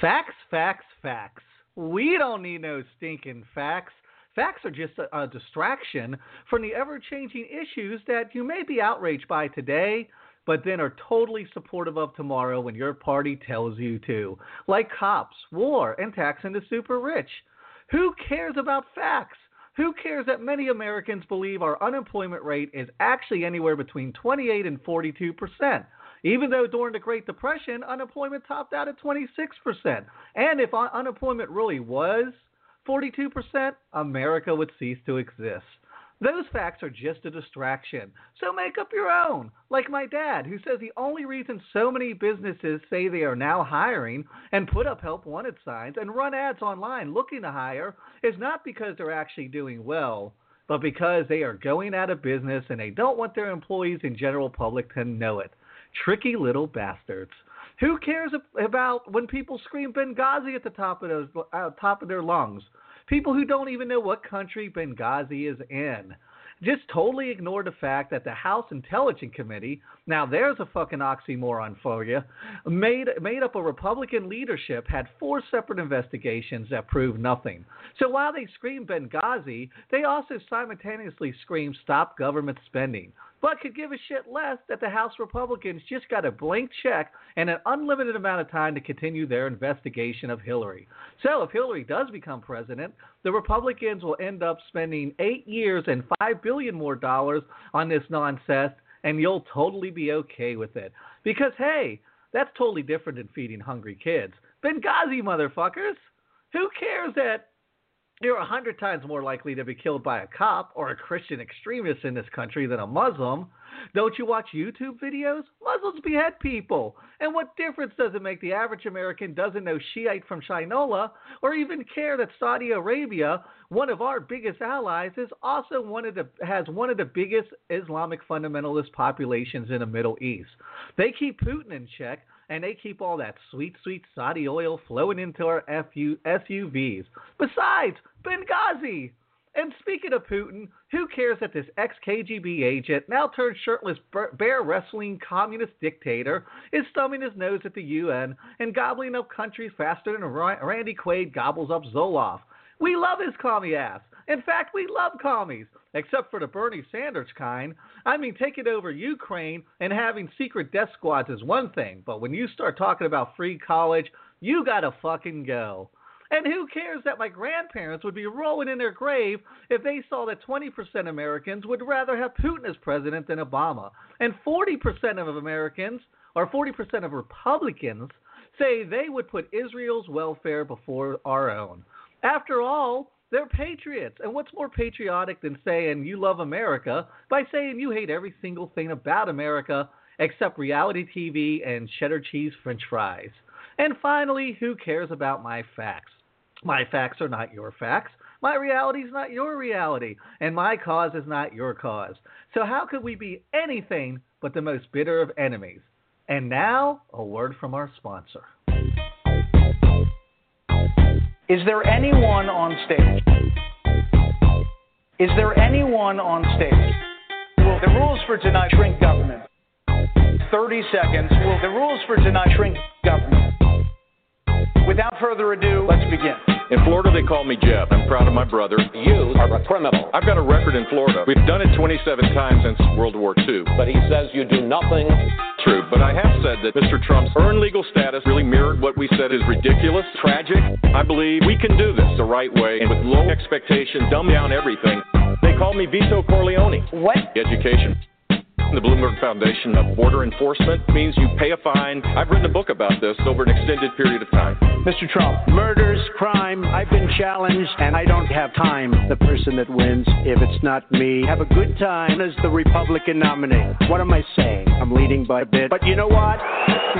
Facts, facts, facts. We don't need no stinking facts. Facts are just a, a distraction from the ever changing issues that you may be outraged by today, but then are totally supportive of tomorrow when your party tells you to. Like cops, war, and taxing the super rich. Who cares about facts? Who cares that many Americans believe our unemployment rate is actually anywhere between 28 and 42 percent? Even though during the Great Depression, unemployment topped out at 26%. And if unemployment really was 42%, America would cease to exist. Those facts are just a distraction, so make up your own. Like my dad, who says the only reason so many businesses say they are now hiring and put up help wanted signs and run ads online looking to hire is not because they're actually doing well, but because they are going out of business and they don't want their employees and general public to know it. Tricky little bastards. Who cares about when people scream Benghazi at the top of those, uh, top of their lungs? People who don't even know what country Benghazi is in just totally ignore the fact that the House Intelligence Committee, now there's a fucking oxymoron for you, made made up a Republican leadership, had four separate investigations that proved nothing. So while they scream Benghazi, they also simultaneously scream stop government spending but could give a shit less that the House Republicans just got a blank check and an unlimited amount of time to continue their investigation of Hillary. So if Hillary does become president, the Republicans will end up spending eight years and five billion more dollars on this nonsense, and you'll totally be okay with it. Because hey, that's totally different than feeding hungry kids. Benghazi, motherfuckers! Who cares that you're a hundred times more likely to be killed by a cop or a Christian extremist in this country than a Muslim. Don't you watch YouTube videos? Muslims behead people. And what difference does it make the average American doesn't know Shiite from Shinola or even care that Saudi Arabia, one of our biggest allies, is also one of the has one of the biggest Islamic fundamentalist populations in the Middle East. They keep Putin in check and they keep all that sweet, sweet Saudi oil flowing into our FU, SUVs. Besides, Benghazi. And speaking of Putin, who cares that this ex KGB agent, now turned shirtless bear wrestling communist dictator, is thumbing his nose at the UN and gobbling up countries faster than Randy Quaid gobbles up Zoloft? We love his commie ass. In fact, we love commies, except for the Bernie Sanders kind. I mean, taking over Ukraine and having secret death squads is one thing, but when you start talking about free college, you gotta fucking go. And who cares that my grandparents would be rolling in their grave if they saw that 20% of Americans would rather have Putin as president than Obama, and 40% of Americans, or 40% of Republicans, say they would put Israel's welfare before our own. After all, they're patriots. And what's more patriotic than saying you love America by saying you hate every single thing about America except reality TV and cheddar cheese french fries? And finally, who cares about my facts? My facts are not your facts. My reality is not your reality. And my cause is not your cause. So, how could we be anything but the most bitter of enemies? And now, a word from our sponsor. Is there anyone on stage? Is there anyone on stage? Well, the rules for tonight shrink government. 30 seconds. Well, the rules for tonight shrink government. Without further ado, let's begin. In Florida, they call me Jeff. I'm proud of my brother. You are a criminal. I've got a record in Florida. We've done it 27 times since World War II. But he says you do nothing. True, but I have said that Mr. Trump's earned legal status really mirrored what we said is ridiculous, tragic. I believe we can do this the right way and with low expectations, dumb down everything. They call me Vito Corleone. What? Education. The Bloomberg Foundation of Border Enforcement means you pay a fine. I've written a book about this over an extended period of time. Mr. Trump, murders, crime, I've been challenged and I don't have time. The person that wins, if it's not me, have a good time as the Republican nominee. What am I saying? I'm leading by a bit. But you know what?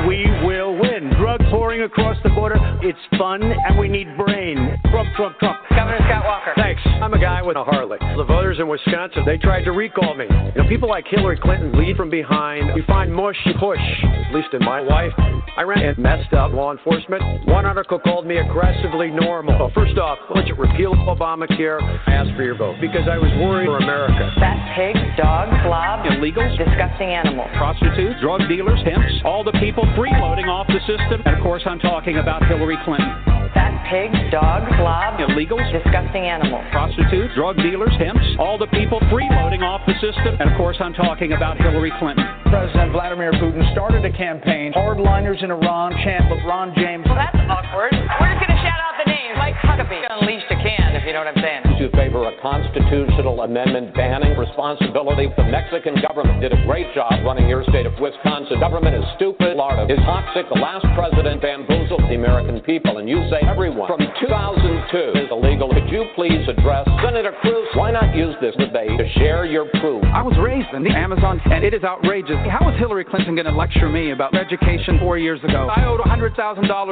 We will win. Drug pouring across the border, it's fun and we need brain. Trump, Trump, Trump. Governor Scott Walker. Thanks. I'm a guy with a Harley. The voters in Wisconsin, they tried to recall me. You know, people like Hillary Clinton and lead from behind. We find mush push, at least in my life. I ran and messed up law enforcement. One article called me aggressively normal. Well, first off, don't repeal Obamacare? I asked for your vote because I was worried for America. Fat pigs, dogs, slobs, illegals, disgusting animals, prostitutes, drug dealers, pimps, all the people freeloading off the system. And of course, I'm talking about Hillary Clinton. Fat pigs, dogs, slobs, illegals, disgusting animals, prostitutes, drug dealers, pimps, all the people freeloading off the system. And of course, I'm talking about Hillary Clinton. President Vladimir Putin started a campaign. Hardliners in Iran chant LeBron James. Well, that's awkward. We're just going to shout out the names. Mike Huckabee unleashed a can, if you know what I'm saying. To favor a constitutional amendment banning responsibility. The Mexican government did a great job running your state of Wisconsin. Government is stupid. Florida is toxic. The last president bamboozled the American people. And you say everyone from 2002 is illegal. Could you please address Senator Cruz? Why not use this debate to share your proof? I was raised in the Amazon, and it is outrageous. How is Hillary Clinton going to lecture me about education four years ago? I owed $100,000,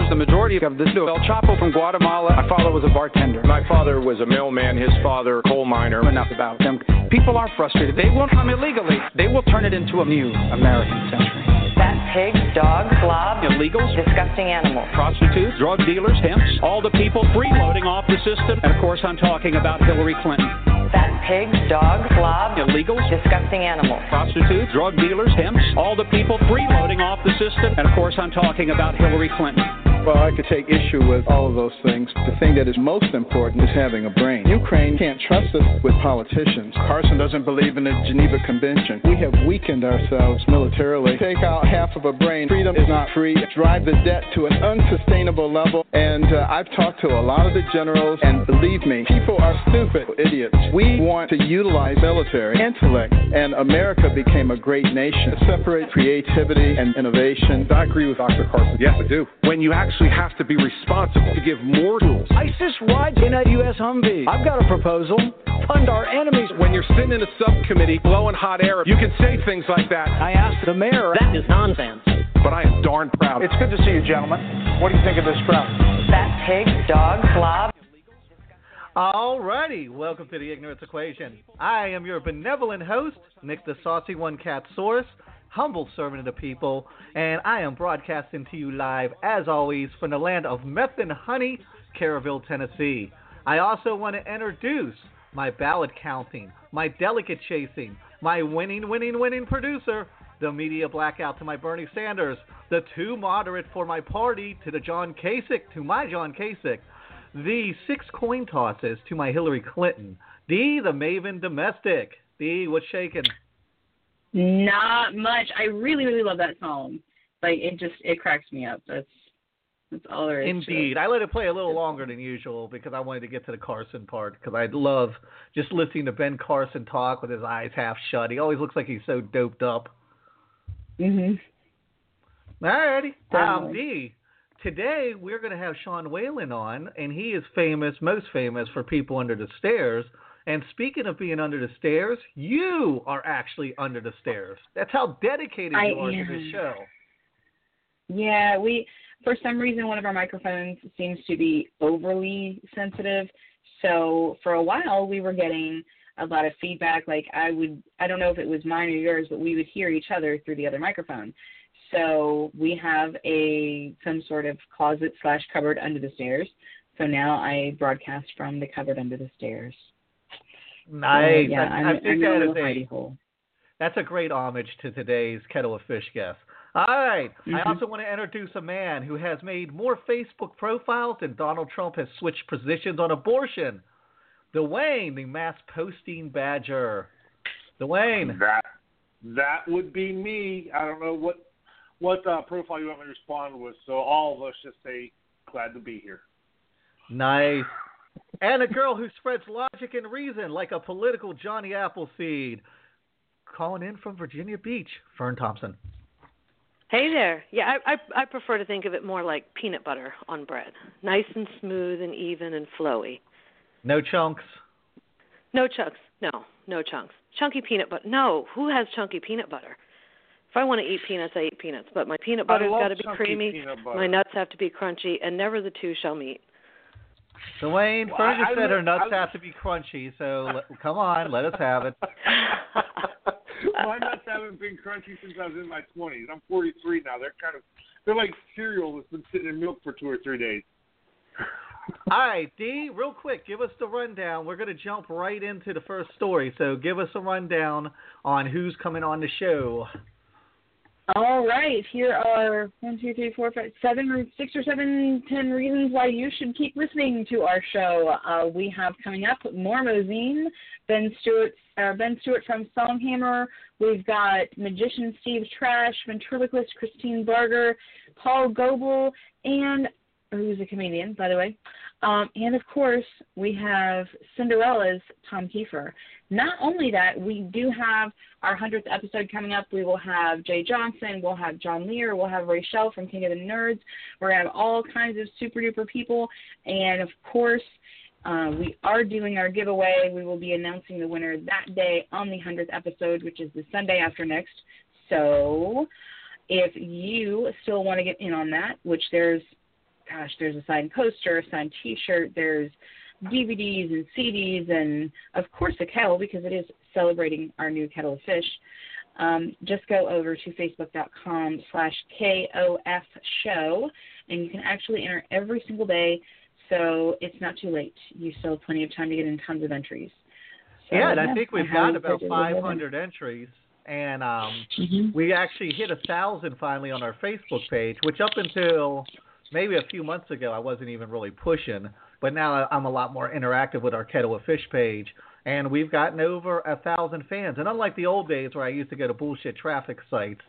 the majority of this to El Chapo from Guatemala. My father was a bartender. My father was a mailman, his father, coal miner. Enough about them. People are frustrated. They won't come illegally. They will turn it into a new American century. Fat pigs, dogs, slobs, illegals, disgusting animals, prostitutes, drug dealers, pimps, all the people freeloading off the system. And of course, I'm talking about Hillary Clinton. Fat pigs, dogs, slobs, illegals, disgusting animals, prostitutes, drug dealers, pimps, all the people freeloading off the system. And of course, I'm talking about Hillary Clinton. Well, I could take issue with all of those things. The thing that is most important is having a brain. Ukraine can't trust us with politicians. Carson doesn't believe in the Geneva Convention. We have weakened ourselves militarily. Take out half of a brain. Freedom is not free. Drive the debt to an unsustainable level. And uh, I've talked to a lot of the generals, and believe me, people are stupid idiots. We want to utilize military intellect, and America became a great nation. Separate creativity and innovation. I agree with Dr. Carson. Yes, I do. When you actually have to be responsible to give more tools. ISIS rides in a U.S. Humvee. I've got a proposal. Fund our enemies. When you're sitting in a subcommittee blowing hot air, you can say things like that. I asked the mayor. That is nonsense. But I am darn proud. It's good to see you, gentlemen. What do you think of this crowd? Fat pigs, dogs, slobs. Alrighty, welcome to the Ignorance Equation. I am your benevolent host, Nick the Saucy One Cat Source, humble servant of the people, and I am broadcasting to you live, as always, from the land of meth and honey, Caryville, Tennessee. I also want to introduce my ballot counting, my delegate chasing, my winning, winning, winning producer, the media blackout to my Bernie Sanders, the too moderate for my party to the John Kasich to my John Kasich, the six coin tosses to my Hillary Clinton, D the Maven domestic. D what's shaking? Not much. I really, really love that song. Like it just it cracks me up. That's that's all there is. Indeed, I let it play a little longer than usual because I wanted to get to the Carson part because I love just listening to Ben Carson talk with his eyes half shut. He always looks like he's so doped up. Mhm. All Alrighty, um, D. Today we're going to have Sean Whalen on, and he is famous, most famous for people under the stairs. And speaking of being under the stairs, you are actually under the stairs. That's how dedicated I you are am. to this show. Yeah, we for some reason one of our microphones seems to be overly sensitive. So for a while we were getting a lot of feedback. Like I would, I don't know if it was mine or yours, but we would hear each other through the other microphone. So we have a some sort of closet slash cupboard under the stairs. So now I broadcast from the cupboard under the stairs. Nice. So, yeah, I, I'm, I think I'm a that little is a hole. That's a great homage to today's kettle of fish guest. All right. I Mhm. also want to introduce a man who has made more Facebook profiles than Donald Trump has switched positions on abortion. Dwayne, the mass posting badger. Dwayne. That that would be me. I don't know what what uh, profile you want me to respond with. So all of us just say glad to be here. Nice. And a girl who spreads logic and reason like a political Johnny Appleseed. Calling in from Virginia Beach, Fern Thompson. Hey there. Yeah, I, I I prefer to think of it more like peanut butter on bread, nice and smooth and even and flowy. No chunks. No chunks. No, no chunks. Chunky peanut butter. No, who has chunky peanut butter? If I want to eat peanuts, I eat peanuts. But my peanut butter's got to be creamy. My nuts have to be crunchy, and never the two shall meet. Dwayne, Well, I- said her nuts I- have to be crunchy, so let, come on, let us have it. My nuts haven't been crunchy since I was in my twenties. I'm 43 now. They're kind of they're like cereal that's been sitting in milk for two or three days. All right, D, real quick, give us the rundown. We're going to jump right into the first story. So give us a rundown on who's coming on the show. All right, here are one, two, three, four, five, seven, six or seven, ten reasons why you should keep listening to our show. Uh, we have coming up Mormozine, Ben Stewart, uh, Ben Stewart from Songhammer. We've got magician Steve Trash, ventriloquist Christine Barger, Paul Goebel, and who's a comedian, by the way. Um, and of course, we have Cinderella's Tom Keifer. Not only that, we do have our 100th episode coming up. We will have Jay Johnson, we'll have John Lear, we'll have Rachelle from King of the Nerds. We're going to have all kinds of super duper people. And of course, uh, we are doing our giveaway. We will be announcing the winner that day on the 100th episode, which is the Sunday after next. So if you still want to get in on that, which there's gosh, there's a signed poster, a signed T-shirt, there's DVDs and CDs, and of course a kettle because it is celebrating our new kettle of fish. Um, just go over to facebook.com slash KOF show, and you can actually enter every single day, so it's not too late. You still have plenty of time to get in tons of entries. So, yeah, and yeah, I think we've got about encourage you to 500 entries, and um, Mhm. we actually hit a thousand finally on our Facebook page, which up until maybe a few months ago I wasn't even really pushing, but now I'm a lot more interactive with our Kettle of Fish page, and we've gotten over a thousand fans. And unlike the old days where I used to go to bullshit traffic sites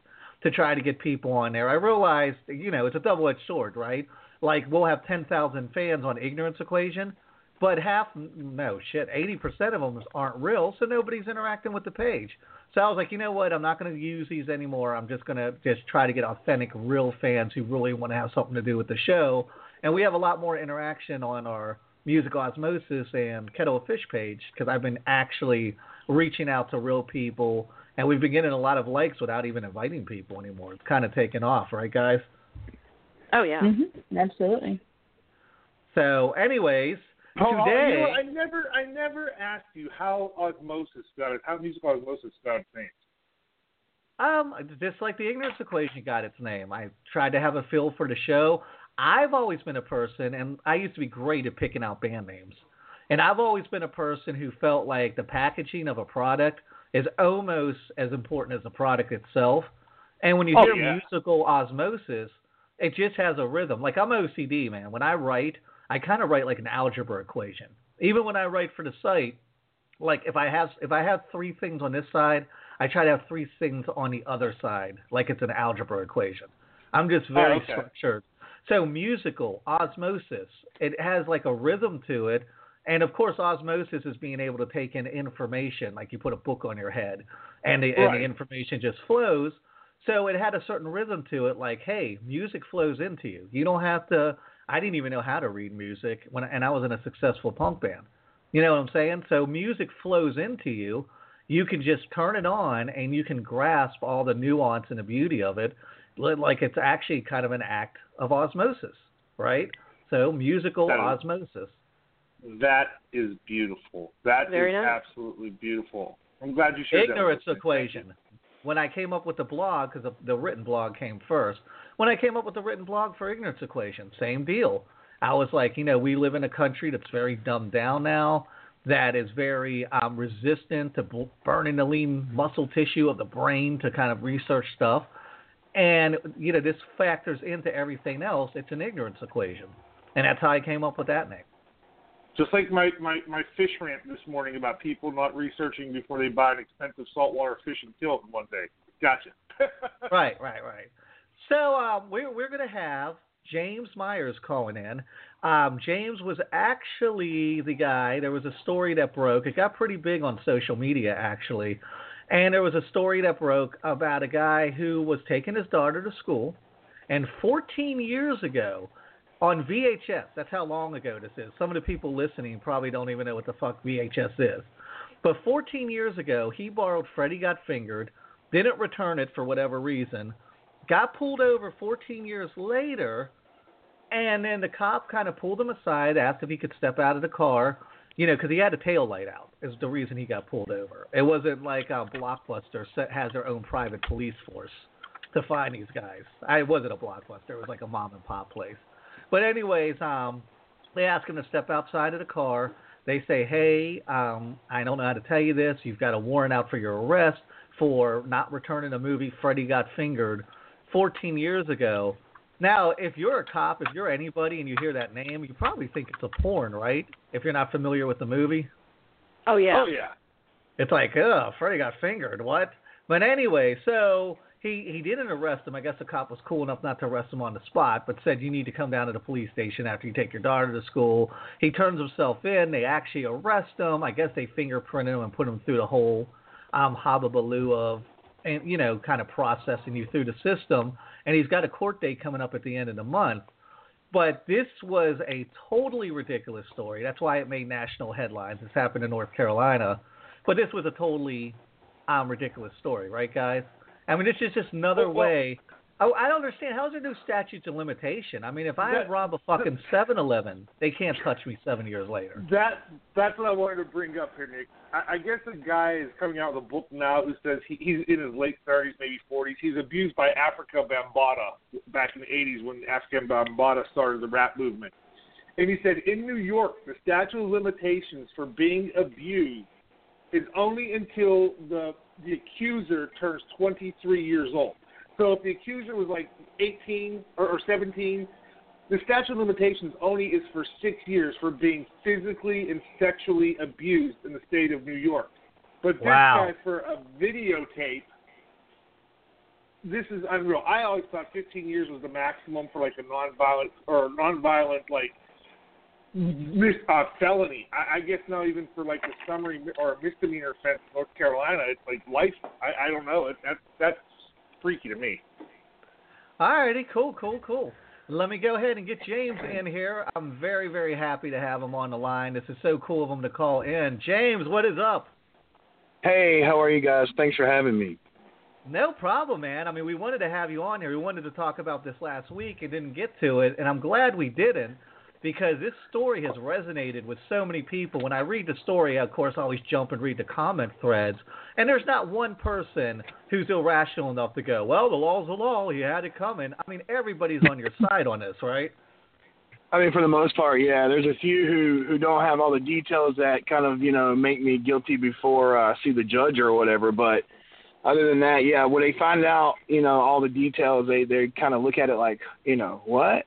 to try to get people on there, I realized you know it's a double-edged sword, right? Like we'll have 10,000 fans on Ignorance Equation, but half no shit, 80% of them aren't real, so nobody's interacting with the page. So I was like, you know what? I'm not going to use these anymore. I'm just going to just try to get authentic, real fans who really want to have something to do with the show. And we have a lot more interaction on our Music Osmosis and Kettle of Fish page because I've been actually reaching out to real people, and we've been getting a lot of likes without even inviting people anymore. It's kind of taken off, right, guys? Oh yeah. Mm-hmm. Absolutely. So, anyways, Oh, oh, you today. know, I never, I never asked you how osmosis got it, how music osmosis got its name. Um, just like the ignorance equation got its name. I tried to have a feel for the show. I've always been a person, and I used to be great at picking out band names. And I've always been a person who felt like the packaging of a product is almost as important as the product itself. And when you Oh, hear yeah. musical osmosis, it just has a rhythm. Like I'm OCD, man. When I write, I kind of write like an algebra equation. Even when I write for the site, like if I have if I have three things on this side, I try to have three things on the other side, like it's an algebra equation. I'm just oh, very Oh, okay. structured. So musical osmosis, it has like a rhythm to it, and of course osmosis is being able to take in information, like you put a book on your head, and the, and the information just flows. So it had a certain rhythm to it, like hey, music flows into you. You don't have to. I didn't even know how to read music when, and I was in a successful punk band. You know what I'm saying? So music flows into you. You can just turn it on and you can grasp all the nuance and the beauty of it, like it's actually kind of an act of osmosis, right? So musical That is- osmosis. That is beautiful. That is Very nice. absolutely beautiful. I'm glad you shared Ignorance that. with me. equation. When I came up with the blog, because the, the written blog came first, when I came up with the written blog for Ignorance Equation, same deal. I was like, you know, we live in a country that's very dumbed down now, that is very um, resistant to bl- burning the lean muscle tissue of the brain to kind of research stuff. And, you know, this factors into everything else. It's an ignorance equation. And that's how I came up with that name. Just like my, my, my fish rant this morning about people not researching before they buy an expensive saltwater fish and kill it in one day. Gotcha. right, right, right. So um, we're we're gonna have James Myers calling in. Um, James was actually the guy. There was a story that broke. It got pretty big on social media actually, and there was a story that broke about a guy who was taking his daughter to school, and 14 years ago. On VHS, that's how long ago this is. Some of the people listening probably don't even know what the fuck VHS is. But 14 years ago, he borrowed Freddy Got Fingered, didn't return it for whatever reason, got pulled over 14 years later, and then the cop kind of pulled him aside, asked if he could step out of the car, you know, because he had a tail light out. Is the reason he got pulled over. It wasn't like uh, Blockbuster has their own private police force. to find these guys. I wasn't a blockbuster; it was like a mom and pop place. But anyways, um, they ask him to step outside of the car. They say, "Hey, um, I don't know how to tell you this. You've got a warrant out for your arrest for not returning a movie Freddy Got Fingered 14 years ago." Now, if you're a cop, if you're anybody, and you hear that name, you probably think it's a porn, right? If you're not familiar with the movie. Oh yeah. Oh yeah. It's like, ugh, Freddy got fingered. What? But anyway, so he he didn't arrest him. I guess the cop was cool enough not to arrest him on the spot, but said you need to come down to the police station after you take your daughter to school. He turns himself in. They actually arrest him. I guess they fingerprint him and put him through the whole um hobbabaloo of and you know kind of processing you through the system. And he's got a court date coming up at the end of the month. But this was a totally ridiculous story. That's why it made national headlines. This happened in North Carolina. But this was a totally um, ridiculous story, right, guys? I mean, this is just another well- way. Oh, I don't understand. How's there no statutes of limitation? I mean, if I That- rob a fucking Seven Eleven, they can't touch me seven years later. That that's what I wanted to bring up here, Nick. I, I guess a guy is coming out with a book now who says he, he's in his late thirties, maybe forties. He's abused by Afrika Bambaataa back in the eighties when Afrika Bambaataa started the rap movement. And he said in New York, the statute of limitations for being abused is only until the the accuser turns 23 years old. So if the accuser was like 18 or, or 17, the statute of limitations only is for six years for being physically and sexually abused in the state of New York. But this Wow. guy for a videotape, this is unreal. I always thought 15 years was the maximum for like a nonviolent or nonviolent like mis- uh, felony. I, I guess not even for like a summary or a misdemeanor offense in North Carolina. It's like life. I, I don't know. It, that that's freaky to me. Alrighty, cool, cool, cool. Let me go ahead and get James in here. I'm very, very happy to have him on the line. This is so cool of him to call in. James, what is up? Hey, how are you guys? Thanks for having me. No problem, man. I mean, we wanted to have you on here. We wanted to talk about this last week and didn't get to it, and I'm glad we didn't because this story has resonated with so many people. When I read the story, of course, I always jump and read the comment threads, and there's not one person who's irrational enough to go, "Well, the law's the law. He had it coming." I mean, everybody's on your side on this, right? I mean, for the most part, yeah. There's a few who who don't have all the details that kind of you know make me guilty before uh, see the judge or whatever. But other than that, yeah, when they find out, you know, all the details, they they kind of look at it like, you know, what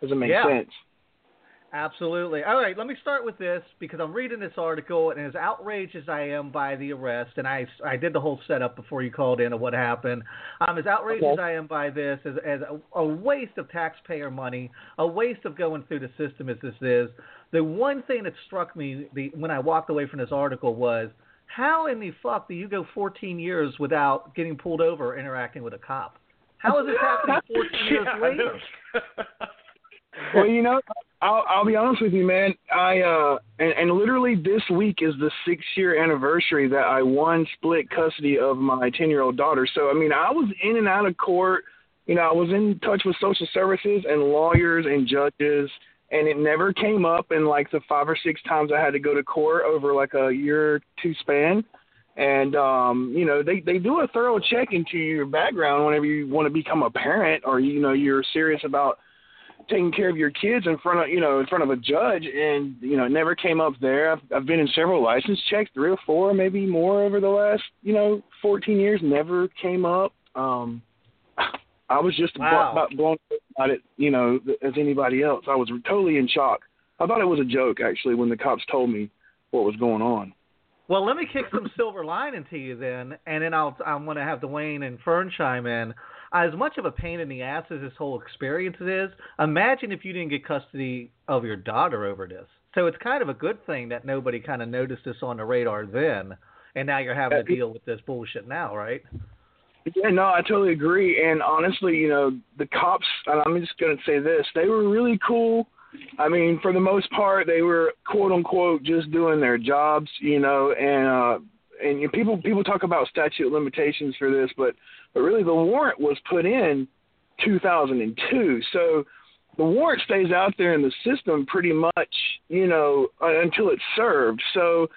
doesn't make Yeah. sense. Absolutely. All right, let me start with this because I'm reading this article, and as outraged as I am by the arrest, and I, I did the whole setup before you called in of what happened. Um, as outraged Okay. as I am by this, as, as a, a waste of taxpayer money, a waste of going through the system as this is, the one thing that struck me the, when I walked away from this article was how in the fuck do you go 14 years without getting pulled over or interacting with a cop? How is this happening 14 years later? well, you know, I'll I'll be honest with you, man. I uh and, and literally this week is the six year anniversary that I won split custody of my ten year old daughter. So I mean, I was in and out of court. You know, I was in touch with social services and lawyers and judges, and it never came up in like the five or six times I had to go to court over like a year or two span. And um, you know, they they do a thorough check into your background whenever you want to become a parent or you know you're serious about taking care of your kids in front of you know in front of a judge and you know it never came up there. I've i've been in several license checks three or four maybe more over the last you know 14 years never came up. Um i was just Wow. about blown about it you know as anybody else. I was totally in shock. I thought it was a joke actually when the cops told me what was going on. Well, let me kick some silver lining to you then, and then I'll I'm going to have Dwayne and Fern chime in. As much of a pain in the ass as this whole experience is, imagine if you didn't get custody of your daughter over this. So it's kind of a good thing that nobody kind of noticed this on the radar then, and now you're having to deal with this bullshit now, right? Yeah, no, I totally agree. And honestly, you know, the cops, and I'm just going to say this, they were really cool. I mean, for the most part, they were quote unquote just doing their jobs, you know, and, uh, and you know, people people talk about statute limitations for this, but but really the warrant was put in 2002. So the warrant stays out there in the system pretty much, you know, until it's served. So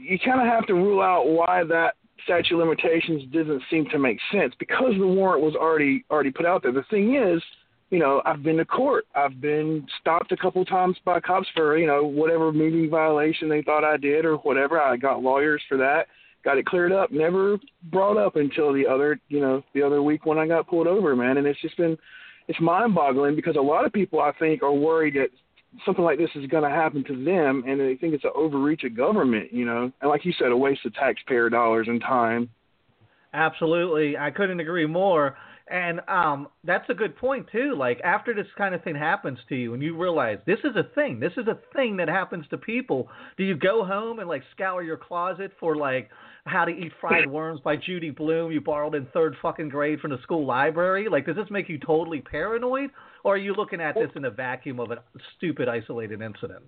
you kind of have to rule out why that statute of limitations doesn't seem to make sense because the warrant was already already put out there. The thing is, you know, I've been to court. I've been stopped a couple times by cops for, you know, whatever moving violation they thought I did or whatever. I got lawyers for that. Got it cleared up. Never brought up until the other, you know, the other week when I got pulled over, man. And it's just been, it's mind-boggling because a lot of people I think are worried that something like this is going to happen to them, and they think it's an overreach of government, you know. And like you said, a waste of taxpayer dollars and time. Absolutely, I couldn't agree more. And um, that's a good point too. Like after this kind of thing happens to you, and you realize this is a thing, this is a thing that happens to people. Do you go home and like scour your closet for like How to Eat Fried Worms by Judy Blume you borrowed in third fucking grade from the school library? Like, does this make you totally paranoid, or are you looking at this in a vacuum of a stupid isolated incident?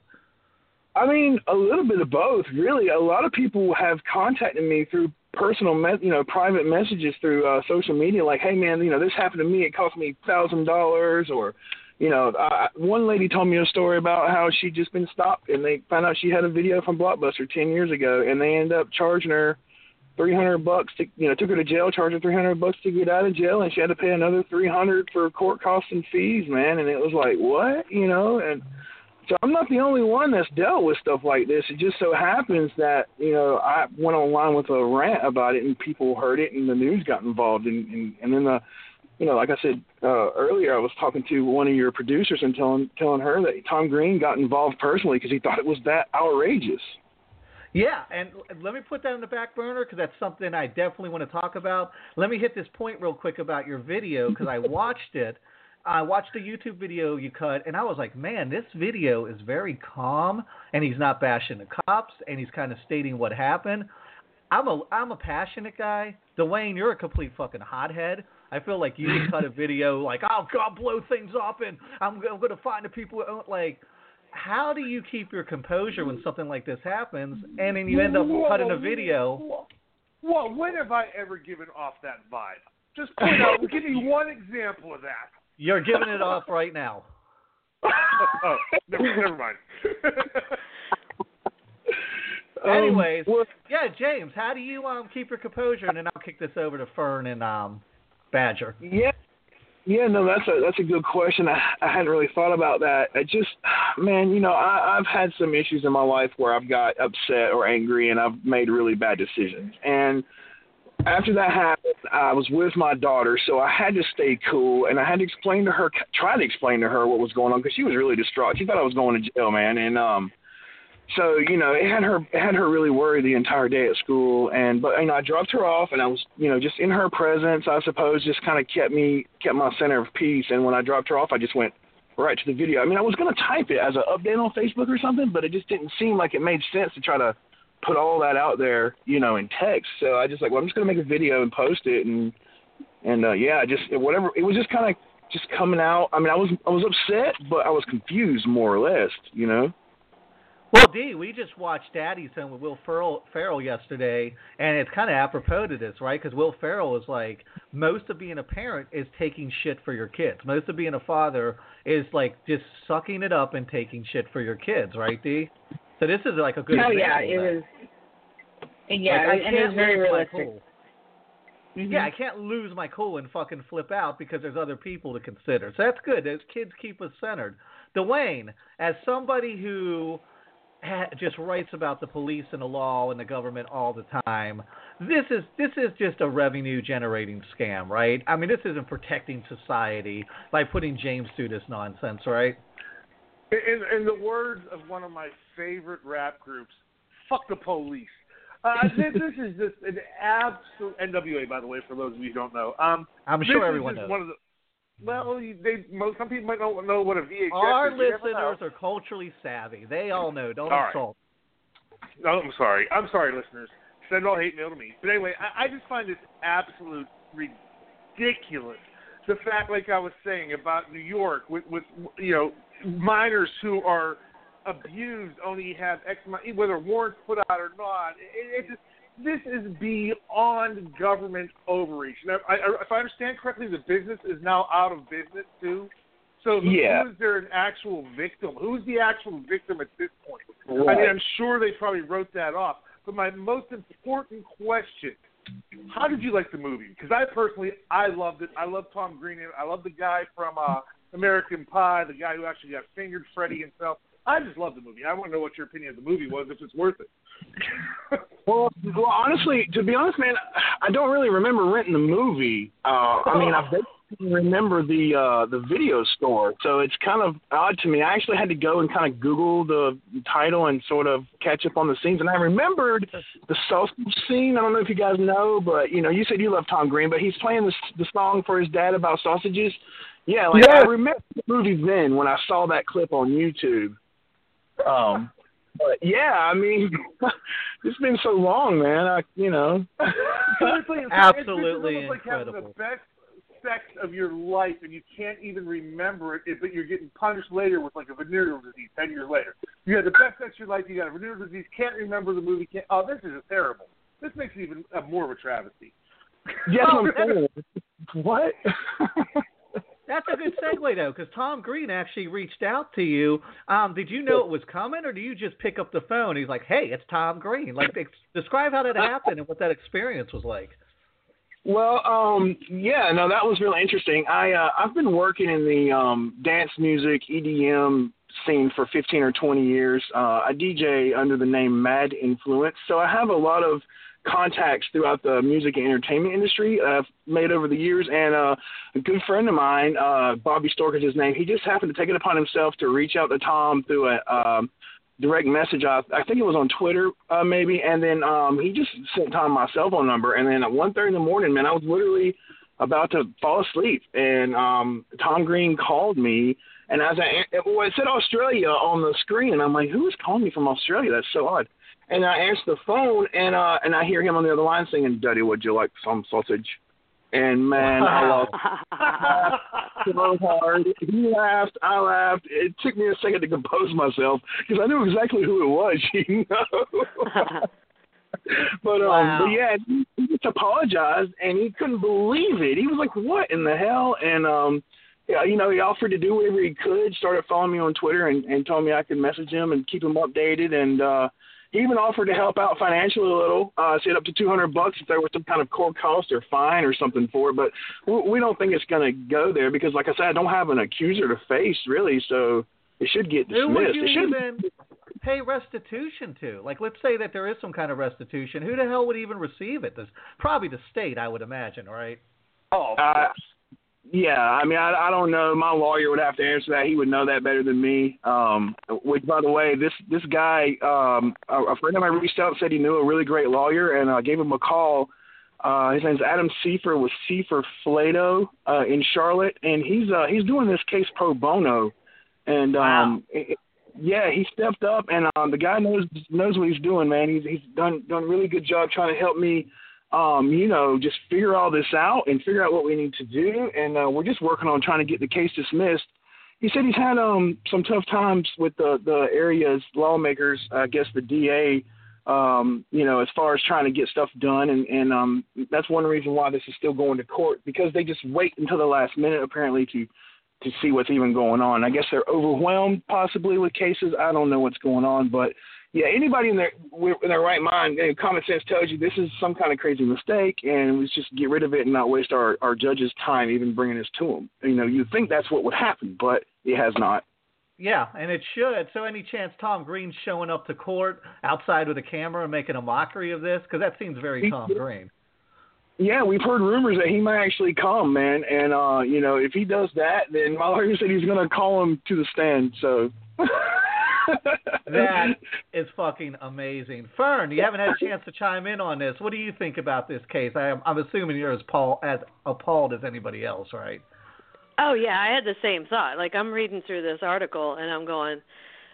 I mean, a little bit of both, really. A lot of people have contacted me through personal, me- you know, private messages through uh, social media, like, "Hey, man, you know, this happened to me. It cost me thousand dollars," or, you know, uh, one lady told me a story about how she'd just been stopped and they found out she had a video from Blockbuster ten years ago, and they ended up charging her three hundred bucks to, you know, took her to jail, charged her three hundred bucks to get out of jail, and she had to pay another three hundred for court costs and fees, man. And it was like, what, you know, and so I'm not the only one that's dealt with stuff like this. It just so happens that you know I went online with a rant about it, and people heard it, and the news got involved, and and, and then the, you know, like I said uh, earlier, I was talking to one of your producers and telling telling her that Tom Green got involved personally because he thought it was that outrageous. Yeah, and let me put that in the back burner because that's something I definitely want to talk about. Let me hit this point real quick about your video because I watched it. I watched a YouTube video you cut, and I was like, man, this video is very calm, and he's not bashing the cops, and he's kind of stating what happened. I'm a I'm a passionate guy. Dwayne, you're a complete fucking hothead. I feel like you would cut a video like, "Oh God, blow things up," and I'm, I'm going to find the people who don't like. How do you keep your composure when something like this happens, and then you end up Whoa, cutting a video? Whoa, whoa, when have I ever given off that vibe? Just point out, give me one example of that. You're giving it off right now. oh, never, never mind. Anyways, yeah, James, how do you um keep your composure? And then I'll kick this over to Fern and um Badger. Yeah, yeah, no, that's a that's a good question. I, I hadn't really thought about that. I just, man, you know, I, I've had some issues in my life where I've got upset or angry, and I've made really bad decisions. And after that happened, I was with my daughter, so I had to stay cool, and I had to explain to her, try to explain to her what was going on because she was really distraught. She thought I was going to jail, man, and um, so you know, it had her it had her really worried the entire day at school. And but you know, I dropped her off, and I was you know just in her presence, I suppose, just kind of kept me kept my center of peace. And when I dropped her off, I just went right to the video. I mean, I was gonna type it as an update on Facebook or something, but it just didn't seem like it made sense to try to put all that out there, you know, in text. So I just like, well, I'm just gonna make a video and post it, and and uh, yeah, just whatever. It was just kind of just coming out. I mean, I was I was upset, but I was confused more or less, you know. Well, D, we just watched Daddy's Home with Will Ferrell, Ferrell yesterday, and it's kind of apropos to this, right? Because Will Ferrell is like, most of being a parent is taking shit for your kids. Most of being a father is like just sucking it up and taking shit for your kids, right, D? So this is like a good. Oh yeah, it was. Yeah, Like, and it was very realistic. cool. Mhm. Yeah, I can't lose my cool and fucking flip out because there's other people to consider. So that's good. Those kids keep us centered. Dwayne, as somebody who just writes about the police and the law and the government all the time, this is this is just a revenue generating scam, right? I mean, this isn't protecting society by putting James through this nonsense, right? In, in the words of one of my favorite rap groups, "Fuck the police." Uh, this, this is just an absolute NWA, by the way, for those of you who don't know. Um, I'm sure everyone knows. One of the, well, they most some people might not know what a VHS Our is. Never listeners are culturally savvy. They all know. Don't All right. insult. No, I'm sorry. I'm sorry, listeners. Send all hate mail to me. But anyway, I, I just find this absolute ridiculous. The fact, like I was saying about New York, with with you know minors who are abused only have X amount, whether warrants put out or not. It, it just, this is beyond government overreach. Now, I, I, if I understand correctly, the business is now out of business too. So who, Yeah. who is there an actual victim? Who's the actual victim at this point? I mean, I'm sure they probably wrote that off. But my most important question how did you like the movie? Because I personally, I loved it. I love Tom Green. I love the guy from uh, American Pie, the guy who actually got fingered, Freddy himself. I just love the movie. I want to know what your opinion of the movie was, if it's worth it. well, well, honestly, to be honest, man, I don't really remember renting the movie. Uh, I mean, I basically remember the uh, the video store, so it's kind of odd to me. I actually had to go and kind of Google the title and sort of catch up on the scenes, and I remembered the sausage scene. I don't know if you guys know, but you know, you said you love Tom Green, but he's playing the the song for his dad about sausages. Yeah, like Yeah. I remember the movie then when I saw that clip on YouTube. Um, but yeah, I mean, it's been so long, man. I, you know. Seriously, it's, Absolutely it's almost like having the incredible. best sex of your life, and you can't even remember it, but you're getting punished later with like a venereal disease ten years later. You had the best sex of your life, you got a venereal disease, can't remember the movie. Can't, oh, this is terrible. This makes it even uh, more of a travesty. Yes, I'm saying. What? That's a good segue though, because Tom Green actually reached out to you. Um, did you know it was coming, or do you just pick up the phone? He's like, "Hey, it's Tom Green." Like, describe how that happened and what that experience was like. Well, um, yeah, no, that was really interesting. I uh, I've been working in the um, dance music EDM scene for 15 or 20 years. Uh, I DJ under the name Mad Influence, so I have a lot of contacts throughout the music and entertainment industry that I've made over the years. And uh, a good friend of mine, uh, Bobby Stork is his name. He just happened to take it upon himself to reach out to Tom through a um, direct message. I, I think it was on Twitter, uh, maybe. And then um, he just sent Tom my cell phone number. And then at one thirty in the morning, man, I was literally about to fall asleep, and um, Tom Green called me. And as I, it said Australia on the screen, and I'm like, who is calling me from Australia? That's so odd. And I answer the phone, and uh, and I hear him on the other line singing, "Daddy, would you like some sausage?" And man, I lost so hard. He laughed, I laughed. It took me a second to compose myself because I knew exactly who it was. You know. but um, Wow. but yeah, he just apologized, and he couldn't believe it. He was like, "What in the hell?" And um, yeah, you know, he offered to do whatever he could. Started following me on Twitter and, and told me I could message him and keep him updated. And uh, even offered to help out financially a little. Uh, said up to two hundred bucks if there was some kind of court cost or fine or something for it. But we, we don't think it's going to go there because, like I said, I don't have an accuser to face really, so it should get dismissed. Who would dismissed. you It should even pay restitution to? Like, let's say that there is some kind of restitution. Who the hell would even receive it? This probably the state, I would imagine, right? Oh, Uh, yeah, I mean, I, I don't know. My lawyer would have to answer that. He would know that better than me. Um, which, by the way, this this guy, um, a, a friend of mine reached out and said he knew a really great lawyer, and I gave him a call. Uh, his name's Adam Seifer with Seifer Flatow uh, in Charlotte, and he's uh, he's doing this case pro bono. And um, it, yeah, he stepped up, and um, the guy knows knows what he's doing, man. He's he's done done a really good job trying to help me um, you know, just figure all this out and figure out what we need to do. And uh, we're just working on trying to get the case dismissed. He said he's had um, some tough times with the, the area's lawmakers, I guess the DA, um, you know, as far as trying to get stuff done. And, and um, that's one reason why this is still going to court because they just wait until the last minute, apparently, to to see what's even going on. I guess they're overwhelmed possibly with cases. I don't know what's going on, but yeah, anybody in their in their right mind, eh, common sense tells you this is some kind of crazy mistake, and let's just get rid of it and not waste our our judges' time even bringing this to them. You know, you think that's what would happen, but it has not. Yeah, and it should. So, any chance Tom Green's showing up to court outside with a camera and making a mockery of this? Because that seems very Tom Green. Yeah, we've heard rumors that he might actually come, man. And uh, you know, if he does that, then my lawyer said he's gonna call him to the stand. So That is fucking amazing. Fern, you haven't had a chance to chime in on this. What do you think about this case? I am, I'm assuming you're as, Paul, as appalled as anybody else, right? Oh yeah, I had the same thought. Like I'm reading through this article and I'm going,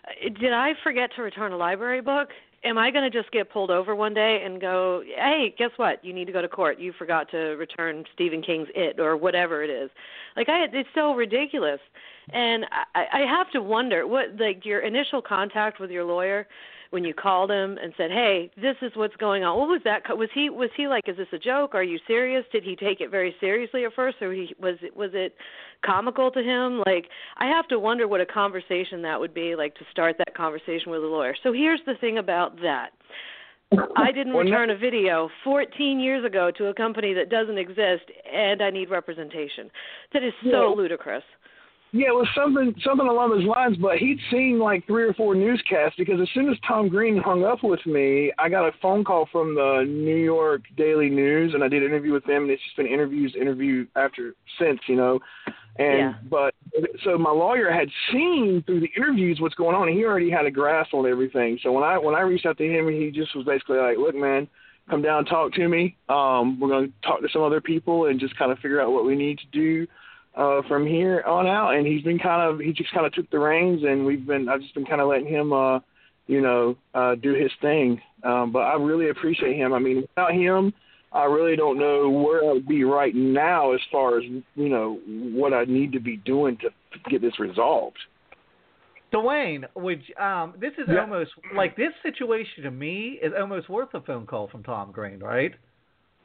"Uh, did I forget to return a library book? Am I going to just get pulled over one day and go, "Hey, guess what? You need to go to court. You forgot to return Stephen King's It or whatever it is." Like I it's so ridiculous. And I I have to wonder what like your initial contact with your lawyer when you called him and said, "Hey, this is what's going on." What was that? co- Was he was he like, "Is this a joke? Are you serious?" Did he take it very seriously at first, or he was it was it comical to him? Like, I have to wonder what a conversation that would be like to start that conversation with a lawyer. So here's the thing about that. I didn't return a video 14 years ago to a company that doesn't exist, and I need representation. That is so Yeah. ludicrous. Yeah, it was something something along those lines. But he'd seen like three or four newscasts because as soon as Tom Green hung up with me, I got a phone call from the New York Daily News, and I did an interview with them. And it's just been interviews, interview after since, you know. And Yeah. but so my lawyer had seen through the interviews what's going on, and he already had a grasp on everything. So when I when I reached out to him, he just was basically like, "Look, man." Come down, and talk to me. Um, we're going to talk to some other people and just kind of figure out what we need to do uh from here on out and he's been kind of he just kind of took the reins and we've been I've just been kind of letting him uh you know uh do his thing um but I really appreciate him I mean without him I really don't know where I would be right now as far as you know what I need to be doing to get this resolved Dwayne, you- um, this is Yeah. almost like this situation to me is almost worth a phone call from Tom Green, right?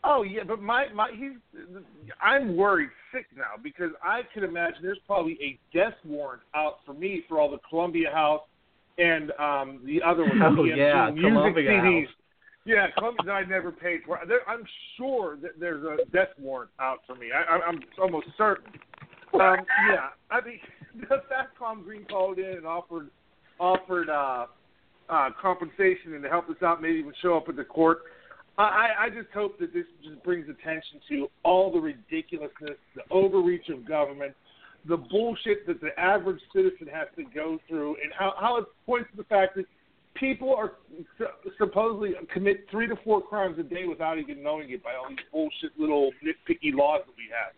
Oh yeah, but my my he's I'm worried sick now because I could imagine there's probably a death warrant out for me for all the Columbia House and um the other one. Oh, the yeah, music Columbia CDs. House. Yeah, Columbia that I never paid for. There, I'm sure that there's a death warrant out for me. I, I'm almost certain. Um, yeah, I mean Tom Green called in and offered offered uh, uh, compensation and to help us out, maybe even show up at the court. I, I just hope that this just brings attention to all the ridiculousness, the overreach of government, the bullshit that the average citizen has to go through, and how, how it points to the fact that people are supposedly commit three to four crimes a day without even knowing it by all these bullshit little nitpicky laws that we have.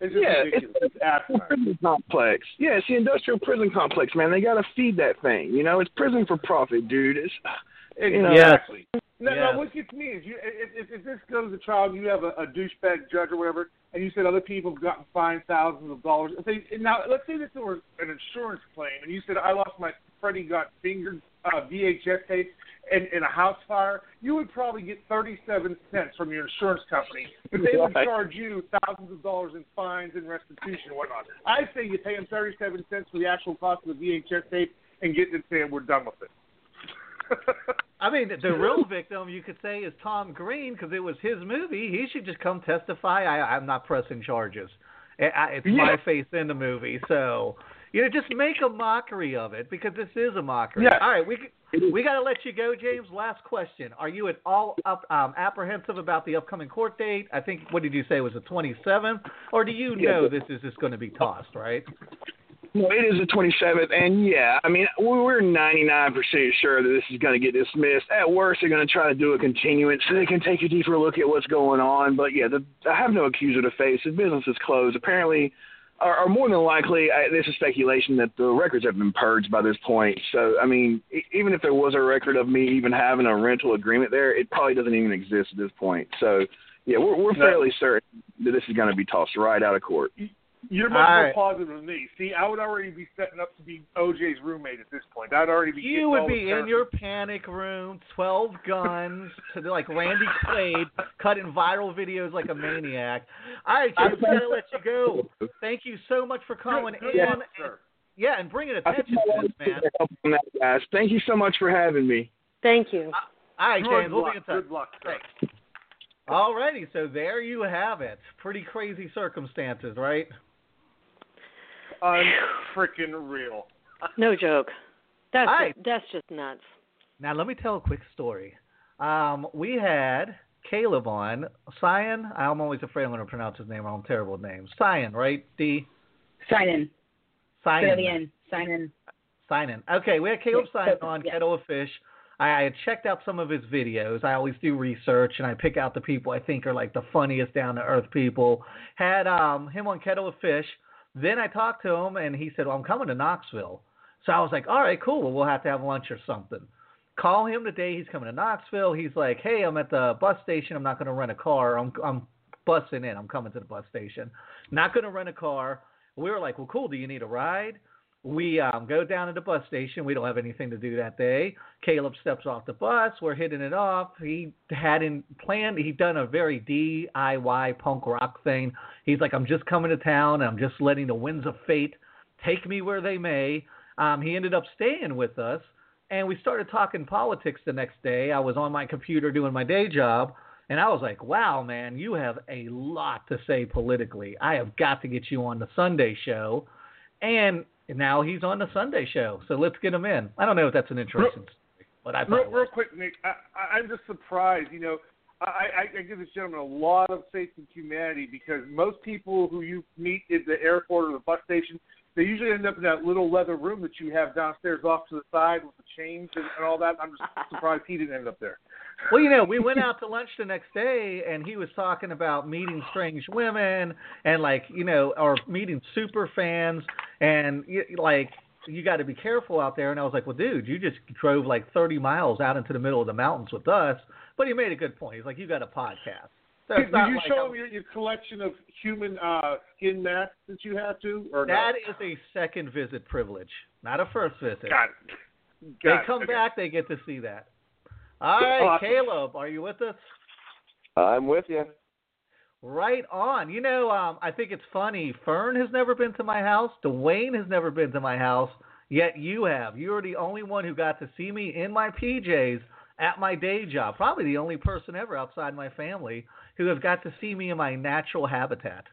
It's just yeah, ridiculous. it's, It's prison complex. Yeah, it's the industrial prison complex, man. They got to feed that thing. You know, it's prison for profit, dude. It's you know, Exactly. No, Yes. no, what gets me is you, if, if, if this goes to trial and you have a, a douchebag judge or whatever, and you said other people have gotten fined thousands of dollars. If they, now, let's say this were an insurance claim, and you said I lost my Freddy got fingered uh, VHS tape in, in a house fire, you would probably get 37 cents from your insurance company, but they would charge you thousands of dollars in fines and restitution and whatnot. I say you pay them 37 cents for the actual cost of the VHS tape and get it saying we're done with it. I mean, the real victim you could say is Tom Green because it was his movie. He should just come testify. I, I'm not pressing charges. I, it's my face in the movie, so you know, just make a mockery of it because this is a mockery. Yeah. All right, we we got to let you go, James. Last question: Are you at all up, um, apprehensive about the upcoming court date? I think what did you say was the 27th, or do you Yeah, know this is just going to be tossed? Right? No, it is the 27th, and yeah, I mean, we- we're 99% sure that this is going to get dismissed. At worst, they're going to try to do a continuance so they can take a deeper look at what's going on. But yeah, the, I have no accuser to face. The business is closed. Apparently, or, or more than likely, I, this is speculation that the records have been purged by this point. So, I mean, even if there was a record of me even having a rental agreement there, it probably doesn't even exist at this point. So, yeah, we're, we're fairly certain that this is going to be tossed right out of court. You're much All more right. positive than me. See, I would already be setting up to be OJ's roommate at this point. I'd already be. You getting would be in characters. your panic room, twelve guns, to do like Randy Quaid, cutting viral videos like a maniac. All right, James, we gotta let you go. Thank you so much for calling Good- good in. luck, sir. Yeah, and bringing I attention think to want this, man. on that, guys. Thank you so much for having me. Thank you. Uh, all right, Good James, we'll be in touch. Good luck, sir. Alrighty, so there you have it. Pretty crazy circumstances, right? Unfreaking real. No joke. That's All right. that's just nuts. Now let me tell a quick story. Um, we had Caleb on Cyan. I'm always afraid I'm going to pronounce his name wrong. I'm terrible with names. Cyan, right? D. Sign in. Say Cyan. it. Sign in. Sign in. Okay, we had Caleb Yeah, Sign so- on yeah. Kettle of Fish. I, I had checked out some of his videos. I always do research and I pick out the people I think are like the funniest down to earth people. Had um him on Kettle of Fish. Then I talked to him and he said, Well, I'm coming to Knoxville. So I was like, All right, cool. Well, we'll have to have lunch or something. Call him today. He's coming to Knoxville. He's like, Hey, I'm at the bus station. I'm not going to rent a car. I'm I'm busing in. I'm coming to the bus station. Not going to rent a car. We were like, Well, cool. Do you need a ride? We um, go down to the bus station. We don't have anything to do that day. Caleb steps off the bus. We're hitting it off. He hadn't planned. He'd done a very DIY punk rock thing. He's like, I'm just coming to town. I'm just letting the winds of fate take me where they may. Um, he ended up staying with us. and we started talking politics the next day. I was on my computer doing my day job, and I was like, "Wow, man, you have a lot to say politically. I have got to get you on the Sunday show." And now he's on the Sunday show, so let's get him in. I don't know if that's an interesting story, but I real, real quick, Nick. I, I, I'm just surprised. You know, I, I, I give this gentleman a lot of faith in humanity because most people who you meet at the airport or the bus station, they usually end up in that little leather room that you have downstairs off to the side with the chains and, and all that. I'm just surprised he didn't end up there. Well, you know, we went out to lunch the next day, and he was talking about meeting strange women and like, you know, or meeting super fans, and like you got to be careful out there. And I was like, well, dude, you just drove like 30 miles out into the middle of the mountains with us. But he made a good point. He's like, you got a podcast. So Did, you like show him your, your collection of human uh, skin masks that you have to? Or That no? is a second visit privilege, not a first visit. Got it. they Got it. come Okay. back, they get to see that. All right, Awesome. Caleb, are you with us? I'm with you. Right on. You know, um, I think it's funny. Fern has never been to my house. Dwayne has never been to my house. Yet you have. You are the only one who got to see me in my PJs at my day job. Probably the only person ever outside my family who has got to see me in my natural habitat.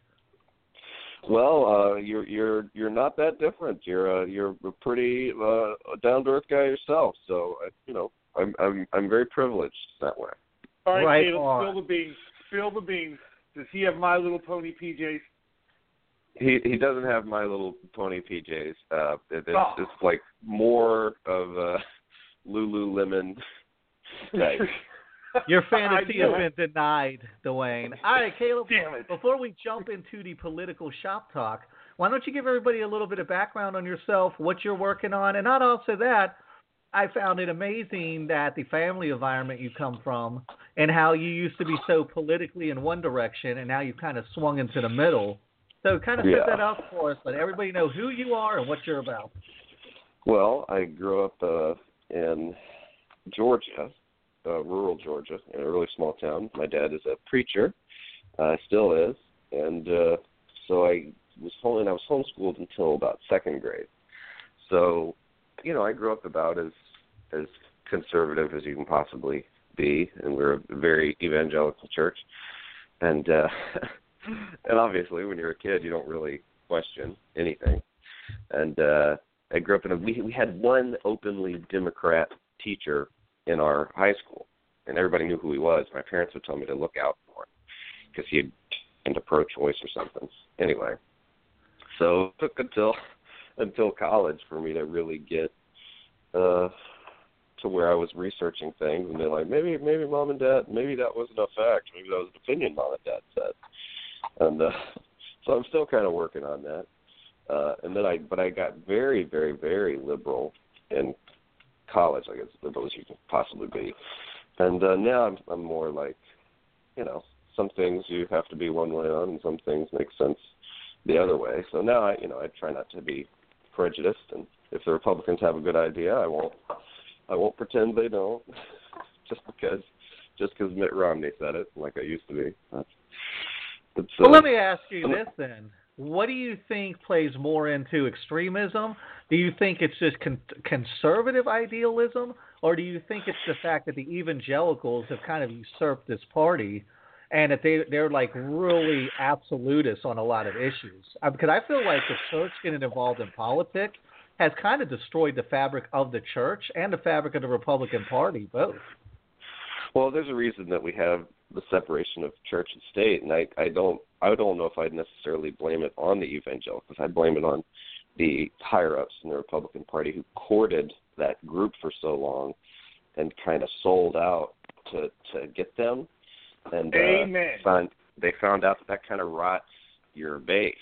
Well, uh, you're you're you're not that different. You're uh, you're a pretty uh, down to earth guy yourself. So uh, you know, I'm I'm I'm very privileged that way. All right, Right Caleb, on. spill the beans. Spill the beans. Does he have My Little Pony PJs? He he doesn't have My Little Pony PJs. Uh, it, it's Oh. it's like more of uh, Lululemon type. Your fantasy has been denied, Dwayne. All right, Caleb. Damn it. Before we jump into the political shop talk, why don't you give everybody a little bit of background on yourself, what you're working on, and not also that. I found it amazing that the family environment you come from and how you used to be so politically in one direction and now you've kind of swung into the middle. So kind of Yeah. set that up for us, let everybody know who you are and what you're about. Well, I grew up uh, in Georgia, uh, rural Georgia, in a really small town. My dad is a preacher, uh, still is, and uh, so I was home, and I was homeschooled until about second grade. So, you know, I grew up about as as conservative as you can possibly be, and we're a very evangelical church, and uh, and obviously when you're a kid, you don't really question anything, and uh, I grew up in a we we had one openly Democrat teacher in our high school, and everybody knew who he was. My parents would tell me to look out for him because he had into pro-choice or something. Anyway, so it took until until college for me to really get uh to where I was researching things, and they're like, maybe maybe mom and dad, maybe that wasn't a fact, maybe that was an opinion mom and dad said, and uh, so I'm still kind of working on that. Uh, and then I, but I got very, very, very liberal in college, like as liberal as you can possibly be. And uh, now I'm, I'm more like, you know, some things you have to be one way on, and some things make sense the other way. So now I, you know, I try not to be prejudiced, and if the Republicans have a good idea, I won't, I won't pretend they don't, just because, just because Mitt Romney said it, like I used to be. That's, that's, Well, uh, let me ask you this then. What do you think plays more into extremism? Do you think it's just con- conservative idealism, or do you think it's the fact that the evangelicals have kind of usurped this party, and that they they're like really absolutists on a lot of issues? Uh, Because I feel like the church getting involved in politics has kind of destroyed the fabric of the church and the fabric of the Republican Party both. Well, there's a reason that we have the separation of church and state, and I, I don't I don't know if I'd necessarily blame it on the evangelicals. I'd blame it on the higher ups in the Republican Party who courted that group for so long and kind of sold out to to get them, and Amen. uh, found they found out that that kind of rots your base.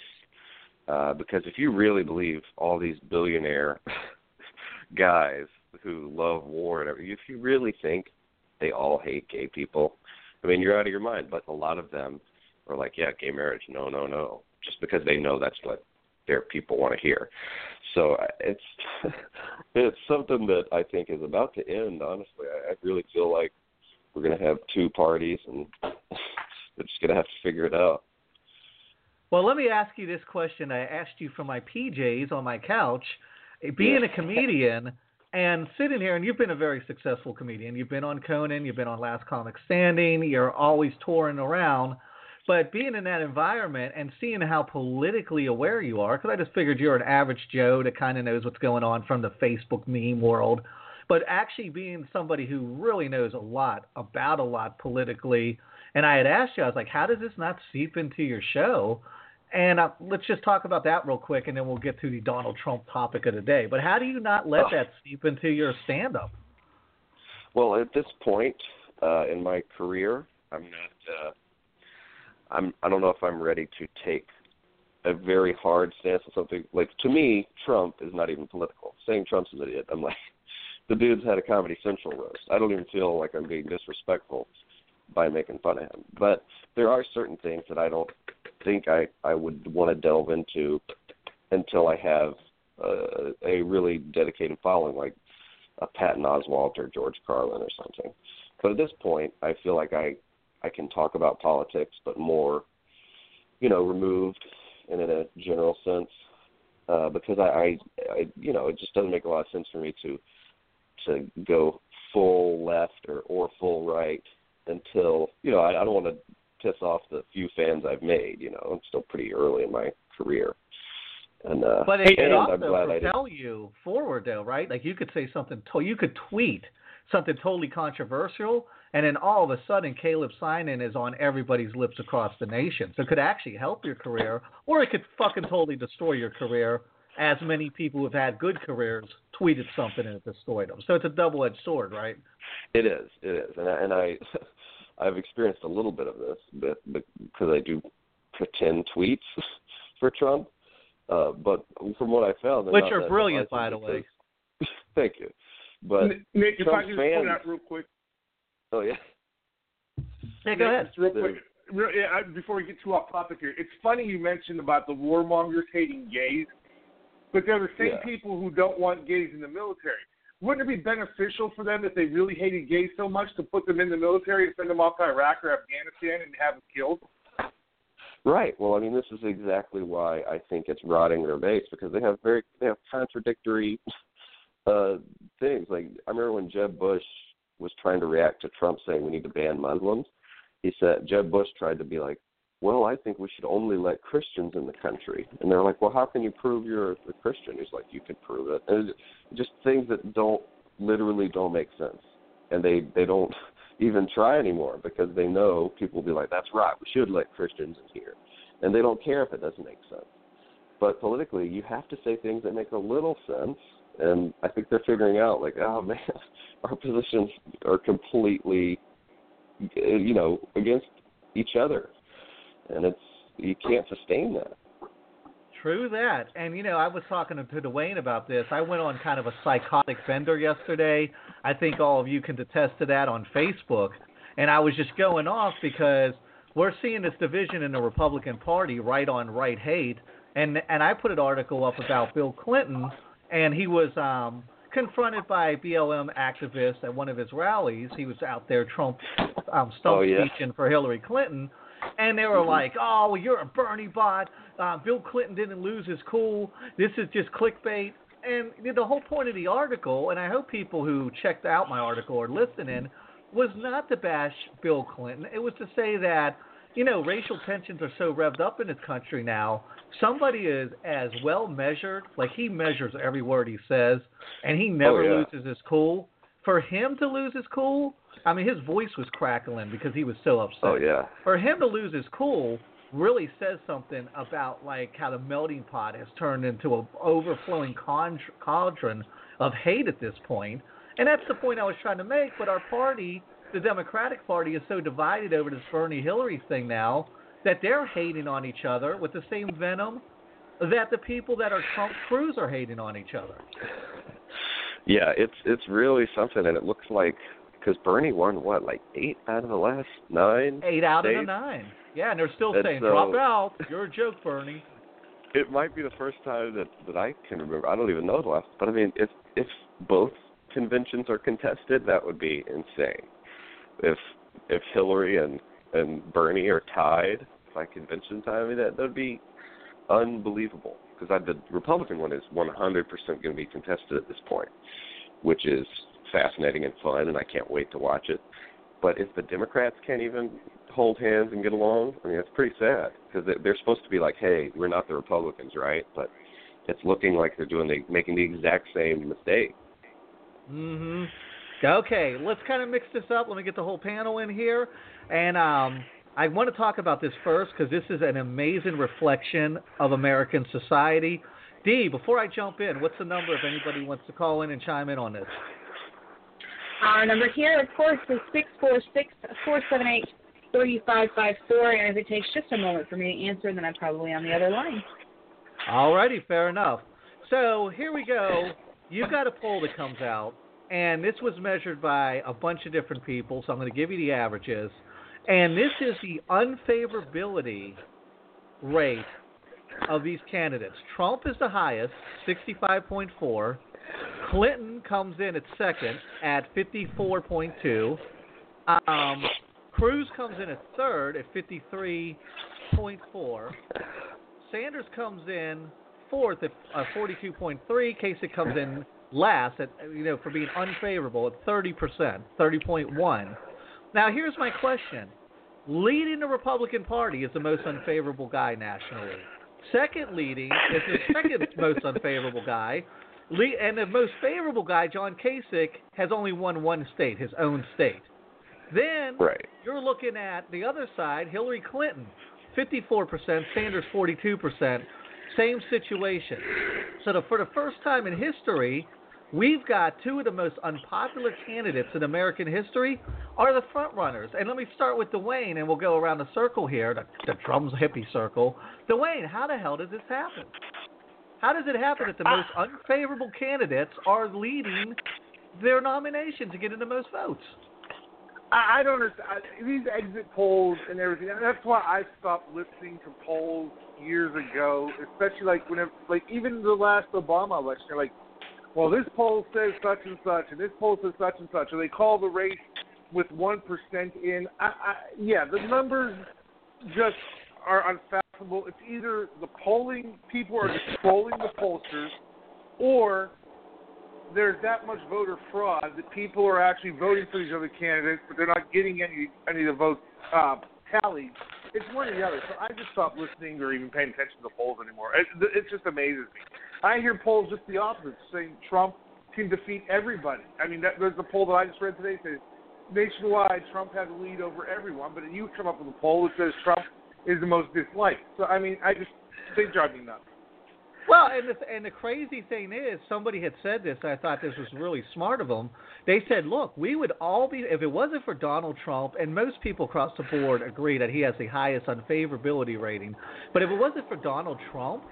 Uh, because if you really believe all these billionaire guys who love war and everything, if you really think they all hate gay people, I mean, you're out of your mind. But a lot of them are like, yeah, gay marriage, no, no, no, just because they know that's what their people want to hear. So uh, it's it's something that I think is about to end. Honestly, I, I really feel like we're to have two parties, and they're just to have to figure it out. Well, let me ask you this question. I asked you for my PJs on my couch. Being a comedian, and sitting here, and you've been a very successful comedian. You've been on Conan, you've been on Last Comic Standing, you're always touring around. But being in that environment and seeing how politically aware you are, because I just figured you're an average Joe that kind of knows what's going on from the Facebook meme world, but actually being somebody who really knows a lot about a lot politically. And I had asked you, I was like, how does this not seep into your show? And uh, let's just talk about that real quick, and then we'll get to the Donald Trump topic of the day. But how do you not let that seep into your stand-up? Well, at this point uh, in my career, I'm not. Uh, I'm. I don't know if I'm ready to take a very hard stance on something. Like to me, Trump is not even political. Saying Trump's an idiot, I'm like, the dude's had a Comedy Central roast. I don't even feel like I'm being disrespectful by making fun of him. But there are certain things that I don't think I I would want to delve into until I have uh, a really dedicated following, like a Patton Oswalt or George Carlin or something. But at this point, I feel like I I can talk about politics, but more, you know, removed and in a general sense, uh, because I, I I you know it just doesn't make a lot of sense for me to to go full left or or full right until you know I, I don't want to piss off the few fans I've made. You know, I'm still pretty early in my career. And uh, but it and could also I'm glad propel you forward, though, right? Like you could say something, to- you could tweet something totally controversial, and then all of a sudden, Caleb Synan is on everybody's lips across the nation. So it could actually help your career, or it could fucking totally destroy your career. As many people who have had good careers tweeted something and it destroyed them. So it's a double-edged sword, right? It is, it is, and I, and I I've experienced a little bit of this, but because I do pretend tweets for Trump. Uh, but from what I found, Which are brilliant, by the way. Thank you. But Nick, if I Trump's can just fans, point out real quick, oh yeah, Yeah, go Nick, ahead. real quick. Real, yeah, I, before we get too off topic here, it's funny you mentioned about the warmongers hating gays, but they're the same Yeah. people who don't want gays in the military. Wouldn't it be beneficial for them if they really hated gays so much to put them in the military and send them off to Iraq or Afghanistan and have them killed? Right. Well, I mean, this is exactly why I think it's rotting their base because they have very they have contradictory uh things. Like I remember when Jeb Bush was trying to react to Trump saying we need to ban Muslims. He said Jeb Bush tried to be like, "Well, I think we should only let Christians in the country." And they're like, "Well, how can you prove you're a Christian?" He's like, "You can prove it." And just things that don't literally don't make sense, and they they don't even try anymore because they know people will be like, "That's right, we should let Christians in here," and they don't care if it doesn't make sense. But politically, you have to say things that make a little sense, and I think they're figuring out like, oh man, our positions are completely, you know, against each other, and it's you can't sustain that. True that. And you know, I was talking to Dwayne about this. I went on kind of a psychotic bender yesterday. I think all of you can attest to that on Facebook. And I was just going off because we're seeing this division in the Republican Party, right on right hate. And and I put an article up about Bill Clinton, and he was um, confronted by BLM activists at one of his rallies. He was out there Trump um, stump Oh, yeah. speeching for Hillary Clinton, and they were Mhm. like, "Oh, well, you're a Bernie bot. Uh, Bill Clinton didn't lose his cool. This is just clickbait." And the whole point of the article, and I hope people who checked out my article are listening, was not to bash Bill Clinton. It was to say that you know racial tensions are so revved up in this country now. Somebody is as well measured, like he measures every word he says, and he never yeah. loses his cool. For him to lose his cool, I mean, his voice was crackling because he was so upset Oh yeah. for him to lose his cool really says something about like how the melting pot has turned into a overflowing cauldron of hate at this point. And that's the point I was trying to make. But our party, the Democratic Party, is so divided over this Bernie Hillary thing now that they're hating on each other with the same venom that the people that are Trump Cruz are hating on each other. Yeah, it's it's really something, and it looks like because Bernie won what, like eight out of the last nine. Eight out of the nine. Yeah, and they're still And saying, so- drop out. You're a joke, Bernie. It might be the first time that that I can remember. I don't even know the last, but I mean, if if both conventions are contested, that would be insane. If if Hillary and and Bernie are tied by convention time, I mean, that that would be unbelievable. Because the Republican one is 100% going to be contested at this point, which is fascinating and fun, and I can't wait to watch it. But if the Democrats can't even hold hands and get along, I mean, it's pretty sad because they're supposed to be like, "Hey, we're not the Republicans, right?" But it's looking like they're doing the making the exact same mistake. Mhm. Okay, let's kind of mix this up. Let me get the whole panel in here, and um, I want to talk about this first because this is an amazing reflection of American society. D, before I jump in, what's the number if anybody wants to call in and chime in on this? Our number here, of course, is six four six four seven eight thirty five five four. And if it takes just a moment for me to answer, then I'm probably on the other line. Alrighty, fair enough. So here we go. You've got a poll that comes out, and this was measured by a bunch of different people. So I'm going to give you the averages, and this is the unfavorability rate of these candidates. Trump is the highest, 65.4. Clinton comes in at second at 54.2. Um, Cruz comes in at third at 53.4. Sanders comes in fourth at uh, 42.3. Kasich comes in last at you know for being unfavorable at 30%, 30.1. Now here's my question: Leading the Republican Party is the most unfavorable guy nationally. Second leading is the second most unfavorable guy, and the most favorable guy, John Kasich, has only won one state, his own state. Then right. you're looking at the other side, Hillary Clinton, 54%, Sanders 42%, same situation. So the, for the first time in history, we've got two of the most unpopular candidates in American history are the front runners. And let me start with Dwayne, and we'll go around the circle here, the, the drums hippie circle. Dwayne, how the hell did this happen? How does it happen that the most ah. unfavorable candidates are leading their nomination to get in the most votes? I, I don't understand these exit polls and everything. That's why I stopped listening to polls years ago, especially like whenever, like even the last Obama election. They're like, well, this poll says such and such, and this poll says such and such, and they call the race with one percent in. I, I, yeah, the numbers just are unfathomable. It's either the polling people are just trolling the pollsters, or there's that much voter fraud that people are actually voting for these other candidates, but they're not getting any any of the votes uh, tallied. It's one or the other. So I just stopped listening or even paying attention to the polls anymore. It, it just amazes me. I hear polls just the opposite, saying Trump can defeat everybody. I mean, that, there's a poll that I just read today says nationwide Trump has a lead over everyone, but you come up with a poll that says Trump is the most disliked. So I mean, I just they drive me nuts. Well, and the, and the crazy thing is, somebody had said this. I thought this was really smart of them. They said, "Look, we would all be if it wasn't for Donald Trump, and most people across the board agree that he has the highest unfavorability rating. But if it wasn't for Donald Trump,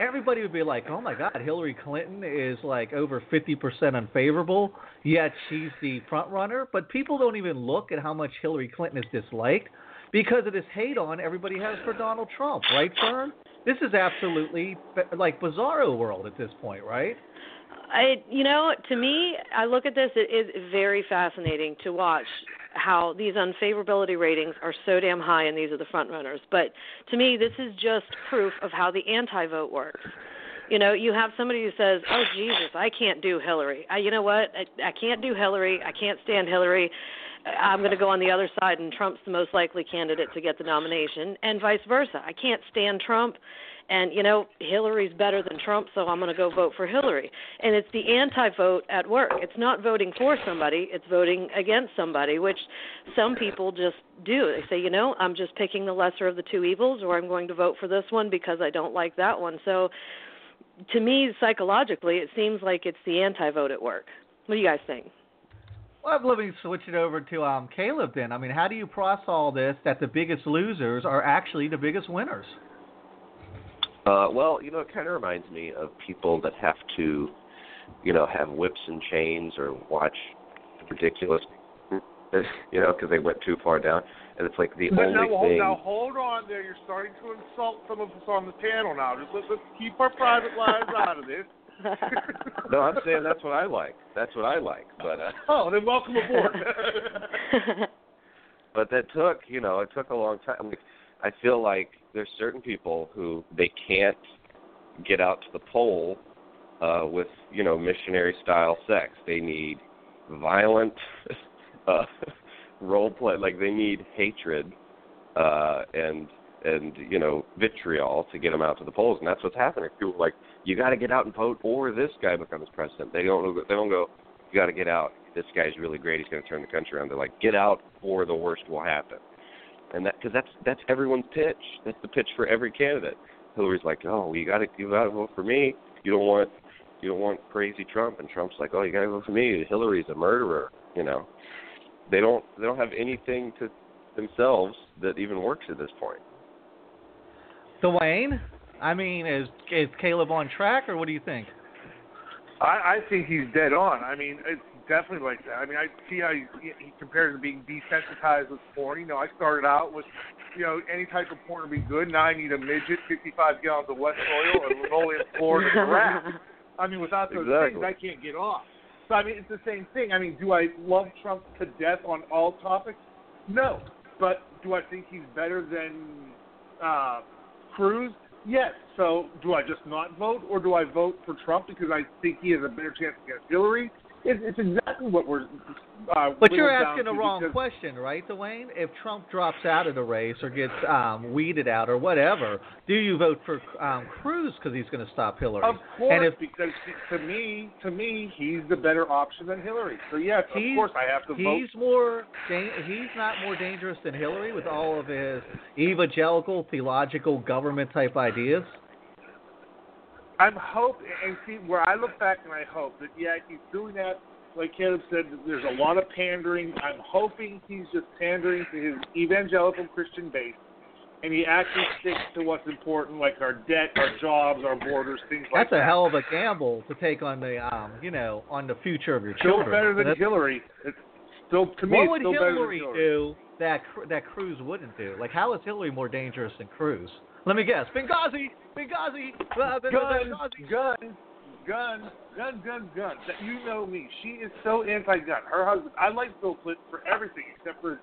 everybody would be like, "Oh my God, Hillary Clinton is like over 50% unfavorable, yet she's the front runner." But people don't even look at how much Hillary Clinton is disliked because of this hate on everybody has for Donald Trump, right, Fern? This is absolutely like bizarro world at this point, right? I, you know, to me, I look at this. It is very fascinating to watch how these unfavorability ratings are so damn high, and these are the front runners. But to me, this is just proof of how the anti-vote works. You know, you have somebody who says, "Oh Jesus, I can't do Hillary. I, you know what? I, I can't do Hillary. I can't stand Hillary." I'm going to go on the other side, and Trump's the most likely candidate to get the nomination, and vice versa. I can't stand Trump, and you know Hillary's better than Trump, so I'm going to go vote for Hillary. And it's the anti-vote at work. It's not voting for somebody; it's voting against somebody, which some people just do. They say, you know, I'm just picking the lesser of the two evils, or I'm going to vote for this one because I don't like that one. So, to me, psychologically, it seems like it's the anti-vote at work. What do you guys think? Well, let me switch it over to um, Caleb then. I mean, how do you process all this that the biggest losers are actually the biggest winners? Uh, well, you know, it kind of reminds me of people that have to, you know, have whips and chains or watch ridiculous, you know, because they went too far down. And it's like the but only now, thing. Now, hold on there. You're starting to insult some of us on the panel now. Just let, let's keep our private lives out of this. No, I'm saying that's what I like. That's what I like. But uh, oh, then welcome aboard. but that took, you know, it took a long time. Like, I feel like there's certain people who they can't get out to the pole uh, with you know missionary style sex. They need violent uh, role play. Like they need hatred uh, and and you know vitriol to get them out to the polls, and that's what's happening. People are like, you got to get out and vote, or this guy becomes president. They don't they don't go, you got to get out. This guy's really great. He's going to turn the country around. They're like, get out, or the worst will happen. And that because that's that's everyone's pitch. That's the pitch for every candidate. Hillary's like, oh, you got to you got to vote for me. You don't want you don't want crazy Trump, and Trump's like, oh, you got to vote for me. Hillary's a murderer. You know, they don't they don't have anything to themselves that even works at this point. Dwayne, I mean, is is Caleb on track, or what do you think? I, I think he's dead on. I mean, it's definitely like that. I mean, I see how he, he compares to being desensitized with porn. You know, I started out with, you know, any type of porn would be good. Now I need a midget, 55 gallons of wet soil, a linoleum floor, and a giraffe. I mean, without those Exactly. things, I can't get off. So I mean, it's the same thing. I mean, do I love Trump to death on all topics? No. But do I think he's better than uh, Cruz? Yes. So do I just not vote, or do I vote for Trump because I think he has a better chance against Hillary? It's, it's exactly what we're. Uh, But you're asking the wrong because- question, right, Dwayne? If Trump drops out of the race or gets um, weeded out or whatever, do you vote for um, Cruz because he's going to stop Hillary? Of course, and if because to me, to me, he's the better option than Hillary. So yes, of course, I have to vote. he's more he's not more dangerous than Hillary with all of his evangelical, theological, government type ideas. I'm hope and see where I look back and I hope that yeah he's doing that. Like Caleb said, that there's a lot of pandering. I'm hoping he's just pandering to his evangelical Christian base, and he actually sticks to what's important, like our debt, our jobs, our borders, things like that. That's a hell of a gamble to take on the um, you know, on the future of your Still children. better than That's- Hillary. It's still to me. what it's would still better than Hillary Hillary. do that that Cruz wouldn't do? Like, how is Hillary more dangerous than Cruz? Let me guess. Benghazi, Benghazi, uh, Guns, Benghazi. guns, guns, guns, guns, guns. That you know me. She is so anti-gun. Her husband. I like Bill Clinton for everything except for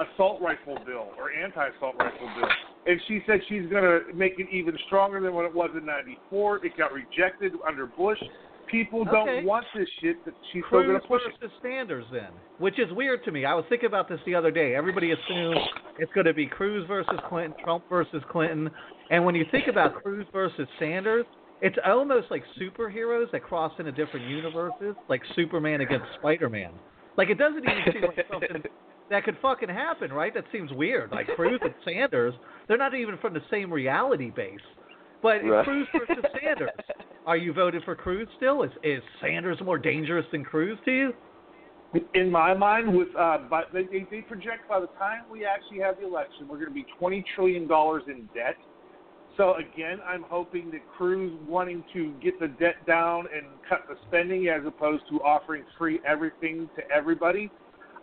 assault rifle bill or anti-assault rifle bill. And she said she's going to make it even stronger than what it was in '94. It got rejected under Bush. People Okay. don't want this shit, but she's still going to push it. versus Sanders, then, which is weird to me. I was thinking about this the other day. Everybody assumes it's going to be Cruz versus Clinton, Trump versus Clinton, and when you think about Cruz versus Sanders, it's almost like superheroes that cross into different universes, like Superman against Spider-Man. Like it doesn't even seem like something that could fucking happen, right? That seems weird. Like Cruz and Sanders, they're not even from the same reality base. But Right. Cruz versus Sanders, are you voted for Cruz still? Is is Sanders more dangerous than Cruz to you? In my mind, with uh, but they, they project by the time we actually have the election, we're going to be twenty trillion dollars in debt. So again, I'm hoping that Cruz wanting to get the debt down and cut the spending as opposed to offering free everything to everybody.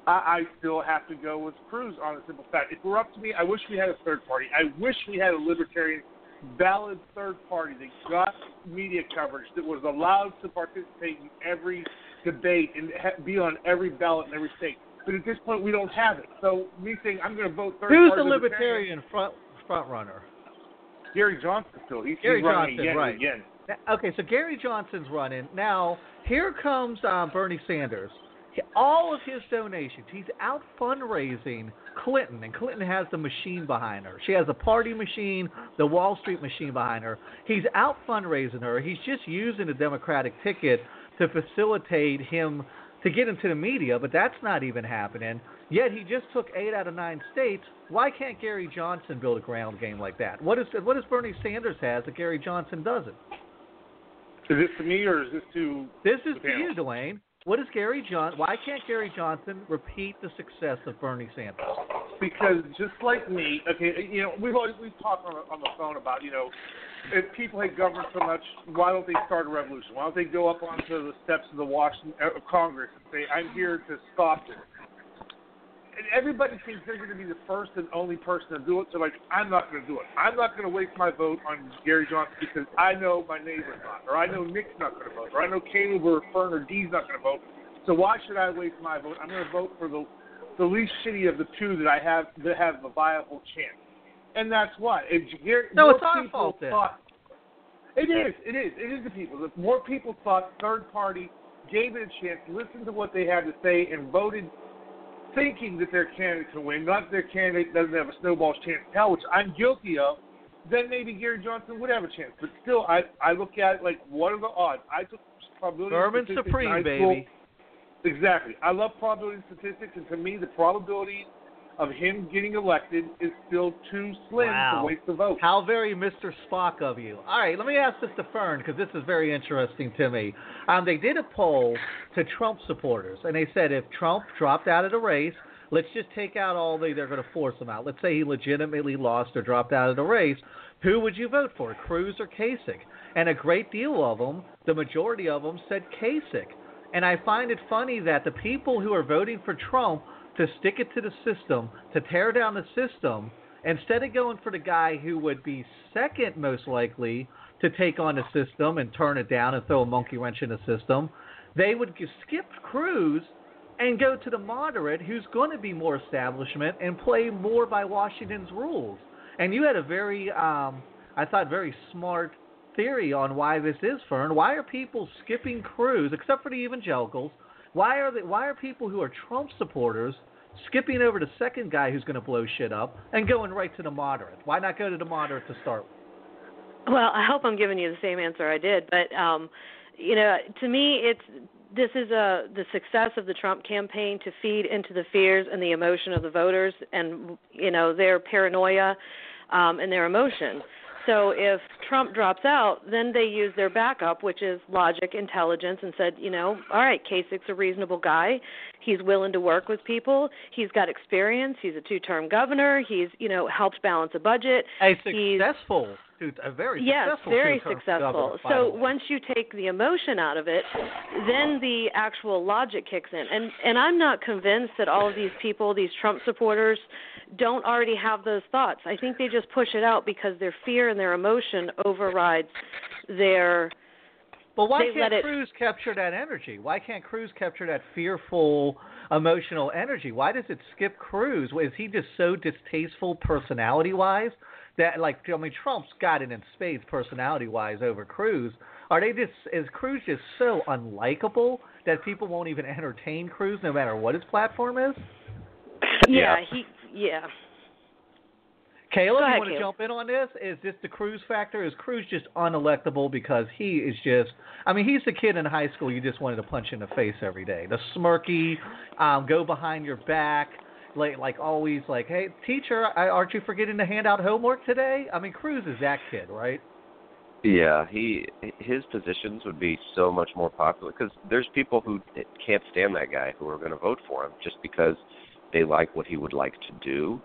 I, I still have to go with Cruz on a simple fact. If it were up to me, I wish we had a third party. I wish we had a libertarian, valid third party that got media coverage that was allowed to participate in every debate and ha- be on every ballot in every state. But at this point, we don't have it. So me saying I'm going to vote third Who's the libertarian front front runner? Gary Johnson still. He's, Gary he's running Johnson, again right. again. Okay, so Gary Johnson's running. Now, here comes uh, Bernie Sanders. All of his donations, he's out fundraising Clinton, and Clinton has the machine behind her. She has the party machine, the Wall Street machine behind her. He's out fundraising her. He's just using the Democratic ticket to facilitate him to get into the media, but that's not even happening. Yet he just took eight out of nine states. Why can't Gary Johnson build a ground game like that? What is what does Bernie Sanders has that Gary Johnson doesn't? Is this to me or is this to? This is to you, Dwayne. What is Gary John? Why can't Gary Johnson repeat the success of Bernie Sanders? Because just like me, okay, you know, we've always we've talked on the, on the phone about you know, if people hate government so much, why don't they start a revolution? Why don't they go up onto the steps of the Washington uh, Congress and say, "I'm here to stop this"? And everybody thinks they're going to be the first and only person to do it. So like, I'm not going to do it. I'm not going to waste my vote on Gary Johnson because I know my neighbor's not, or I know Nick's not going to vote, or I know Caleb or Fern or Dee's not going to vote. So why should I waste my vote? I'm going to vote for the the least shitty of the two that I have that have a viable chance. And that's what. If Gary, No, it's our fault. Thought, It is. It is. It is the people. If more people thought third party, gave it a chance, listened to what they had to say, and voted thinking that their candidate can win, not that their candidate doesn't have a snowball's chance in hell, which I'm guilty of, then maybe Gary Johnson would have a chance. But still, I I look at it like, what are the odds? I took probability Furman statistics in Supreme, baby. Exactly. I love probability statistics, and to me, the probability of him getting elected is still too slim Wow. to waste the vote. How very Mr. Spock of you. All right, let me ask this to Fern because this is very interesting to me. Um, they did a poll to Trump supporters, and they said if Trump dropped out of the race, let's just take out all the they're going to force him out. Let's say he legitimately lost or dropped out of the race. Who would you vote for, Cruz or Kasich? And a great deal of them, the majority of them, said Kasich. And I find it funny that the people who are voting for Trump to stick it to the system, to tear down the system, instead of going for the guy who would be second most likely to take on the system and turn it down and throw a monkey wrench in the system, they would skip Cruz and go to the moderate who's going to be more establishment and play more by Washington's rules. And you had a very, um, I thought, very smart theory on why this is, Fern. Why are people skipping Cruz, except for the evangelicals? Why are they, Why are people who are Trump supporters skipping over the second guy who's going to blow shit up and going right to the moderate? Why not go to the moderate to start with? Well, I hope I'm giving you the same answer I did, but um, you know, to me, it's this is a the success of the Trump campaign to feed into the fears and the emotion of the voters, and you know their paranoia um, and their emotion. So if Trump drops out, then they use their backup, which is logic, intelligence, and said, you know, all right, Kasich's a reasonable guy. He's willing to work with people. He's got experience. He's a two-term governor. He's, you know, helped balance a budget. A He's successful, dude, a very yes, successful very successful. governor, So once you take the emotion out of it, then the actual logic kicks in. And and I'm not convinced that all of these people, these Trump supporters, don't already have those thoughts. I think they just push it out because their fear and their emotion overrides their But why can't let it Cruz capture that energy? Why can't Cruz capture that fearful, emotional energy? Why does it skip Cruz? Is he just so distasteful personality-wise that, like, I mean, Trump's got it in spades personality-wise over Cruz. Are they just is Cruz just so unlikable that people won't even entertain Cruz no matter what his platform is? yeah, he yeah. Kayla, Go you ahead, want to Caleb. jump in on this? Is this the Cruz factor? Is Cruz just unelectable because he is just? I mean, he's the kid in high school you just wanted to punch in the face every day. The smirky, um, go behind your back, like like always, like, hey, teacher, I, aren't you forgetting to hand out homework today? I mean, Cruz is that kid, right? Yeah, he his positions would be so much more popular because there's people who can't stand that guy who are going to vote for him just because they like what he would like to do.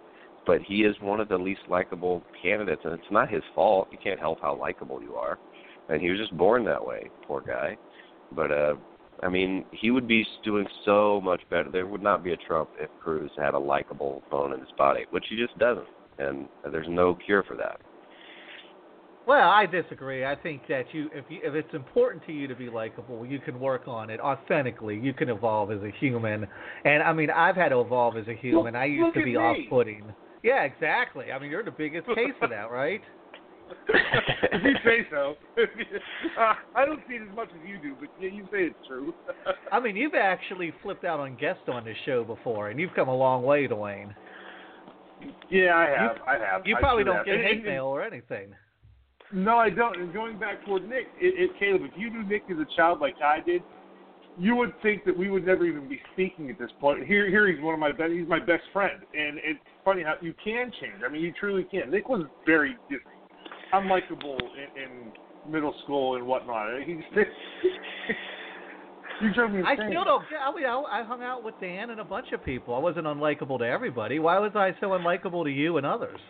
But he is one of the least likable candidates, and it's not his fault. You can't help how likable you are, and he was just born that way, poor guy. But uh, I mean, he would be doing so much better. There would not be a Trump if Cruz had a likable bone in his body, which he just doesn't, and there's no cure for that. Well, I disagree. I think that you, if you, if it's important to you to be likable, you can work on it authentically. You can evolve as a human, and I mean, I've had to evolve as a human. I used to be me. off-putting. Yeah, exactly. I mean, you're the biggest case of that, right? if you say so. uh, I don't see it as much as you do, but yeah, you say it's true. I mean, you've actually flipped out on guests on this show before, and you've come a long way, Dwayne. yeah, I have. You- I have. You I probably don't have. get hate mail or anything. No, I don't. And going back toward Nick, it, it, Caleb, if you knew Nick as a child like I did, you would think that we would never even be speaking at this point. Here, here he's one of my best. He's my best friend, and it's funny how you can change. I mean, you truly can. Nick was very just unlikable in, in middle school and whatnot. He's you drove me I insane. still don't. I mean, I, I hung out with Dan and a bunch of people. I wasn't unlikable to everybody. Why was I so unlikable to you and others?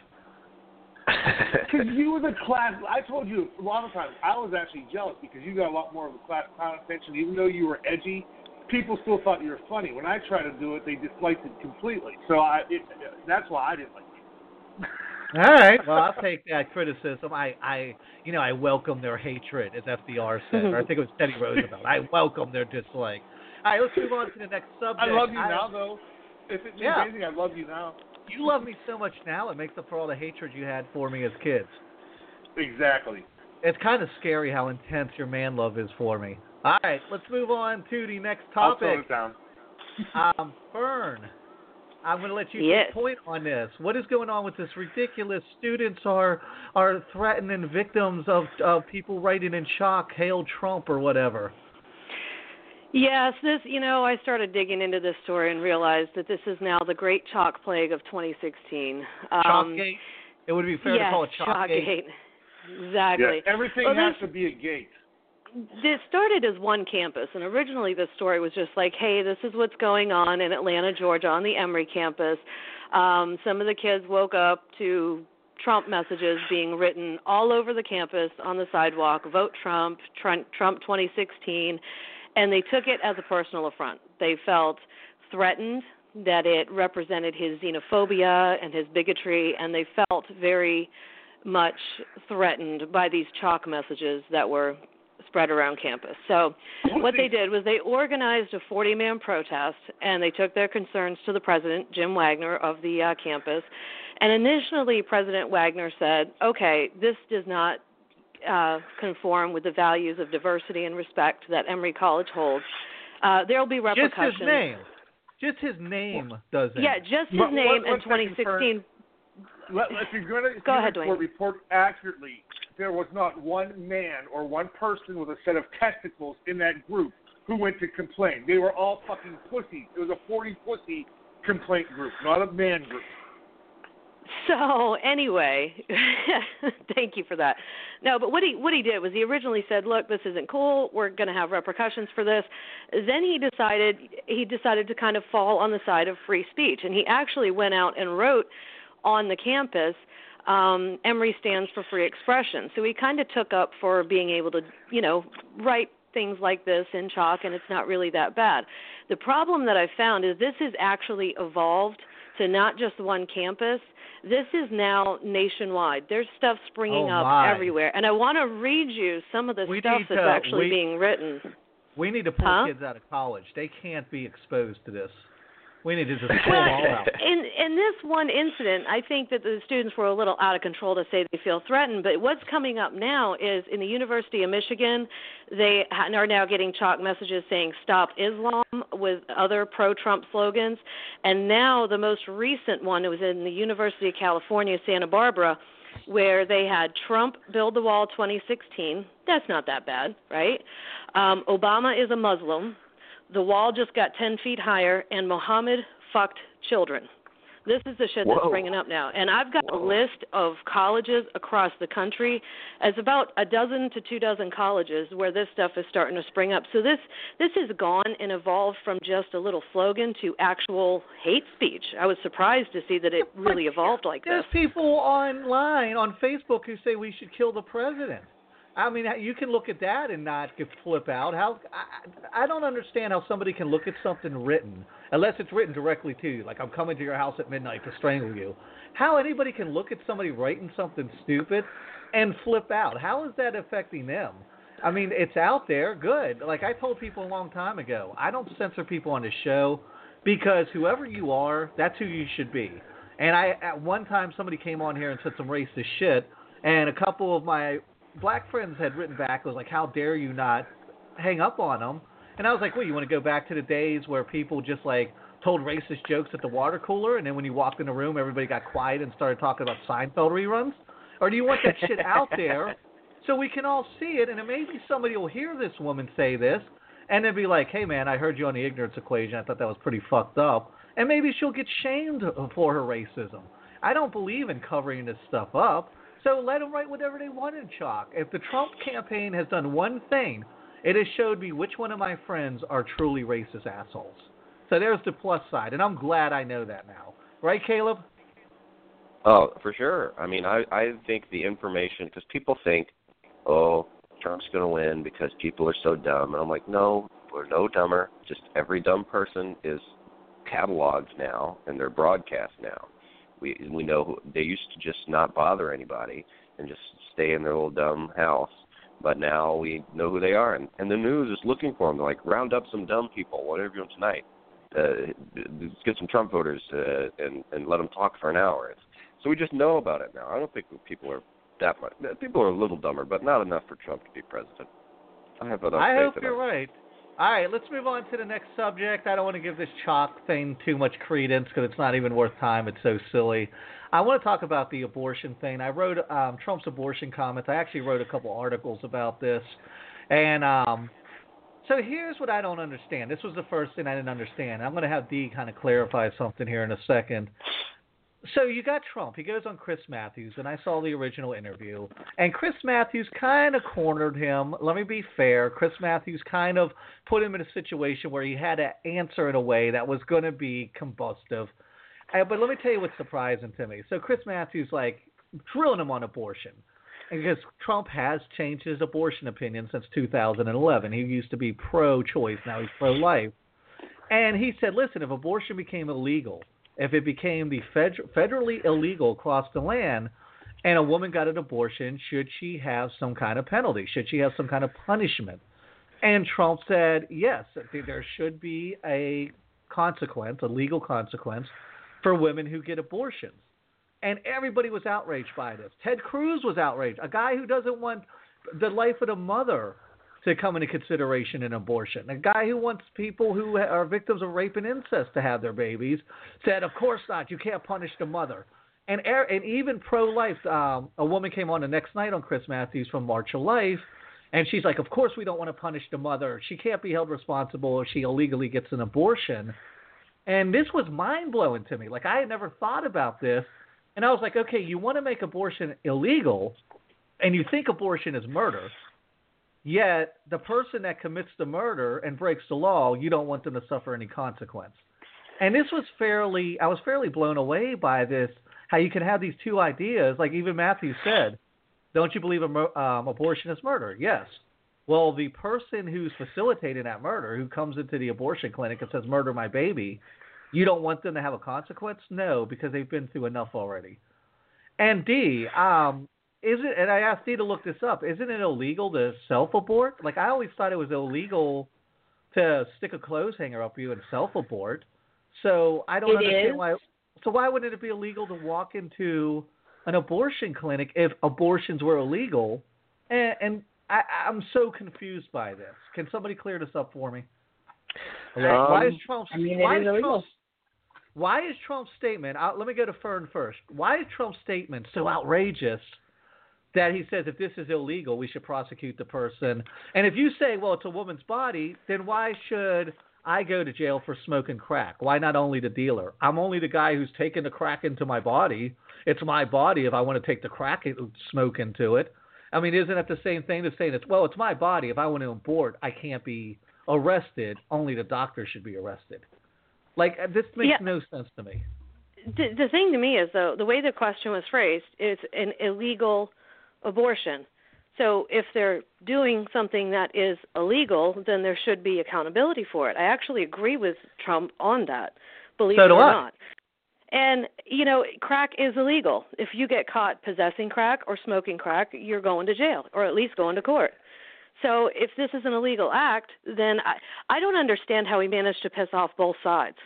Because you were the class. I told you a lot of times. I was actually jealous because you got a lot more of a class clown attention. Even though you were edgy, people still thought you were funny. When I tried to do it, they disliked it completely. So I, it, that's why I didn't like you. All right. Well, I'll take that criticism. I, I, you know, I welcome their hatred, as FDR said. or I think it was Teddy Roosevelt. I welcome their dislike. All right, let's move on to the next subject. I love you I- now, though. If it means Yeah. anything, I love you now. You love me so much now. It makes up for all the hatred you had for me as kids. Exactly. It's kind of scary how intense your man love is for me. All right, let's move on to the next topic. I'll it down. um, Fern, I'm going to let you yes. take point on this. What is going on with this ridiculous? Students are are threatening victims of of people writing in chalk, "Hail Trump" or whatever. Yes, this, you know, I started digging into this story and realized that this is now the great chalk plague of 2016. Um, Chalkgate? It would be fair yes, to call it Chalkgate. Chalkgate. Exactly. Yeah, everything well, has this, to be a gate. This started as one campus, and originally the story was just like, hey, this is what's going on in Atlanta, Georgia, on the Emory campus. Um, some of the kids woke up to Trump messages being written all over the campus on the sidewalk vote Trump, Trump, Trump 2016 and they took it as a personal affront. They felt threatened that it represented his xenophobia and his bigotry, and they felt very much threatened by these chalk messages that were spread around campus. So, what they did was they organized a 40 man protest and they took their concerns to the president, Jim Wagner, of the uh, campus. And initially, President Wagner said, okay, this does not uh, conform with the values of diversity and respect that Emory College holds. Uh, there will be repercussions. Just his name. Just his name does it. Yeah, just his What- name in 2016. Let, if you're going to Go ahead, report, report accurately, there was not one man or one person with a set of testicles in that group who went to complain. They were all fucking pussies. It was a 40 pussy complaint group, not a man group. So anyway, thank you for that. No, but what he what he did was he originally said, "Look, this isn't cool. We're going to have repercussions for this." Then he decided he decided to kind of fall on the side of free speech, and he actually went out and wrote on the campus. Um, Emory stands for free expression, so he kind of took up for being able to, you know, write things like this in chalk, and it's not really that bad. The problem that I found is this has actually evolved to not just one campus. This is now nationwide. There's stuff springing Oh, up my. everywhere, and I want to read you some of the We stuff that's to- actually we- being written. We need to pull Huh? kids out of college. They can't be exposed to this. We need to just pull them all out. In in this one incident, I think that the students were a little out of control to say they feel threatened. But what's coming up now is in the University of Michigan, they are now getting chalk messages saying "Stop Islam" with other pro-Trump slogans. And now the most recent one was in the University of California, Santa Barbara, where they had Trump build the wall 2016. That's not that bad, right? Um, Obama is a Muslim. The wall just got 10 feet higher, and Mohammed fucked children. This is the shit that's Whoa. springing up now. And I've got a list of colleges across the country. It's about a dozen to two dozen colleges where this stuff is starting to spring up. So this this has gone and evolved from just a little slogan to actual hate speech. I was surprised to see that it really evolved like There's this. people online on Facebook who say we should kill the president. I mean, you can look at that and not flip out. How I, I don't understand how somebody can look at something written unless it's written directly to you, like I'm coming to your house at midnight to strangle you. How anybody can look at somebody writing something stupid and flip out? How is that affecting them? I mean, it's out there, good. Like I told people a long time ago, I don't censor people on this show because whoever you are, that's who you should be. And I at one time somebody came on here and said some racist shit, and a couple of my black friends had written back was like, "How dare you not hang up on them?" And I was like, "Well, you want to go back to the days where people just like told racist jokes at the water cooler, and then when you walked in the room, everybody got quiet and started talking about Seinfeld reruns? Or do you want that shit out there so we can all see it, and maybe somebody will hear this woman say this, and then be like, "Hey, man, I heard you on the ignorance equation. I thought that was pretty fucked up," and maybe she'll get shamed for her racism. I don't believe in covering this stuff up. So let them write whatever they want in chalk. If the Trump campaign has done one thing, it has showed me which one of my friends are truly racist assholes. So there's the plus side, and I'm glad I know that now. Right, Caleb? Oh, for sure. I mean, I I think the information because people think, oh, Trump's going to win because people are so dumb, and I'm like, no, we're no dumber. Just every dumb person is cataloged now and they're broadcast now. We we know who, they used to just not bother anybody and just stay in their little dumb house, but now we know who they are, and and the news is looking for them. They're like, round up some dumb people. What are you doing tonight? Uh, let's get some Trump voters uh, and and let them talk for an hour. It's, so we just know about it now. I don't think people are that much. People are a little dumber, but not enough for Trump to be president. I have enough I faith hope you're right. All right, let's move on to the next subject. I don't want to give this chalk thing too much credence because it's not even worth time. It's so silly. I want to talk about the abortion thing. I wrote um, Trump's abortion comments. I actually wrote a couple articles about this, and um, so here's what I don't understand. This was the first thing I didn't understand. I'm going to have Dee kind of clarify something here in a second. So you got Trump. He goes on Chris Matthews, and I saw the original interview. And Chris Matthews kind of cornered him. Let me be fair. Chris Matthews kind of put him in a situation where he had to answer in a way that was going to be combustive. Uh, but let me tell you what's surprising to me. So Chris Matthews like drilling him on abortion. Because Trump has changed his abortion opinion since 2011. He used to be pro-choice, now he's pro-life. And he said, listen, if abortion became illegal, if it became the fed- federally illegal across the land, and a woman got an abortion, should she have some kind of penalty? Should she have some kind of punishment? And Trump said, yes, there should be a consequence, a legal consequence, for women who get abortions. And everybody was outraged by this. Ted Cruz was outraged, a guy who doesn't want the life of the mother to come into consideration in abortion. A guy who wants people who are victims of rape and incest to have their babies said, "Of course not. You can't punish the mother." And and even pro-life, um, a woman came on the next night on Chris Matthews from March of Life, and she's like, "Of course we don't want to punish the mother. She can't be held responsible if she illegally gets an abortion." And this was mind blowing to me. Like I had never thought about this, and I was like, "Okay, you want to make abortion illegal, and you think abortion is murder." Yet the person that commits the murder and breaks the law, you don't want them to suffer any consequence. And this was fairly, I was fairly blown away by this. How you can have these two ideas, like even Matthew said, don't you believe um, abortion is murder? Yes. Well, the person who's facilitating that murder, who comes into the abortion clinic and says, "Murder my baby," you don't want them to have a consequence? No, because they've been through enough already. And Dee, um, is it? And I asked Dee to look this up. Isn't it illegal to self-abort? Like I always thought it was illegal to stick a clothes hanger up you and self-abort. So I don't It understand is. why. So why wouldn't it be illegal to walk into an abortion clinic if abortions were illegal? And, and I, I'm so confused by this. Can somebody clear this up for me? why is Um, Trump's? I mean, why is is illegal. Trump's why is Trump's statement? Uh, let me go to Fern first. Why is Trump's statement so outrageous that he says if this is illegal, we should prosecute the person? And if you say, well, it's a woman's body, then why should I go to jail for smoking crack? Why not only the dealer? I'm only the guy who's taken the crack into my body. It's my body if I want to take the crack and smoke into it. I mean, isn't it the same thing as saying it's well, it's my body. If I want to abort, I can't be arrested. Only the doctor should be arrested. Like uh, this makes Yeah. no sense to me. the, the thing to me is though the way the question was phrased is an illegal abortion. So if they're doing something that is illegal, then there should be accountability for it. I actually agree with Trump on that. Believe So it or I. not. And you know, crack is illegal. If you get caught possessing crack or smoking crack, you're going to jail or at least going to court. So if this is an illegal act, then I I don't understand how he managed to piss off both sides.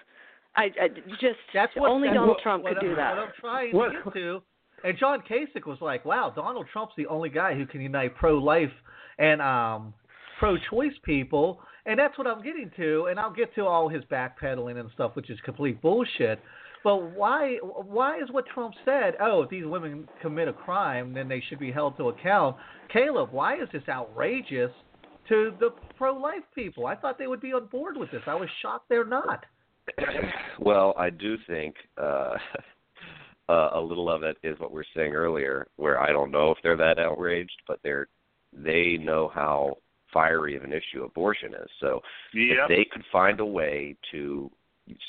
I, I just That's what only that's Donald what- Trump what could I'm, do that. What I'm trying What- to get to, and John Kasich was like, "Wow, Donald Trump's the only guy who can unite pro-life and um, pro-choice people," and that's what I'm getting to. And I'll get to all his backpedaling and stuff, which is complete bullshit. But why? Why is what Trump said? Oh, if these women commit a crime, then they should be held to account. Caleb, why is this outrageous to the pro-life people? I thought they would be on board with this. I was shocked they're not. well, I do think uh, uh, a little of it is what we are saying earlier, where I don't know if they're that outraged, but they're they know how fiery of an issue abortion is. So Yep. if they could find a way to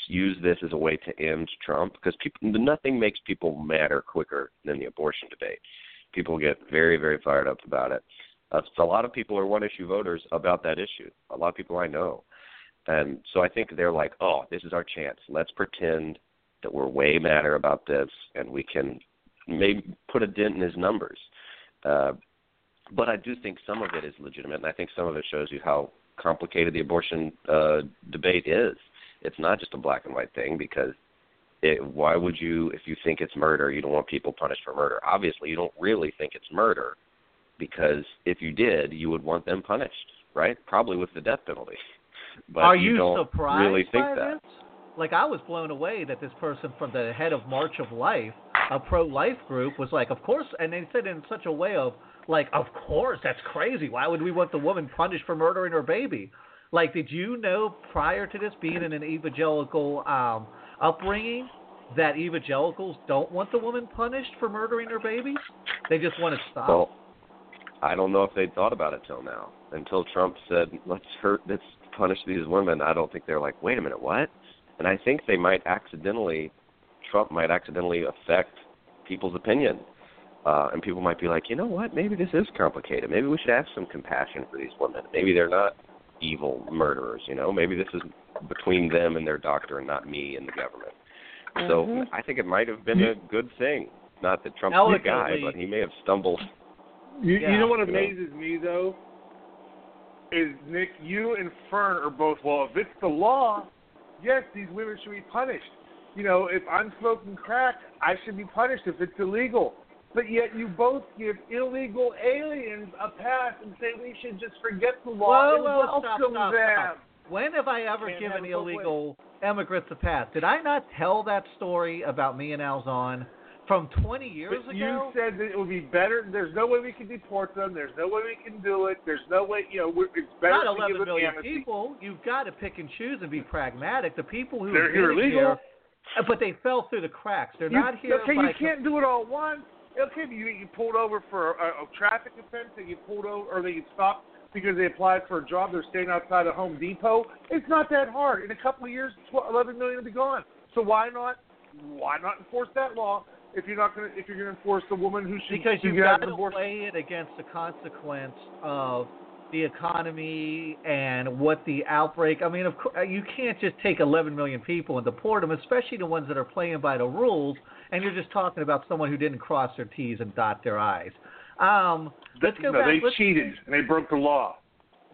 use this as a way to end Trump, because people nothing makes people madder quicker than the abortion debate. People get very very fired up about it. Uh, so a lot of people are one issue voters about that issue. A lot of people I know. And so I think they're like, oh, this is our chance. Let's pretend that we're way madder about this and we can maybe put a dent in his numbers. Uh, but I do think some of it is legitimate, and I think some of it shows you how complicated the abortion uh, debate is. It's not just a black and white thing because it, why would you, if you think it's murder, you don't want people punished for murder? Obviously, you don't really think it's murder, because if you did, you would want them punished, right? Probably with the death penalty. But Are you, you, don't surprised really think that. this? Like I was blown away that this person from the head of March of Life, a pro-life group, was like, "Of course," and they said in such a way of like, "Of course, that's crazy. Why would we want the woman punished for murdering her baby?" Like, did you know prior to this being in an evangelical um, upbringing that evangelicals don't want the woman punished for murdering her baby? They just want to stop. Well, I don't know if they'd thought about it till now. Until Trump said, "Let's hurt, let's punish these women." I don't think they're like, "Wait a minute, what?" And I think they might accidentally, Trump might accidentally affect people's opinion, uh, and people might be like, "You know what? Maybe this is complicated. Maybe we should have some compassion for these women. Maybe they're not evil murderers. You know, maybe this is between them and their doctor, and not me and the government." So Mhm. I think it might have been a good thing. Not that Trump's the guy, but he may have stumbled. You, Yeah. you know what You know. amazes me though is Nick, you and Fern are both well. If it's the law, yes, these women should be punished. You know, if I'm smoking crack, I should be punished if it's illegal. But yet you both give illegal aliens a pass and say we should just forget the law Whoa, and whoa, stop, welcome stop, them. stop. When have I ever Can't given illegal immigrants a pass? Did I not tell that story about me and Alzon from 20 years But ago? you said that it would be better. There's no way we can deport them. There's no way we can do it. There's no way, you know, it's better not to give 11 them million people. You've got to pick and choose and be pragmatic. The people who They're here illegal. here, uh, but they fell through the cracks. They're You- not here. Okay, you can't do it all at once. Okay, you you pulled over for a, a traffic offense, and you pulled over, or they stopped because they applied for a job. They're staying outside of Home Depot. It's not that hard. In a couple of years, 12, 11 million will be gone. So why not? Why not enforce that law if you're not going to if you're going to enforce the woman who should because you've got to abortion? weigh it against the consequence of the economy and what the outbreak. I mean, of course, you can't just take 11 million people and deport them, especially the ones that are playing by the rules. And you're just talking about someone who didn't cross their T's and dot their I's. Um, let's go no, back. they let's, cheated and they broke the law.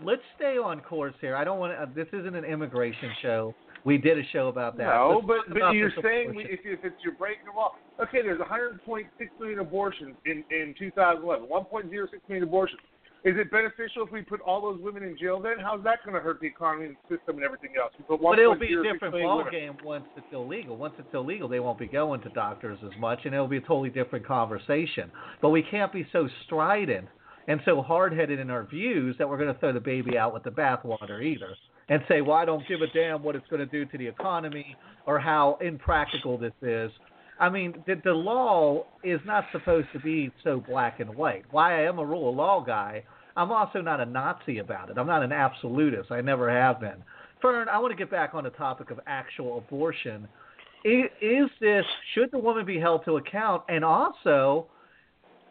Let's stay on course here. I don't want to. Uh, this isn't an immigration show. We did a show about that. No, Let's but but you're saying abortion. if, if it's you're breaking the law. Okay, there's 100.6 million abortions in in 2011. 1.06 million abortions. Is it beneficial if we put all those women in jail? Then how's that going to hurt the economy and the system and everything else? We But it'll be a different million ball game once it's illegal. Once it's illegal, they won't be going to doctors as much, and it'll be a totally different conversation. But we can't be so strident and so hard-headed in our views that we're going to throw the baby out with the bathwater either, and say, "Well, I don't give a damn what it's going to do to the economy or how impractical this is." I mean, the, the law is not supposed to be so black and white. Why I am a rule of law guy, I'm also not a Nazi about it. I'm not an absolutist. I never have been. Fern, I want to get back on the topic of actual abortion. Is this should the woman be held to account? And also,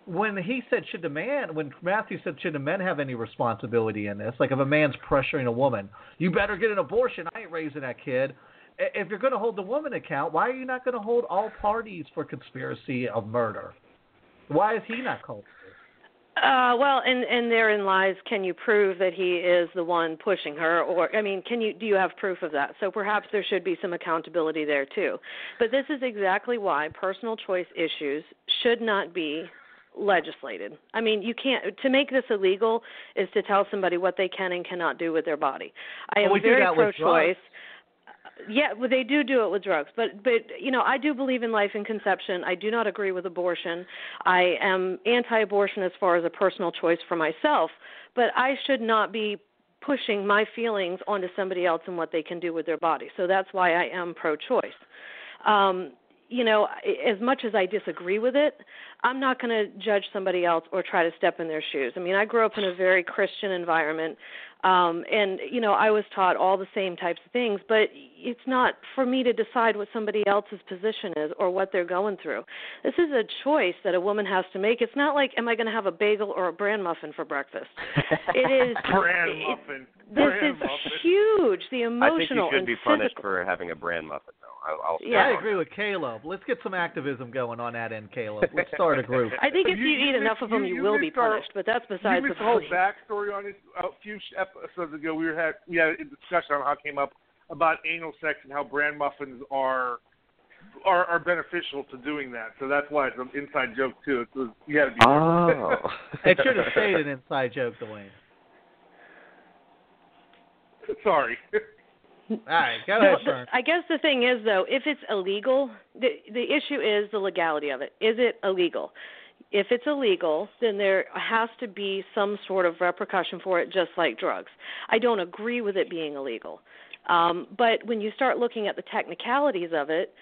when he said should the man, when Matthew said should the men have any responsibility in this? Like if a man's pressuring a woman, you better get an abortion. I ain't raising that kid. If you're going to hold the woman account, why are you not going to hold all parties for conspiracy of murder? Why is he not called? Uh, well, and and therein lies can you prove that he is the one pushing her, or I mean, can you do you have proof of that? So perhaps there should be some accountability there too. But this is exactly why personal choice issues should not be legislated. I mean, you can't to make this illegal is to tell somebody what they can and cannot do with their body. I Well, am we very pro-choice. Yeah, well, they do do it with drugs, but but you know, I do believe in life and conception. I do not agree with abortion. I am anti-abortion as far as a personal choice for myself, but I should not be pushing my feelings onto somebody else and what they can do with their body. So that's why I am pro-choice. Um, you know, as much as I disagree with it, I'm not going to judge somebody else or try to step in their shoes. I mean, I grew up in a very Christian environment, um, and you know, I was taught all the same types of things. But it's not for me to decide what somebody else's position is or what they're going through. This is a choice that a woman has to make. It's not like, am I going to have a bagel or a bran muffin for breakfast? It is. Bran it- muffin. This Bran is muffin. huge. The emotional. I think you should and be punished for having a bran muffin, though. I'll, I'll Yeah. I agree with Caleb. Let's get some activism going on that end, Caleb. Let's start a group. I think if You- you, you eat missed- enough of them, you- you, you will be missed our- punished. But that's you besides missed the the whole point. backstory on it a few episodes ago. We were had we had a discussion on how it came up about anal sex and how bran muffins are are, are beneficial to doing that. So that's why it's an inside joke too. Oh. It was, you got to be. Oh. it should have stayed an inside joke, Dwayne. Sorry. All right, go No, ahead, the- I guess the thing is though, if it's illegal, the the issue is the legality of it. Is it illegal? If it's illegal, then there has to be some sort of repercussion for it, just like drugs. I don't agree with it being illegal, um, but when you start looking at the technicalities of it,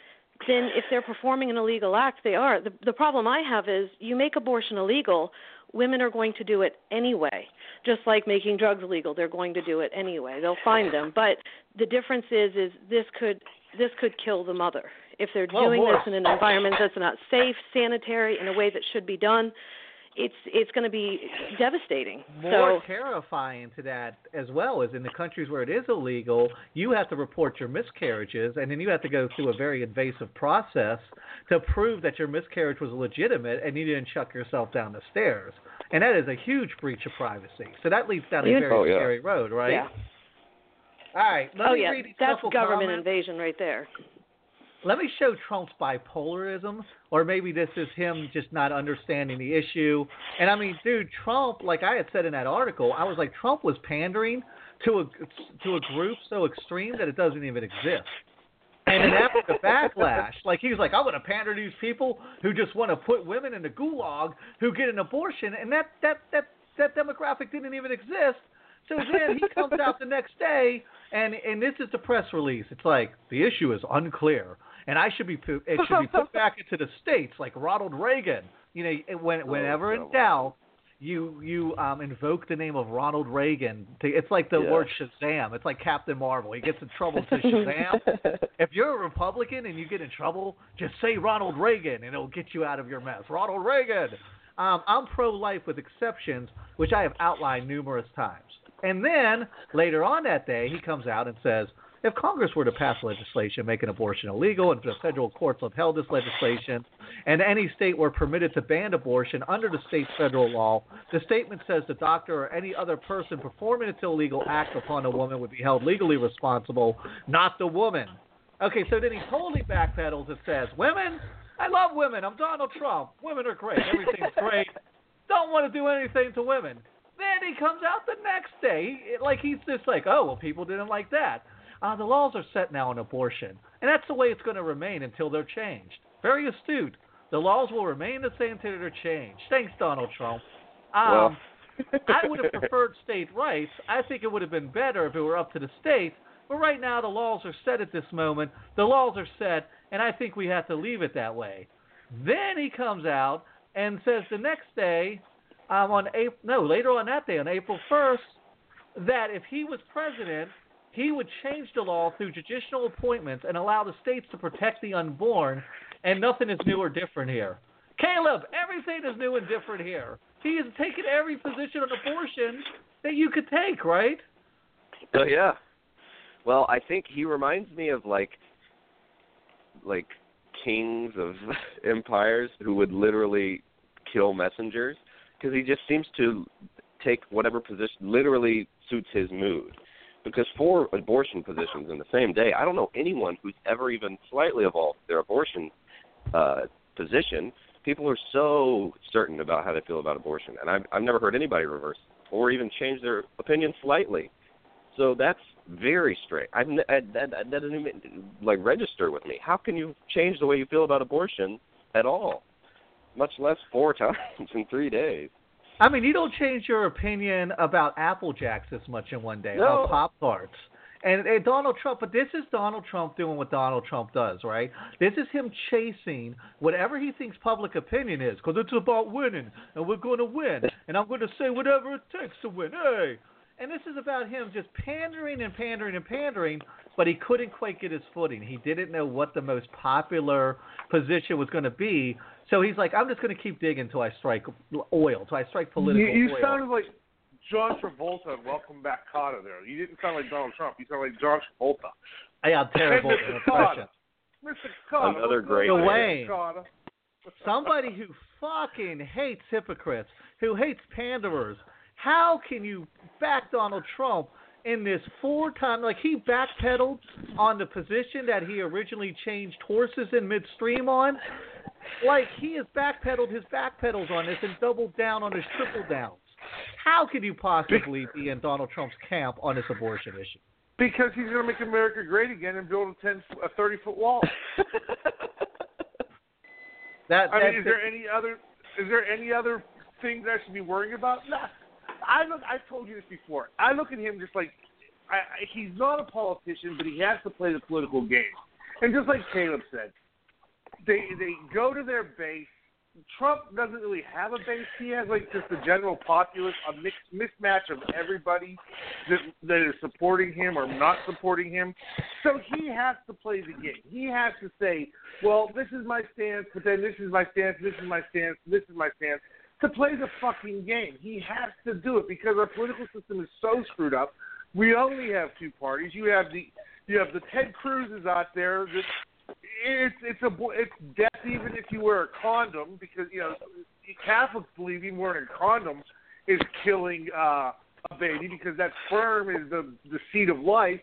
then if they're performing an illegal act, they are. The, the problem I have is you make abortion illegal, women are going to do it anyway. Just like making drugs legal, they're going to do it anyway. They'll find them. But the difference is, is this could this could kill the mother if they're Well, doing this in an environment that's not safe, sanitary, in a way that should be done. It's it's going to be devastating. More so terrifying to that as well is in the countries where it is illegal, you have to report your miscarriages, and then you have to go through a very invasive process to prove that your miscarriage was legitimate and you didn't chuck yourself down the stairs. And that is a huge breach of privacy. So that leads down a very Oh, yeah. scary road, right? yeah. All right. Let oh me yeah, read these that's government comments. invasion right there. Let me show Trump's bipolarism, or maybe this is him just not understanding the issue. And I mean, dude, Trump, like I had said in that article, I was like, Trump was pandering to a to a group so extreme that it doesn't even exist. And then after the backlash, like he was like, I'm going to pander to these people who just want to put women in the gulag who get an abortion, and that that that that demographic didn't even exist. So then he comes out the next day, and and this is the press release. It's like the issue is unclear, and I should be put, it should be put back into the states, like Ronald Reagan. You know, when whenever in doubt, you you um invoke the name of Ronald Reagan. To, it's like the Yeah. word Shazam. It's like Captain Marvel. He gets in trouble to Shazam. if you're a Republican and you get in trouble, just say Ronald Reagan, and it'll get you out of your mess. Ronald Reagan. Um, I'm pro-life with exceptions, which I have outlined numerous times. And then later on that day, he comes out and says, if Congress were to pass legislation making abortion illegal and the federal courts upheld this legislation, and any state were permitted to ban abortion under the state's federal law, the statement says the doctor or any other person performing its illegal act upon a woman would be held legally responsible, not the woman. Okay, so then he totally backpedals and says, Women, I love women. I'm Donald Trump. Women are great. Everything's great. Don't want to do anything to women. Then he comes out the next day, like he's just like, oh, well, people didn't like that. Uh, the laws are set now on abortion, and that's the way it's going to remain until they're changed. Very astute. The laws will remain the same until they're changed. Thanks, Donald Trump. Um, I would have preferred state rights. I think it would have been better if it were up to the states. But right now, the laws are set at this moment. The laws are set, and I think we have to leave it that way. Then he comes out and says the next day, um, on April, no, later on that day, on April 1st, that if he was president, he would change the law through judicial appointments and allow the states to protect the unborn, and nothing is new or different here. Caleb, everything is new and different here. He has taken every position on abortion that you could take, right? Oh yeah. Well, I think he reminds me of like like kings of empires who would literally kill messengers because he just seems to take whatever position literally suits his mood. Because four abortion positions in the same day, I don't know anyone who's ever even slightly evolved their abortion uh, position. People are so certain about how they feel about abortion, and I've I've never heard anybody reverse or even change their opinion slightly. So that's very strange. I've I, that, that doesn't even like register with me. How can you change the way you feel about abortion at all? Much less four times in three days. I mean, you don't change your opinion about Apple Jacks this much in one day, No. about Pop Tarts. And, and Donald Trump, but this is Donald Trump doing what Donald Trump does, right? This is him chasing whatever he thinks public opinion is, because it's about winning, and we're going to win, and I'm going to say whatever it takes to win. Hey, and this is about him just pandering and pandering and pandering, but he couldn't quite get his footing. He didn't know what the most popular position was going to be, so he's like, I'm just going to keep digging until I strike oil, until I strike political you, you oil. sounded like John Travolta Welcome Back, Kotter. There, you didn't sound like Donald Trump. You sound like John Travolta. Yeah, I'm terrible at Mr. impressions. Mr. Kotter. Another great going on, Dwayne. Kotter? Somebody who fucking hates hypocrites, who hates panderers. How can you back Donald Trump in this four time like he backpedaled on the position that he originally changed horses in midstream on. Like he has backpedaled his backpedals on this and doubled down on his triple downs. How could you possibly be in Donald Trump's camp on this abortion issue? Because he's going to make America great again and build a ten, a thirty foot wall. that, I mean, is there any other? Is there any other things I should be worrying about? No. I look. I've told you this before. I look at him just like I, I, he's not a politician, but he has to play the political game. And just like Caleb said, they they go to their base. Trump doesn't really have a base. He has like just the general populace, a mixed mismatch of everybody that that is supporting him or not supporting him. So he has to play the game. He has to say, "Well, this is my stance, but then this is my stance, this is my stance, this is my stance." To play the fucking game, he has to do it because our political system is so screwed up. We only have two parties. You have the you have the Ted Cruzes out there that it's it's a it's death even if you wear a condom because you know Catholics believe even wearing a condom is killing uh, a baby because that sperm is the the seed of life.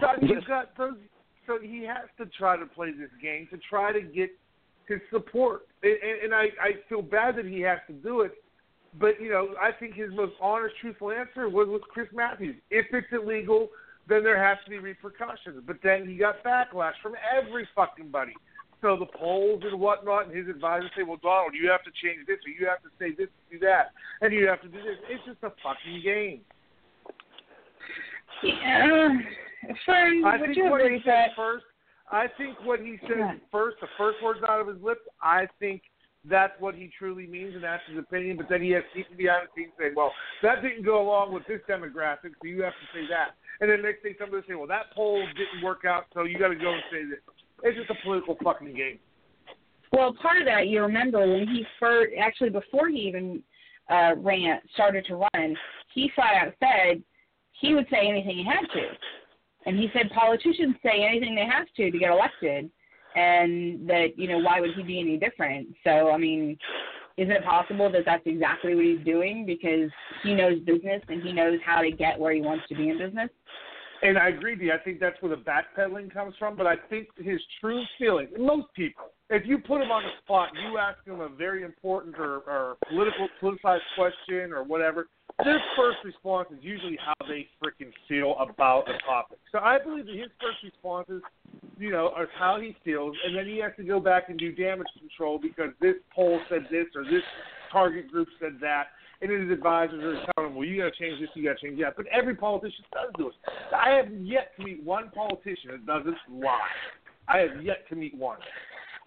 So you've got those. So he has to try to play this game to try to get his support, and, and I I feel bad that he has to do it. But you know, I think his most honest, truthful answer was with Chris Matthews. If it's illegal, then there has to be repercussions. But then he got backlash from every fucking buddy. So the polls and whatnot, and his advisors say, "Well, Donald, you have to change this, or you have to say this, do that, and you have to do this." It's just a fucking game. Yeah, friend, I would think you what agree he that? first. I think what he says first, the first words out of his lips, I think that's what he truly means, and that's his opinion. But then he has people behind the scenes saying, "Well, that didn't go along with this demographic, so you have to say that." And then next thing somebody say, "Well, that poll didn't work out, so you got to go and say this." It's just a political fucking game. Well, part of that, you remember when he first, actually before he even uh, ran, started to run, he flat out said he would say anything he had to, and he said politicians say anything they have to to get elected, and that you know why would he be any different? So I mean, is it possible that that's exactly what he's doing because he knows business and he knows how to get where he wants to be in business? And I agree with you. I think that's where the backpedaling comes from. But I think his true feeling, most people, if you put him on the spot, you ask him a very important or, or political, politicized question or whatever, their first response is usually how they freaking feel about a topic. So I believe that his first responses, you know, are how he feels, and then he has to go back and do damage control because this poll said this or this target group said that, and his advisors are telling him, well, you got to change this, you got to change that. But every politician does do it. I have yet to meet one politician that doesn't lie. I have yet to meet one.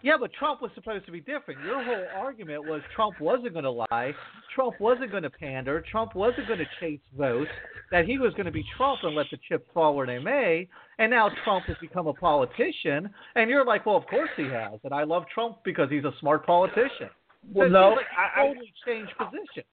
Yeah, but Trump was supposed to be different. Your whole argument was Trump wasn't going to lie, Trump wasn't going to pander, Trump wasn't going to chase votes, that he was going to be Trump and let the chips fall where they may. And now Trump has become a politician, and you're like, well, of course he has. And I love Trump because he's a smart politician. Well, So no, like I- totally changed positions.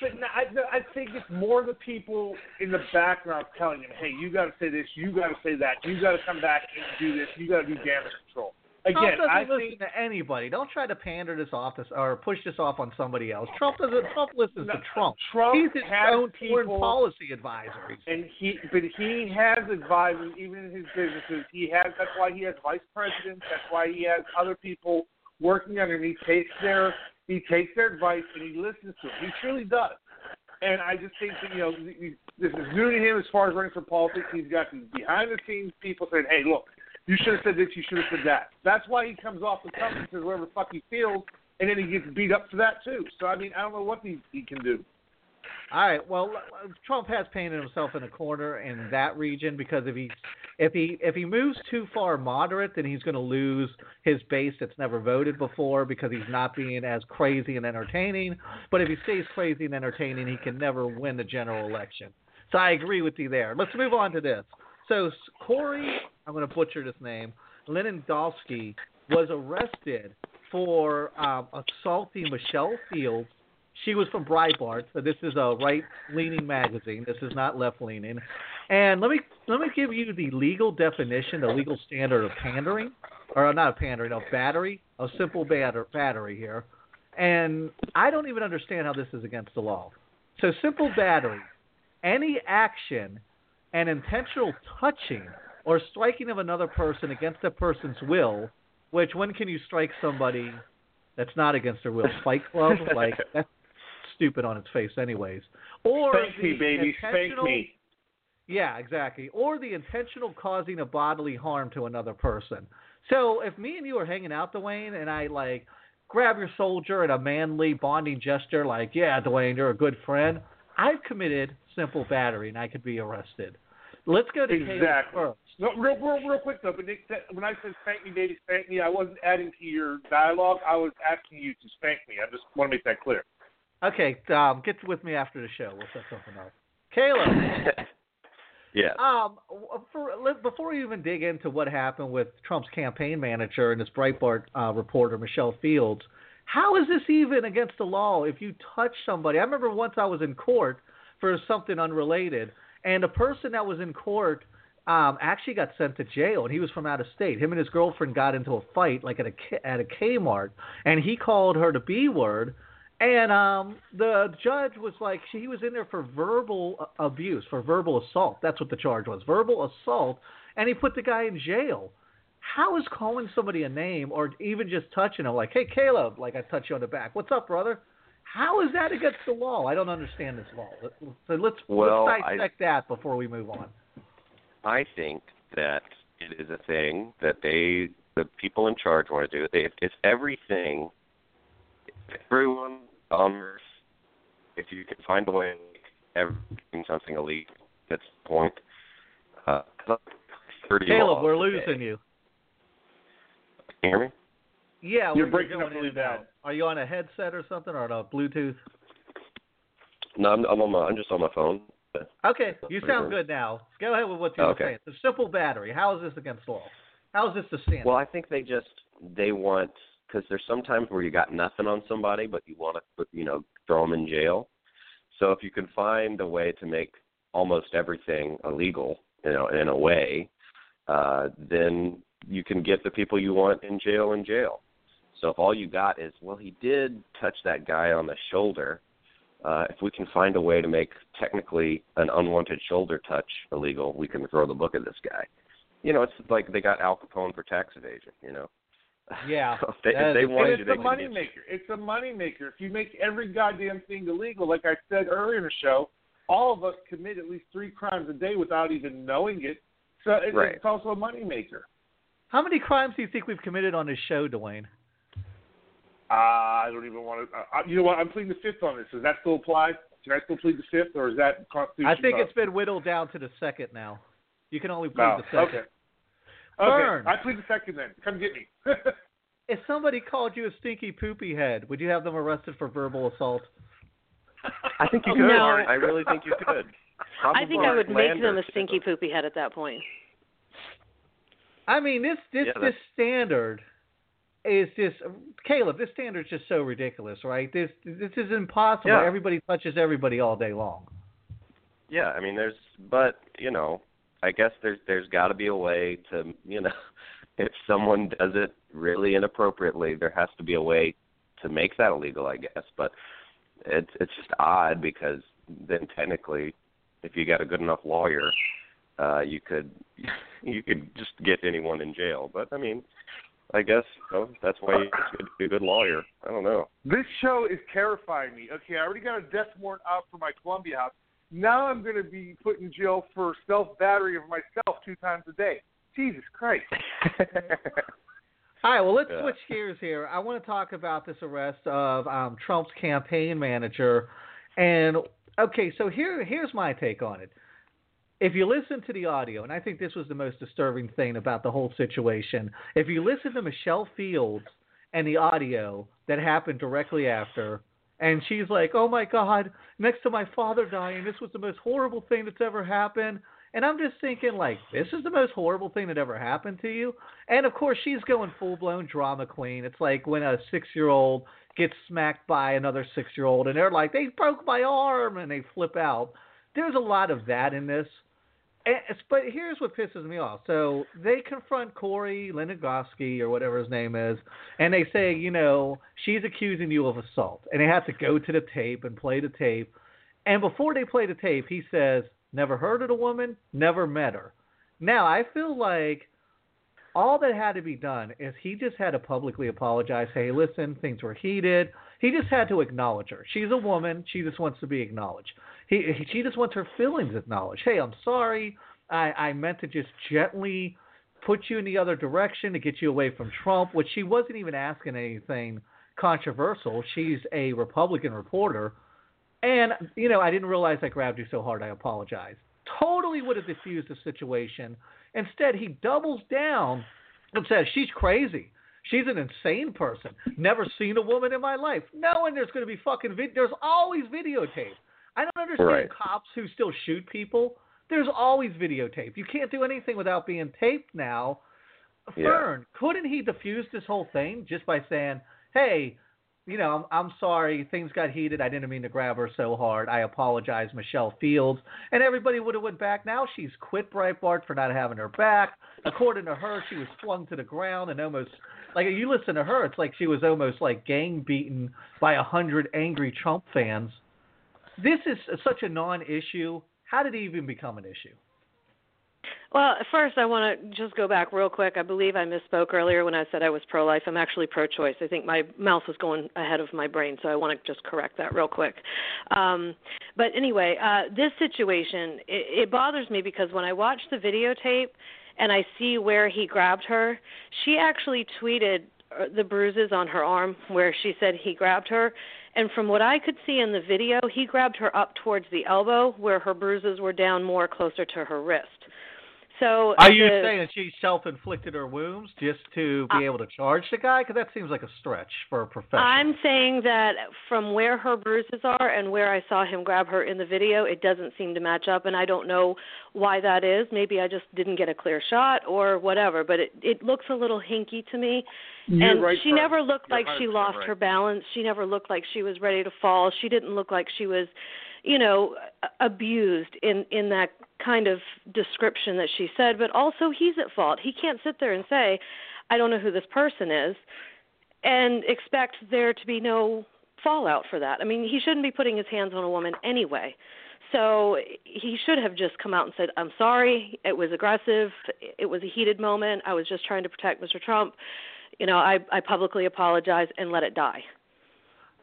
But no, I, I think it's more the people in the background telling him, "Hey, you got to say this, you got to say that, you got to come back and do this, you got to do damage control." Again, Trump doesn't I listen to anybody. Don't try to pander this off this or push this off on somebody else. Trump doesn't. Trump listens to Trump. Trump He's his has own foreign people- policy advisor. and he, but he has advisors even in his businesses. He has. That's why he has vice presidents. That's why he has other people working under him. He takes their he takes their advice and he listens to them. He truly does. And I just think that you know this is new to him as far as running for politics. He's got these behind the scenes people saying, "Hey, look, you should have said this, you should have said that." That's why he comes off the cuff and says whatever the fuck he feels, and then he gets beat up for that too. So I mean, I don't know what he he can do. All right. Well, Trump has painted himself in a corner in that region because if he if he if he moves too far moderate, then he's going to lose his base that's never voted before because he's not being as crazy and entertaining. But if he stays crazy and entertaining, he can never win the general election. So I agree with you there. Let's move on to this. So Corey, I'm going to butcher this name, Lenindowski was arrested for um, assaulting Michelle Fields she was from Breitbart, so this is a right-leaning magazine. This is not left-leaning. And let me let me give you the legal definition, the legal standard of pandering, or not a pandering, of battery, a simple batter, battery here. And I don't even understand how this is against the law. So simple battery, any action and intentional touching or striking of another person against a person's will, which when can you strike somebody that's not against their will? Fight Club? like that's stupid on its face anyways. Or Spank me, baby. Spank me. yeah, exactly. Or the intentional causing of bodily harm to another person. So if me and you are hanging out, Dwayne, and I like grab your soldier in a manly bonding gesture, like, yeah, Dwayne, you're a good friend, I've committed simple battery and I could be arrested. Let's go to Exactly. first. No, real, real, real quick though. But Nick said, when I said spank me, baby, spank me, I wasn't adding to your dialogue. I was asking you to spank me. I just want to make that clear. Okay, um, get with me after the show. We'll set something up. Caleb. Yeah. Um, for, before we even dig into what happened with Trump's campaign manager and this Breitbart uh, reporter Michelle Fields, how is this even against the law if you touch somebody? I remember once I was in court for something unrelated, and a person that was in court um, actually got sent to jail, and he was from out of state. Him and his girlfriend got into a fight, like at a at a Kmart, and he called her the B word. And um, the judge was like, he was in there for verbal abuse, for verbal assault. That's what the charge was, verbal assault. And he put the guy in jail. How is calling somebody a name or even just touching him, like, hey, Caleb, like I touch you on the back. What's up, brother? How is that against the law? I don't understand this law. So let's, Well, let's I- dissect that before we move on. I think that it is a thing that they, the people in charge, want to do. They, it's everything. Everyone on Earth, if you can find a way to make everything something illegal, that's the point. Uh, Caleb, laws we're a day. losing you. Can you hear me? Yeah, You're we're breaking up really in bad. Are you on a headset or something, or on a Bluetooth? No, I'm, I'm on my, I'm just on my phone. Okay, you sound good now. Go ahead with what you were Okay. saying. The simple battery. How is this against law? How is this the standard? Well, I think they just they want because there's sometimes where you got nothing on somebody, but you want to put you know throw them in jail. So if you can find a way to make almost everything illegal, you know, in a way, uh, then you can get the people you want in jail in jail. So if all you got is well, he did touch that guy on the shoulder. Uh, if we can find a way to make technically an unwanted shoulder touch illegal, we can throw the book at this guy you know, it's like they got Al Capone for tax evasion. You know. Yeah. So if they, if they wanted And you, it's they a could money get you. maker. It's a money maker. If you make every goddamn thing illegal, like I said earlier in the show, all of us commit at least three crimes a day without even knowing it. So it, Right. it's also a money maker. How many crimes do you think we've committed on this show, Dwayne? Uh, I don't even want to. Uh, you know what? I'm pleading the fifth on this. Does that still apply? Can I still plead the fifth, or is that Constitution? I think it's been whittled down to the second now. You can only plead No. the second. Okay. Burn. Okay. I plead the second then. Come get me. If somebody called you a stinky poopy head, would you have them arrested for verbal assault? I think you could. No. I really think you could. I think I would make them a stinky poopy head at that point. I mean, this this Yeah, this standard is just Caleb. This standard is just so ridiculous, right? This this is impossible. Yeah. Everybody touches everybody all day long. Yeah, I mean, there's, but you know, I guess there's there's got to be a way to, you know, if someone does it really inappropriately, there has to be a way to make that illegal, I guess. But it's it's just odd because then technically, if you got a good enough lawyer, uh, you could you could just get anyone in jail. But I mean, I guess you know, that's why it's good be a good lawyer. I don't know. This show is terrifying me. Okay, I already got a death warrant out for my Columbia house. Now I'm going to be put in jail for self battery of myself two times a day. Jesus Christ. All right, well, let's Yeah. switch gears here. I want to talk about this arrest of um, Trump's campaign manager. And okay, so here here's my take on it. If you listen to the audio, and I think this was the most disturbing thing about the whole situation, if you listen to Michelle Fields and the audio that happened directly after, and she's like, "Oh my God, next to my father dying, this was the most horrible thing that's ever happened." And I'm just thinking, like, this is the most horrible thing that ever happened to you. And of course, she's going full blown drama queen. It's like when a six year old gets smacked by another six year old, and they're like, they broke my arm, and they flip out. There's a lot of that in this. And, but here's what pisses me off. So they confront Corey Lenigoski or whatever his name is, and they say, you know, she's accusing you of assault. And they have to go to the tape and play the tape. And before they play the tape, he says, never heard of the woman, never met her. Now, I feel like all that had to be done is he just had to publicly apologize. Hey, listen, things were heated. He just had to acknowledge her. She's a woman. She just wants to be acknowledged. He, she just wants her feelings acknowledged. Hey, I'm sorry. I, I meant to just gently put you in the other direction to get you away from Trump, which she wasn't even asking anything controversial. She's a Republican reporter. And, you know, I didn't realize I grabbed you so hard. I apologize. Totally would have diffused the situation. Instead, he doubles down and says, She's crazy. She's an insane person. Never seen a woman in my life. No, and there's going to be fucking vid- there's always videotape. I don't understand Right. cops who still shoot people. There's always videotape. You can't do anything without being taped now. Yeah. Fern, couldn't he defuse this whole thing just by saying, "Hey, you know, I'm, I'm sorry, things got heated. I didn't mean to grab her so hard. I apologize, Michelle Fields." And everybody would have went back. Now she's quit Breitbart for not having her back. According to her, she was flung to the ground and almost like you listen to her, it's like she was almost like gang beaten by a hundred angry Trump fans. This is such a non-issue. How did it even become an issue? Well, first, I want to just go back real quick. I believe I misspoke earlier when I said I was pro life. I'm actually pro choice. I think my mouth was going ahead of my brain, so I want to just correct that real quick. Um, but anyway, uh, this situation, it, it bothers me because when I watch the videotape and I see where he grabbed her, she actually tweeted uh, the bruises on her arm where she said he grabbed her. And from what I could see in the video, he grabbed her up towards the elbow where her bruises were down more closer to her wrist. So Are you the- saying she self-inflicted her wounds just to be uh, able to charge the guy? Because that seems like a stretch for a professional. I'm saying that from where her bruises are and where I saw him grab her in the video, it doesn't seem to match up, and I don't know why that is. Maybe I just didn't get a clear shot or whatever, but it it looks a little hinky to me. You're and right, she Fern. never looked You're like she lost right. her balance. She never looked like she was ready to fall. She didn't look like she was, you know, abused in in that kind of description that she said. But also, he's at fault. He can't sit there and say, "I don't know who this person is," and expect there to be no fallout for that. I mean, he shouldn't be putting his hands on a woman anyway. So he should have just come out and said, "I'm sorry. It was aggressive. It was a heated moment. I was just trying to protect Mr. Trump. You know, I I publicly apologize and let it die."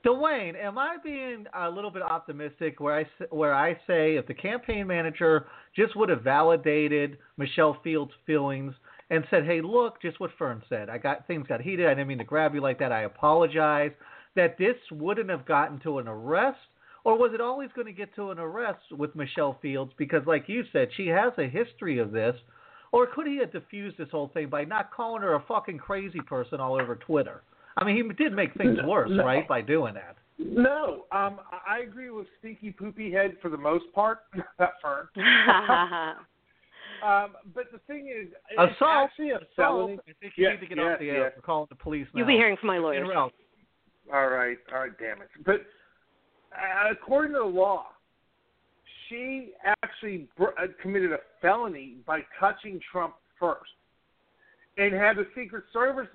Dwayne, am I being a little bit optimistic where I where I say if the campaign manager just would have validated Michelle Fields' feelings and said, "Hey, look, just what Fern said. I got things got heated. I didn't mean to grab you like that. I apologize." That this wouldn't have gotten to an arrest, or was it always going to get to an arrest with Michelle Fields? Because, like you said, she has a history of this. Or could he have diffused this whole thing by not calling her a fucking crazy person all over Twitter? I mean, he did make things worse, No. right, by doing that. No, um, I I agree with Stinky Poopy Head for the most part. Not Fern. um, but the thing is, it's Assault. actually a Assault. felony. I think you Yes, need to get yes, off the air yes. for calling the police now. You'll be hearing from my lawyer. All right, all right, damn it. But uh, according to the law, she actually br- uh, committed a felony by touching Trump first, and had the Secret Service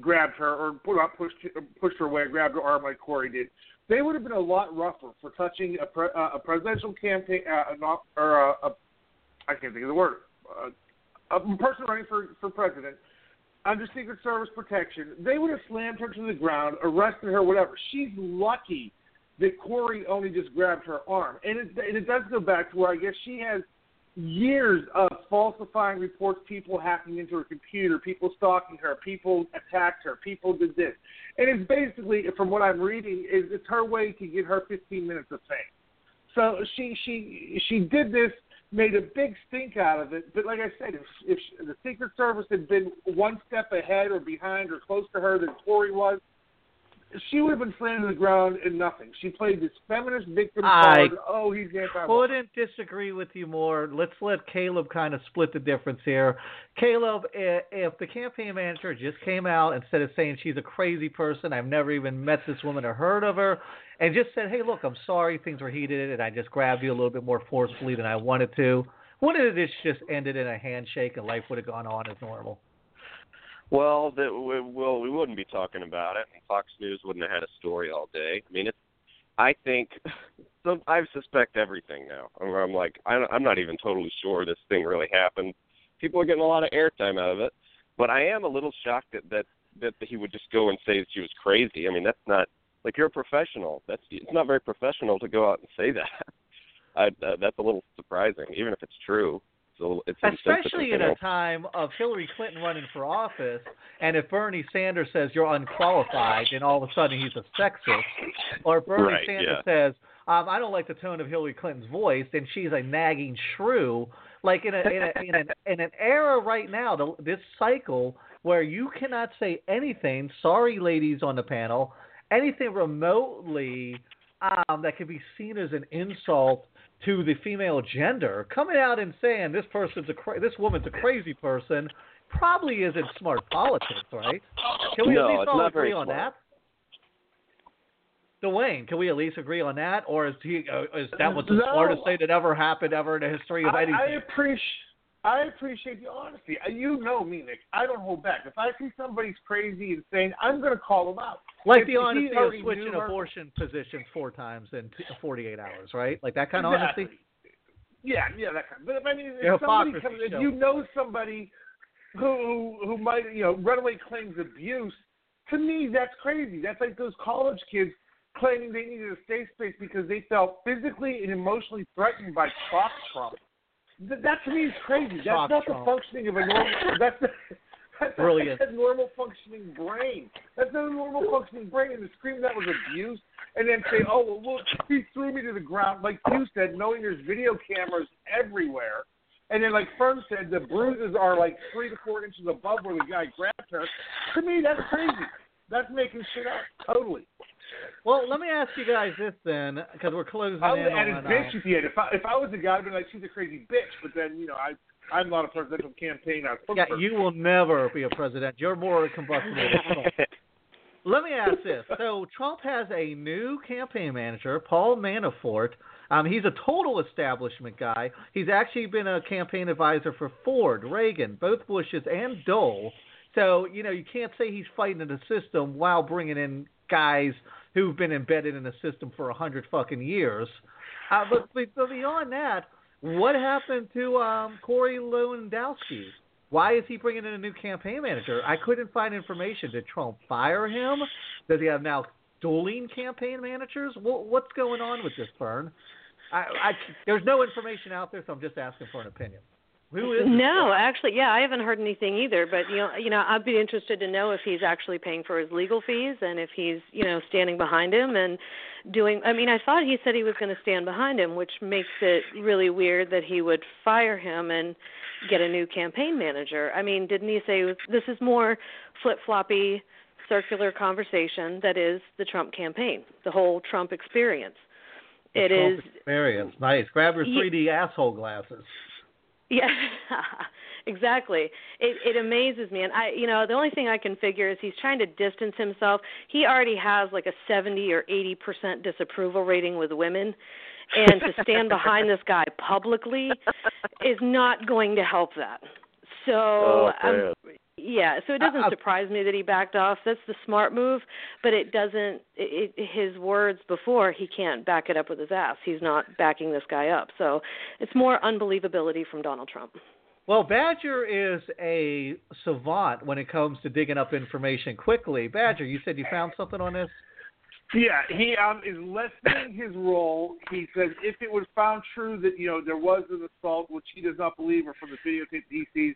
grabbed her or put not pushed pushed her away, grabbed her arm like Corey did. They would have been a lot rougher for touching a, pre- uh, a presidential campaign, uh, an or a, a I can't think of the word, uh, a person running for for president under Secret Service protection, they would have slammed her to the ground, arrested her, whatever. She's lucky that Corey only just grabbed her arm, and it, and it does go back to where I guess she has years of falsifying reports, people hacking into her computer, people stalking her, people attacked her, people did this, and it's basically, from what I'm reading, is it's her way to get her 15 minutes of fame. So she she she did this, made a big stink out of it. But like I said, if, if the Secret Service had been one step ahead or behind or close to her than Corey was, she would have been slammed to the ground and nothing. She played this feminist victim I card. Oh, he's anti. Couldn't disagree with you more. Let's let Caleb kind of split the difference here. Caleb, if the campaign manager just came out instead of saying she's a crazy person, I've never even met this woman or heard of her, and just said, "Hey, look, I'm sorry, things were heated, and I just grabbed you a little bit more forcefully than I wanted to," wouldn't it just ended in a handshake and life would have gone on as normal? Well, that we, well, we wouldn't be talking about it, and Fox News wouldn't have had a story all day. I mean, it's. I think so I suspect everything now. I'm, I'm like, I, I'm not even totally sure this thing really happened. People are getting a lot of airtime out of it, but I am a little shocked that that that he would just go and say that she was crazy. I mean, that's not like you're a professional. That's it's not very professional to go out and say that. I, uh, that's a little surprising, even if it's true. A it's Especially in a time of Hillary Clinton running for office, and if Bernie Sanders says you're unqualified, then all of a sudden he's a sexist, or Bernie Right, Sanders yeah. says um, I don't like the tone of Hillary Clinton's voice, then she's a nagging shrew. Like in a in a in an in an era right now, the, this cycle where you cannot say anything. Sorry, ladies on the panel, anything remotely um, that could be seen as an insult to the female gender, coming out and saying this person's a cra- this woman's a crazy person, probably isn't smart politics, right? Can we No, at least it's all agree on smart. that? Dwayne, can we at least agree on that, or is he uh, is that was the No. smartest thing that ever happened ever in the history of I, anything? I appreciate I appreciate the honesty. Uh, You know me, Nick. I don't hold back. If I see somebody's crazy and insane, I'm going to call them out. Like If the he honesty of already switching knew abortion positions four times in t- 48 hours, right? Like that kind of Exactly. honesty. Yeah, yeah, that kind. Of, but if I mean, if somebody comes, if you know somebody who who might you know runaway claims abuse, to me that's crazy. That's like those college kids claiming they needed a safe space because they felt physically and emotionally threatened by Trump. Trump. Th- that to me is crazy. That's Trump not Trump. the functioning of a normal. That's the, that's not a normal functioning brain. That's not a normal functioning brain. And to scream that was abuse, and then say, "Oh, well, look, he threw me to the ground," like you said, knowing there's video cameras everywhere. And then, like Fern said, the bruises are like three to four inches above where the guy grabbed her. To me, that's crazy. That's making shit up. Totally. Well, let me ask you guys this then, because we're closing I would in add on. a bitch uh, if you had. If I, if I was a guy, I'd be like, she's a crazy bitch. But then, you know, I I'm not a presidential campaign. I yeah, you will never be a president. You're more combustible than Trump. Let me ask this. So Trump has a new campaign manager, Paul Manafort. Um, he's a total establishment guy. He's actually been a campaign advisor for Ford, Reagan, both Bushes, and Dole. So you know you can't say he's fighting in the system while bringing in guys who've been embedded in the system for a hundred fucking years. Uh, but, but but beyond that, what happened to um, Corey Lewandowski? Why is he bringing in a new campaign manager? I couldn't find information. Did Trump fire him? Does he have now dueling campaign managers? What, what's going on with this, Fern? I, I, there's no information out there, so I'm just asking for an opinion. Who is No, actually, yeah, I haven't heard anything either. But you know, you know, I'd be interested to know if he's actually paying for his legal fees and if he's, you know, standing behind him and doing. I mean, I thought he said he was going to stand behind him, which makes it really weird that he would fire him and get a new campaign manager. I mean, didn't he say this is more flip floppy, circular conversation that is the Trump campaign, the whole Trump experience. The It Trump is experience. Nice. Grab your 3D asshole glasses. Yeah, exactly. It it amazes me, and I, you know, the only thing I can figure is he's trying to distance himself. He already has like a seventy or eighty percent disapproval rating with women, and to stand behind this guy publicly is not going to help that. So, Oh, um. Yeah, so it doesn't Uh, surprise me that he backed off. That's the smart move, but it doesn't. It, it, his words before he can't back it up with his ass. He's not backing this guy up. So it's more unbelievability from Donald Trump. Well, Badger is a savant when it comes to digging up information quickly. Badger, you said you found something on this? Yeah, he um, is lessening his role. He says if it was found true that you know there was an assault, which he does not believe, or from the videotape he sees,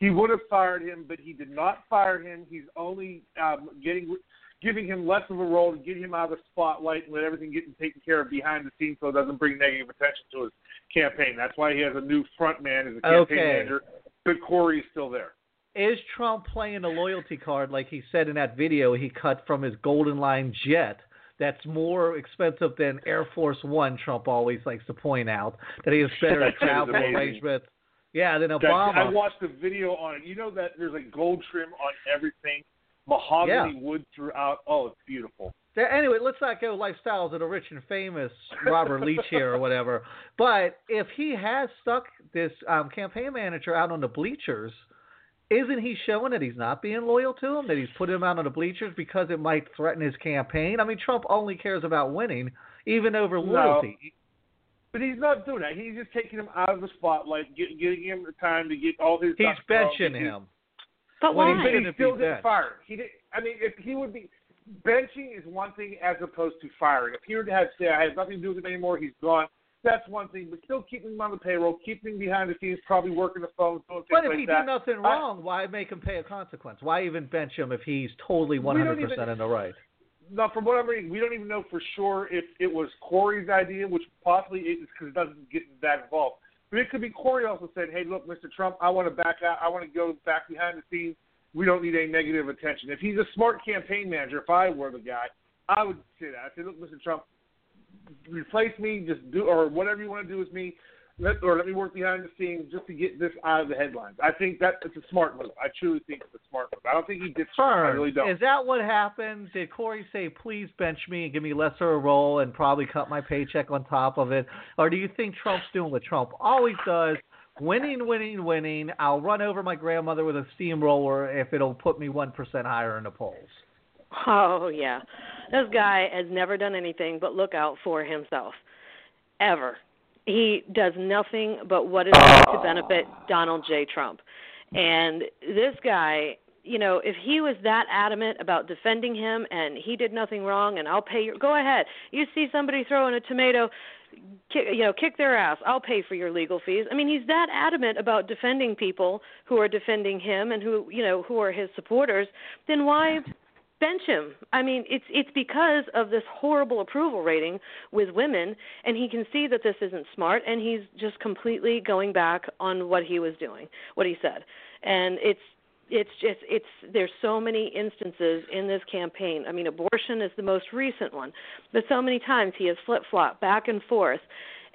he would have fired him. But he did not fire him. He's only um, getting giving him less of a role to get him out of the spotlight and let everything get taken care of behind the scenes, so it doesn't bring negative attention to his campaign. That's why he has a new front man as a campaign Okay. manager. But Corey's still there. Is Trump playing a loyalty card like he said in that video he cut from his Golden Line jet? That's more expensive than Air Force One. Trump always likes to point out that he has better is travel arrangements. Yeah, That- Obama. I watched the video on it. You know that there's a gold trim on everything, mahogany wood throughout. Oh, it's beautiful. Anyway, let's not go lifestyles of the rich and famous Robin Leach here or whatever. But if he has stuck this um, campaign manager out on the bleachers, isn't he showing that he's not being loyal to him? That he's putting him out on the bleachers because it might threaten his campaign? I mean, Trump only cares about winning. even over loyalty. No. But he's not doing that. He's just taking him out of the spotlight, get, getting him the time to get all his. He's benching in him. But When why? he But he still be didn't fire. He did. I mean, if he would be benching is one thing as opposed to firing. If he were to have say I have nothing to do with him anymore, he's gone. That's one thing, but still keeping him on the payroll, keeping him behind the scenes, probably working the phone, doing But if like he that. did nothing I- wrong, why make him pay a consequence? Why even bench him if he's totally 100% even- in the right? No, from what I'm reading, we don't even know for sure if it was Corey's idea, which possibly is because it doesn't get that involved. But it could be Corey also said, "Hey, look, Mr. Trump, I want to back out. I want to go back behind the scenes. We don't need any negative attention." If he's a smart campaign manager, if I were the guy, I would say that. I say, "Look, Mr. Trump, replace me, just do or whatever you want to do with me." Let, or let me work behind the scenes just to get this out of the headlines. I think that it's a smart move. I truly think it's a smart move. I don't think he did. I really don't. is that what happened? Did Corey say, please bench me and give me lesser a role and probably cut my paycheck on top of it? Or do you think Trump's doing what Trump always does? Winning, winning, winning. I'll run over my grandmother with a steamroller if it'll put me 1% higher in the polls. Oh yeah, this guy has never done anything but look out for himself, ever. He does nothing but what is going to benefit Donald J. Trump, and this guy. You know, if he was that adamant about defending him and he did nothing wrong, and I'll pay your, go ahead. You see somebody throwing a tomato, kick, you know, kick their ass. I'll pay for your legal fees. I mean, he's that adamant about defending people who are defending him and who, you know, who are his supporters. Then why bench him. I mean, it's it's because of this horrible approval rating with women, and he can see that this isn't smart, and he's just completely going back on what he was doing, what he said, and it's it's just it's there's so many instances in this campaign. I mean, abortion is the most recent one, but so many times he has flip flop back and forth,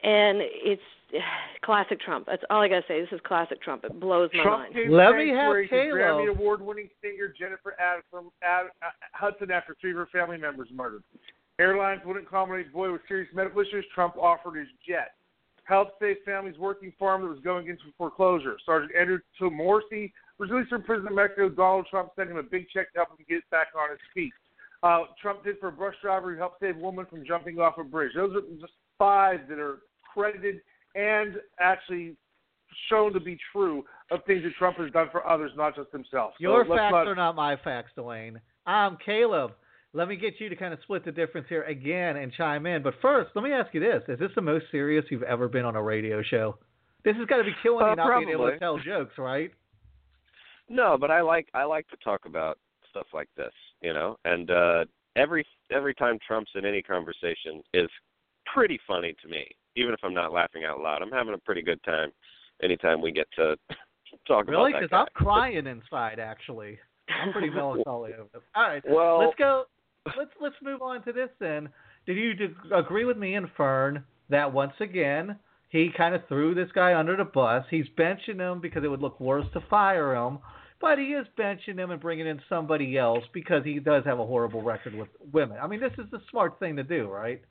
and it's classic Trump. That's all I gotta say. This is classic Trump. It blows my Trump mind. gave Let thanks me have for. Grammy Award-winning singer Jennifer Aniston, Ad, uh, Hudson after three of her family members murdered. Airlines wouldn't accommodate boy with serious medical issues. Trump offered his jet. Helped save families working farm that was going into foreclosure. Sergeant Andrew Morsi was released from prison in Mexico. Donald Trump sent him a big check to help him get back on his feet. Uh, Trump did for a bus driver who helped save a woman from jumping off a bridge. Those are just five that are credited and actually shown to be true of things that Trump has done for others, not just himself. Your let's facts not- are not my facts, Dwayne. I'm Caleb. Let me get you to kind of split the difference here again and chime in. But first, let me ask you this: Is this the most serious you've ever been on a radio show? This has got to be killing Uh, you not being able to tell jokes, right? No, but I like I like to talk about stuff like this, you know. And uh every every time Trump's in any conversation is pretty funny to me, even if I'm not laughing out loud. I'm having a pretty good time anytime we get to talk Really? about that Because. I'm crying inside. Actually, I'm pretty melancholy over this. All right, Well- let's go. Let's let's move on to this then. Did you agree with me and Fern that once again he kind of threw this guy under the bus? He's benching him because it would look worse to fire him, but he is benching him and bringing in somebody else because he does have a horrible record with women. I mean, this is the smart thing to do, right?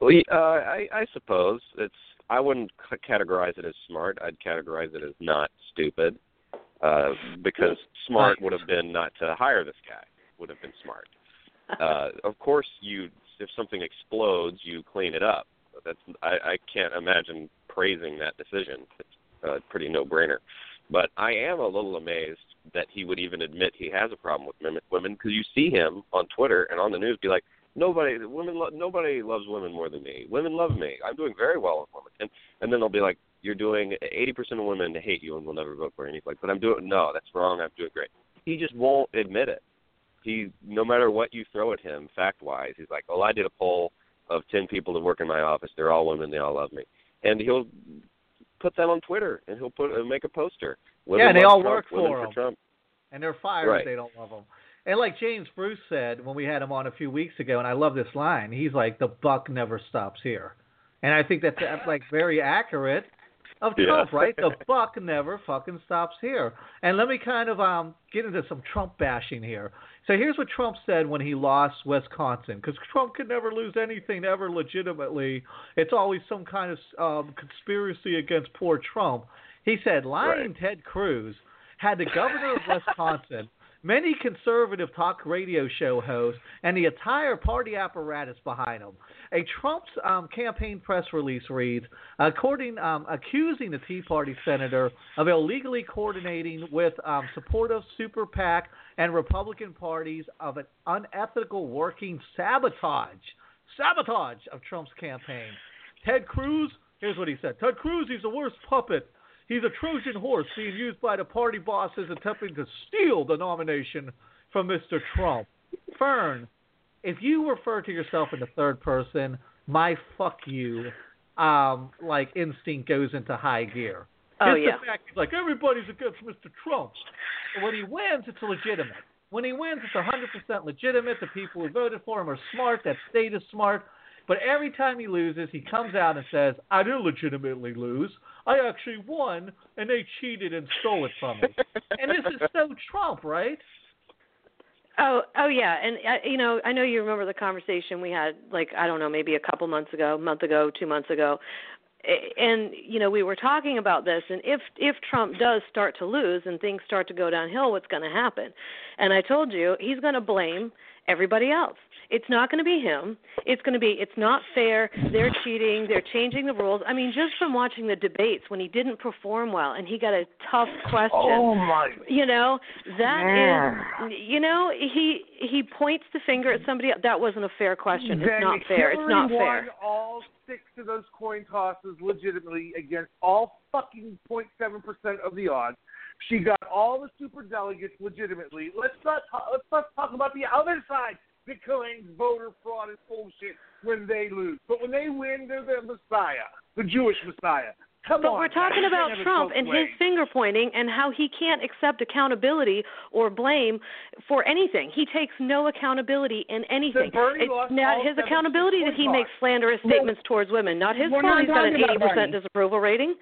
Well, uh, I, I suppose it's. I wouldn't c- categorize it as smart. I'd categorize it as not stupid, uh, because smart would have been not to hire this guy. Would have been smart. Uh, of course, you if something explodes, you clean it up. That's I, I can't imagine praising that decision. It's a pretty no-brainer. But I am a little amazed that he would even admit he has a problem with women women because you see him on Twitter and on the news be like, nobody women lo- nobody loves women more than me. Women love me. I'm doing very well with women. And and then they'll be like, you're doing 80% of women hate you and will never vote for you. And he's like, but I'm doing no, that's wrong. I'm doing great. He just won't admit it. He no matter what you throw at him, fact wise, he's like, oh, I did a poll of 10 people that work in my office. They're all women. They all love me. And he'll put that on Twitter and he'll put uh, make a poster. Women Yeah, and they all Trump, work women for. Trump. and they're fired Right. if they don't love him. And like James Bruce said when we had him on a few weeks ago, and I love this line. He's like, "The buck never stops here," and I think that's like very accurate of Yeah. Trump, right? The buck never fucking stops here. And let me kind of um get into some Trump bashing here. So here's what Trump said when he lost Wisconsin, because Trump could never lose anything ever legitimately. It's always some kind of um, conspiracy against poor Trump. He said, lying Ted Cruz had the governor of Wisconsin many conservative talk radio show hosts, and the entire party apparatus behind them. A Trump's um, campaign press release reads, according um, accusing the Tea Party senator of illegally coordinating with um, supportive super PAC and Republican parties of an unethical working sabotage, sabotage of Trump's campaign. Ted Cruz, here's what he said: Ted Cruz, he's the worst puppet He's a Trojan horse being used by the party bosses attempting to steal the nomination from Mr. Trump. Fern, if you refer to yourself in the third person, my fuck you, um, like instinct goes into high gear. Oh Just yeah. The fact he's like everybody's against Mr. Trump. But when he wins, it's legitimate. When he wins, it's 100% legitimate. The people who voted for him are smart. That state is smart. But every time he loses, he comes out and says, "I didn't legitimately lose. I actually won, and they cheated and stole it from me." and this is so Trump, right? Oh, oh yeah, and uh, you know, I know you remember the conversation we had, like I don't know, maybe a couple months ago, month ago, two months ago, and you know, we were talking about this, and if if Trump does start to lose and things start to go downhill, what's going to happen? And I told you he's going to blame everybody else. It's not going to be him. It's going to be it's not fair. They're cheating. They're changing the rules. I mean, just from watching the debates when he didn't perform well and he got a tough question. Oh my! You know that Man. is. You know he he points the finger at somebody. That wasn't a fair question. It's Then not fair. Hillary It's not won fair. all six of those coin tosses legitimately against all fucking 0.7 percent of the odds. She got all the super delegates legitimately. Let's not talk, let's not talk about the other side that claims voter fraud and bullshit when they lose. But when they win, they're the Messiah, the Jewish Messiah. Come But on, we're talking guys. About can't have it Trump and ways. his finger pointing and how he can't accept accountability or blame for anything. He takes no accountability in anything. It's not his accountability that he coin makes slanderous Well, statements towards women. Not his we're fault. not He's got an talking about eighty percent Bernie. disapproval rating.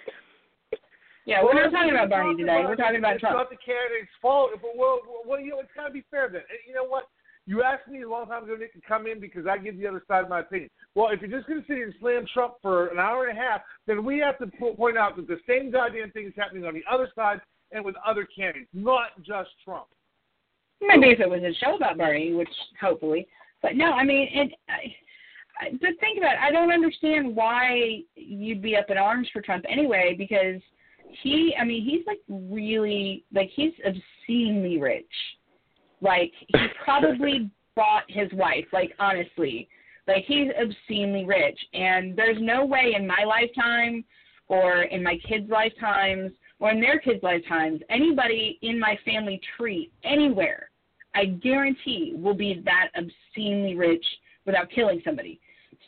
Yeah, we're not talking about Bernie today. We're talking about it's Trump. not the candidate's fault. But well, well, you know, it's got to be fair then. You know what? You asked me a long time ago, Nick, to come in because I give the other side of my opinion. Well, if you're just going to sit here and slam Trump for an hour and a half, then we have to po- point out that the same goddamn thing is happening on the other side and with other candidates, not just Trump. Maybe if it was a show about Bernie, which hopefully, but no, I mean, it. I, to think about it, I don't understand why you'd be up in arms for Trump anyway, because he, I mean, he's like really, like he's obscenely rich. Like he probably bought his wife. Like honestly, like he's obscenely rich, and there's no way in my lifetime, or in my kids' lifetimes, or in their kids' lifetimes, anybody in my family tree anywhere, I guarantee, will be that obscenely rich without killing somebody.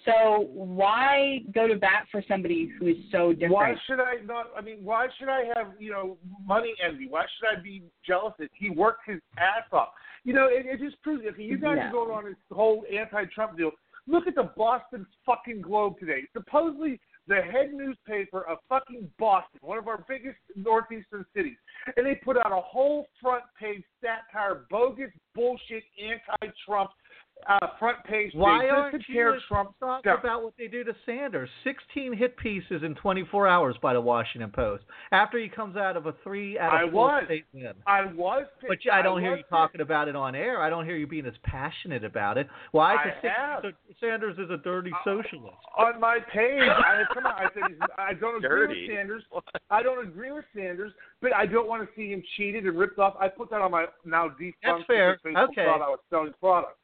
So why go to bat for somebody who is so different? Why should I not? I mean, why should I have you know money envy? Why should I be jealous that he worked his ass off? You know, it, it just proves. Okay, you guys No. are going on this whole anti-Trump deal. Look at the Boston fucking Globe today. Supposedly the head newspaper of fucking Boston, one of our biggest northeastern cities, and they put out a whole front page satire, bogus bullshit, anti-Trump uh, front page. thing Why just aren't to you tear Trump talk down. about what they do to Sanders? 16 hit pieces in 24 hours by the Washington Post after he comes out of a three out I of four was. state win. I was, But I don't hear you talking about it on air. I don't hear you being as passionate about it. Why? I Because have. Uh, Sanders is a dirty socialist. on my page. I come on. I said I don't agree Dirty. with Sanders. I don't agree with Sanders, but I don't want to see him cheated and ripped off. I put that on my now defunct That's fair. Facebook Okay. thought I was selling products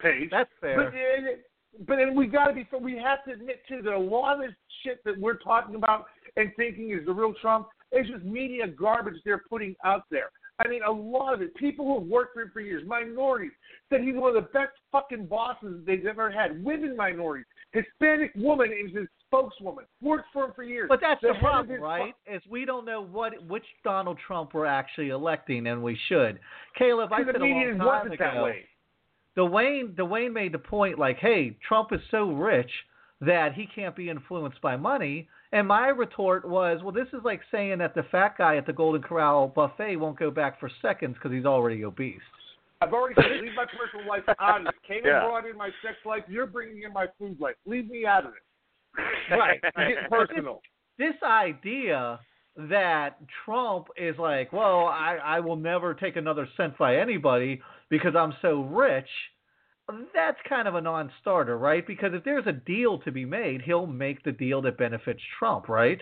page. That's fair. But then, but then we got to be. We have to admit too that a lot of this shit that we're talking about and thinking is the real Trump is just media garbage they're putting out there. I mean, a lot of it. People who have worked for him for years, minorities, said he's one of the best fucking bosses they've ever had. Women minorities, Hispanic woman is his spokeswoman, worked for him for years. But that's the of problem, right? Is we don't know what which Donald Trump we're actually electing, and we should. Caleb, I said a long time ago. Way. Dwayne Dwayne made the point like, hey, Trump is so rich that he can't be influenced by money. And my retort was, well, this is like saying that the fat guy at the Golden Corral buffet won't go back for seconds because he's already obese. I've already said, leave my personal life out of it. Came Yeah. and brought in my sex life. You're bringing in my food life. Leave me out of it. Right. Get personal. This idea that Trump is like, well, I, I will never take another cent by anybody because I'm so rich, that's kind of a non starter, right? Because if there's a deal to be made, he'll make the deal that benefits Trump, right?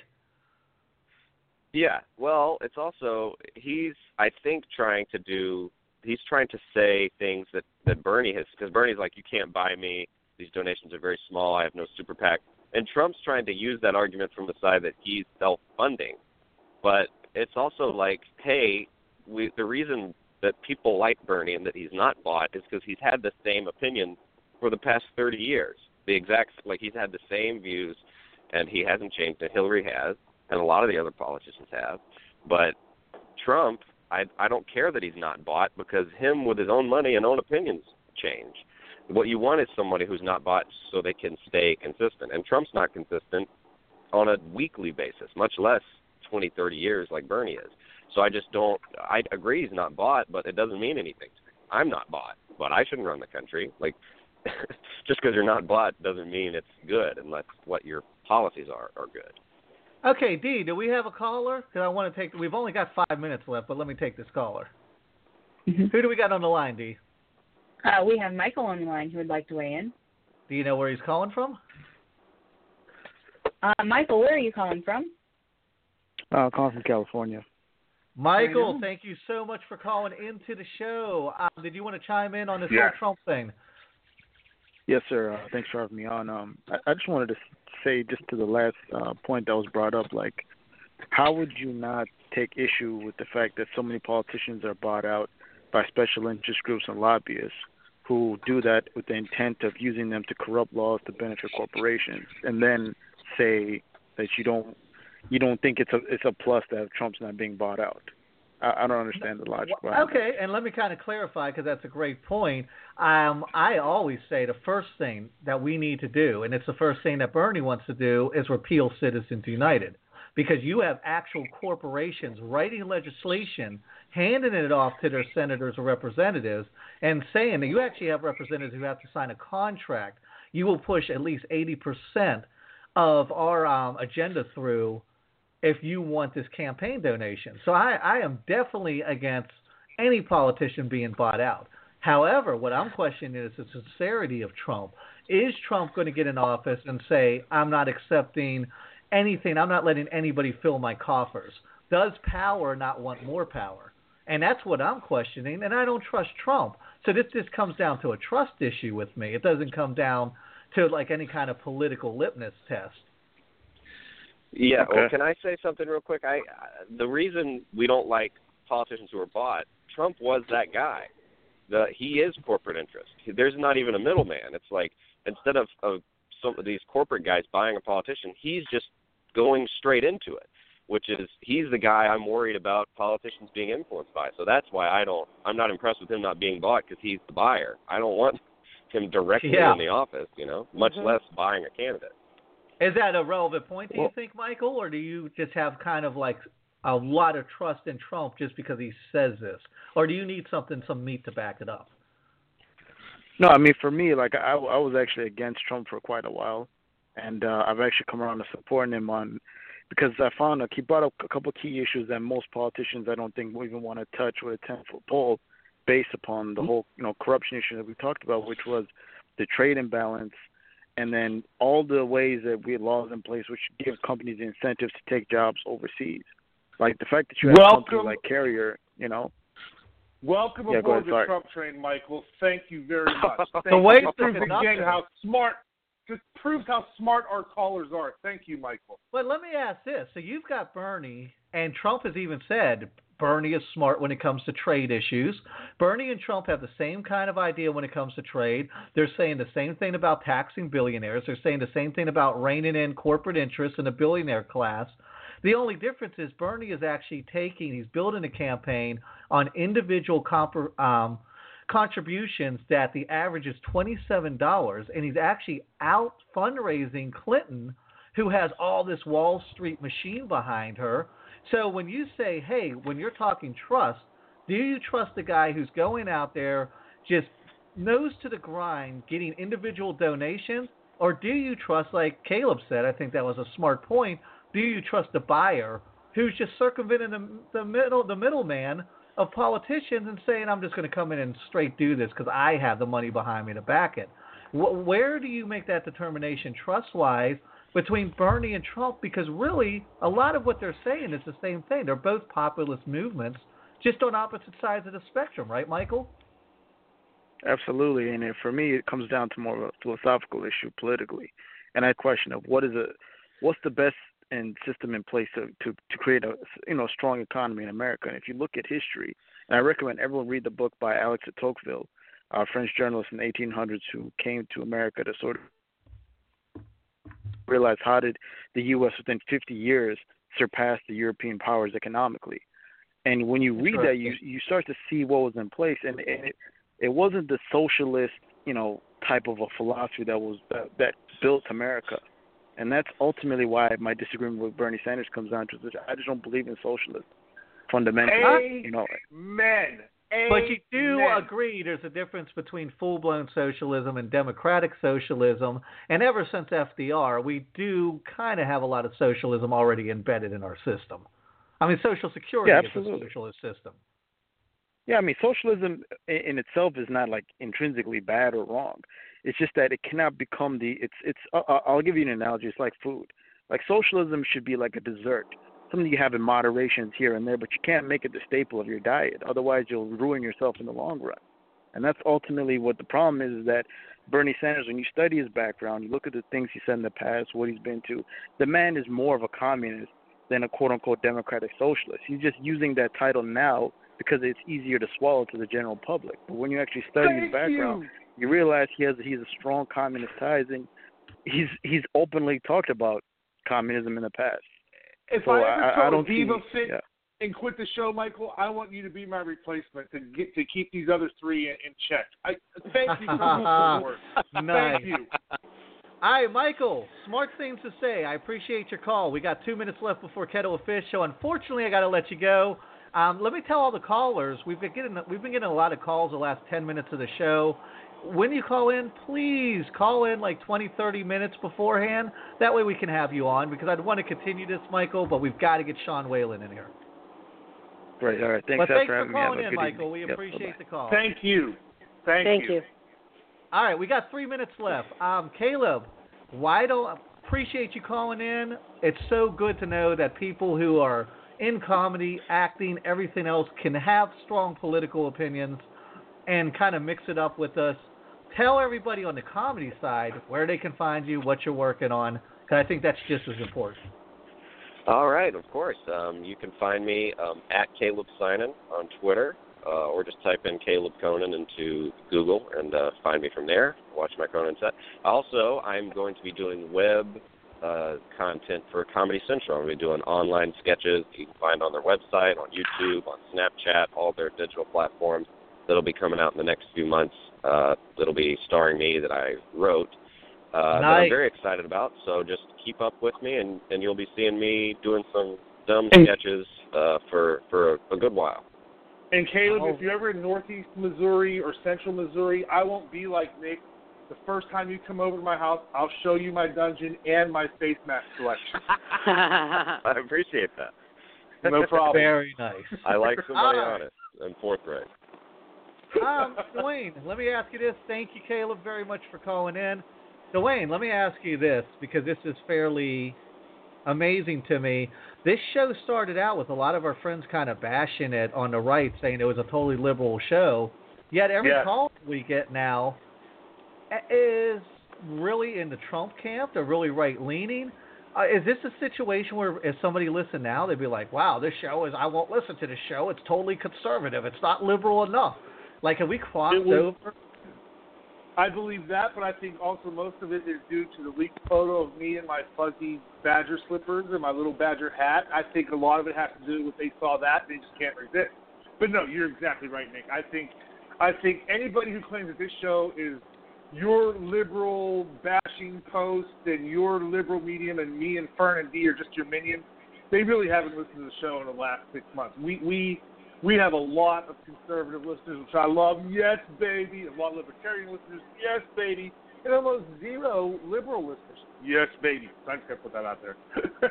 Yeah. Well, it's also he's I think trying to do he's trying to say things that that Bernie has because Bernie's like you can't buy me these donations are very small I have no super PAC and Trump's trying to use that argument from the side that he's self funding but it's also like hey we the reason that people like Bernie and that he's not bought is because he's had the same opinion for the past 30 years the exact like he's had the same views and he hasn't changed it Hillary has and a lot of the other politicians have. But Trump, I I don't care that he's not bought because him with his own money and own opinions change. What you want is somebody who's not bought so they can stay consistent. And Trump's not consistent on a weekly basis, much less 20, 30 years like Bernie is. So I just don't. I agree he's not bought, but it doesn't mean anything to me. I'm not bought, but I shouldn't run the country. Like just because you're not bought doesn't mean it's good unless what your policies are are good. Okay, D, do we have a caller? Because I want to take. We've only got five minutes left, but let me take this caller. Mm-hmm. Who do we got on the line, D? Uh, we have Michael on the line who would like to weigh in. Do you know where he's calling from? Uh, Michael, where are you calling from? Uh, calling from California. Michael, thank you so much for calling into the show. Um, did you want to chime in on this Yeah. whole Trump thing? Yes, sir. Uh, thanks for having me on. Um, I, I just wanted to say, just to the last uh, point that was brought up, like, how would you not take issue with the fact that so many politicians are bought out by special interest groups and lobbyists who do that with the intent of using them to corrupt laws to benefit corporations, and then say that you don't you don't think it's a it's a plus that Trump's not being bought out? I, I don't understand the logic. Okay, and let me kind of clarify because that's a great point. Um, I always say the first thing that we need to do, and it's the first thing that Bernie wants to do, is repeal Citizens United. Because you have actual corporations writing legislation, handing it off to their senators or representatives, and saying that you actually have representatives who have to sign a contract. You will push at least 80% of our um, agenda through if you want this campaign donation. So I, I am definitely against any politician being bought out. However, what I'm questioning is the sincerity of Trump. Is Trump going to get in office and say, I'm not accepting anything, I'm not letting anybody fill my coffers? Does power not want more power? And that's what I'm questioning, and I don't trust Trump. So this just comes down to a trust issue with me. It doesn't come down to like any kind of political litmus test. Yeah. Okay. Well, can I say something real quick? I I- the reason we don't like politicians who are bought, Trump was that guy. The he is corporate interest. There's not even a middleman. It's like instead of of some of these corporate guys buying a politician, he's just going straight into it. Which is he's the guy I'm worried about politicians being influenced by. So that's why I don't. I'm not impressed with him not being bought because he's the buyer. I don't want him directly Yeah. in the office. You know, much Mhm. less buying a candidate. Is that a relevant point, do you think, Michael, or do you just have kind of like a lot of trust in Trump just because he says this, or do you need something, some meat to back it up? No, I mean for me, like I, I was actually against Trump for quite a while, and uh, I've actually come around to supporting him on because I found like he brought up a couple key issues that most politicians I don't think will even want to touch with a ten foot pole, based upon the whole you know corruption issue that we talked about, which was the trade imbalance, and then all the ways that we have laws in place which give companies incentives to take jobs overseas, like the fact that you have a company like Carrier, you know. Welcome Yeah, aboard ahead, the sorry. Trump train, Michael. Thank you very much. Thank The way you. through proves again how smart. Just proves how smart our callers are. Thank you, Michael. But let me ask this: so you've got Bernie, and Trump has even said Bernie is smart when it comes to trade issues. Bernie and Trump have the same kind of idea when it comes to trade. They're saying the same thing about taxing billionaires. They're saying the same thing about reining in corporate interests in the billionaire class. The only difference is Bernie is actually taking, he's building a campaign on individual comp- um, contributions that the average is $27, and he's actually out fundraising Clinton, who has all this Wall Street machine behind her. So when you say, hey, when you're talking trust, do you trust the guy who's going out there just nose to the grind getting individual donations? Or do you trust, like Caleb said, I think that was a smart point, do you trust the buyer who's just circumventing the the middle the middleman of politicians and saying I'm just going to come in and straight do this because I have the money behind me to back it. Where do you make that determination trust wise between Bernie and Trump? Because really, a lot of what they're saying is the same thing. They're both populist movements, just on opposite sides of the spectrum, right, Michael? Absolutely, and for me, it comes down to more of a philosophical issue politically, and I question of what is a, what's the best and system in place to, to to create a you know strong economy in America. And if you look at history, and I recommend everyone read the book by Alex de Tocqueville, a French journalist in the 1800s who came to America to sort of realize how did the U.S. within 50 years surpass the European powers economically. And when you read that, you you start to see what was in place, and, and it it wasn't the socialist, you know, type of a philosophy that was that, that built America, and that's ultimately why my disagreement with Bernie Sanders comes down to this. I just don't believe in socialism fundamentally. Amen. You know, But you do agree there's a difference between full blown socialism and democratic socialism. And ever since FDR, we do kind of have a lot of socialism already embedded in our system. I mean, Social Security Yeah, is a socialist system. Yeah, I mean, socialism in itself is not like intrinsically bad or wrong. It's just that it cannot become the. It's it's. I'll give you an analogy. It's like food. Like socialism should be like a dessert, something you have in moderations here and there, but you can't make it the staple of your diet. Otherwise, you'll ruin yourself in the long run. And that's ultimately what the problem is. Is that Bernie Sanders, when you study his background, you look at the things he said in the past, what he's been to. The man is more of a communist than a quote unquote democratic socialist. He's just using that title now because it's easier to swallow to the general public. But when you actually study his background, you. you realize he has he's a strong communist ties and he's he's openly talked about communism in the past. If So I ever I- I told don't Viva see- Fit yeah. and quit the show, Michael, I want you to be my replacement to get to keep these other three in, in check. I thank you for your support. Nice. Thank you. All right, Michael, smart things to say. I appreciate your call. We got two minutes left before Kettle of Fish, so unfortunately, I got to let you go. Um, let me tell all the callers we've been getting we've been getting a lot of calls the last ten minutes of the show. When you call in, please call in like 20, 30 minutes beforehand. That way we can have you on because I'd want to continue this, Michael, but we've got to get Sean Whalen in here. Great. All right. Thanks, well, thanks for for having me. Calling in, Michael. evening. We Yep, appreciate bye-bye. the call. Thank you. Thank, Thank you. All right, we got three minutes left. Um, Caleb, why don't appreciate you calling in. It's so good to know that people who are in comedy, acting, everything else can have strong political opinions and kind of mix it up with us. Tell everybody on the comedy side where they can find you, what you're working on, because I think that's just as important. All right, of course. Um, you can find me um, at Caleb Synan on Twitter, uh, or just type in Caleb Conan into Google and uh, find me from there. Watch my Conan set. Also, I'm going to be doing web uh, content for Comedy Central. I'm going to be doing online sketches that you can find on their website, on YouTube, on Snapchat, all their digital platforms. That'll be coming out in the next few months. Uh, that'll be starring me that I wrote. Uh, that I'm very excited about. So just keep up with me, and, and you'll be seeing me doing some dumb And- sketches uh, for for a, a good while. And Caleb, Oh. if you're ever in Northeast Missouri or Central Missouri, I won't be like Nick. The first time you come over to my house, I'll show you my dungeon and my face mask collection. I appreciate that. No problem. Very nice. I like somebody All right. honest and forthright. Um, Dwayne, let me ask you this. Thank you, Caleb, very much for calling in. Dwayne, let me ask you this because this is fairly amazing to me. This show started out with a lot of our friends kind of bashing it on the right, saying it was a totally liberal show. Yet every call we get now is really in the Trump camp. They're really right leaning. Uh, is this a situation where if somebody listened now, they'd be like, "Wow, this show is. I won't listen to this show. It's totally conservative. It's not liberal enough." Like, have we crossed was- over? I believe that, but I think also most of it is due to the leaked photo of me in my fuzzy badger slippers and my little badger hat. I think a lot of it has to do with they saw that they just can't resist. But no, you're exactly right, Nick. I think I think anybody who claims that this show is your liberal bashing post and your liberal medium and me and Fern and Dee are just your minions, they really haven't listened to the show in the last six months. We we we have a lot of conservative listeners, which I love. Yes, baby. A lot of libertarian listeners. Yes, baby. And almost zero liberal listeners. Yes, baby. So I just to put that out there.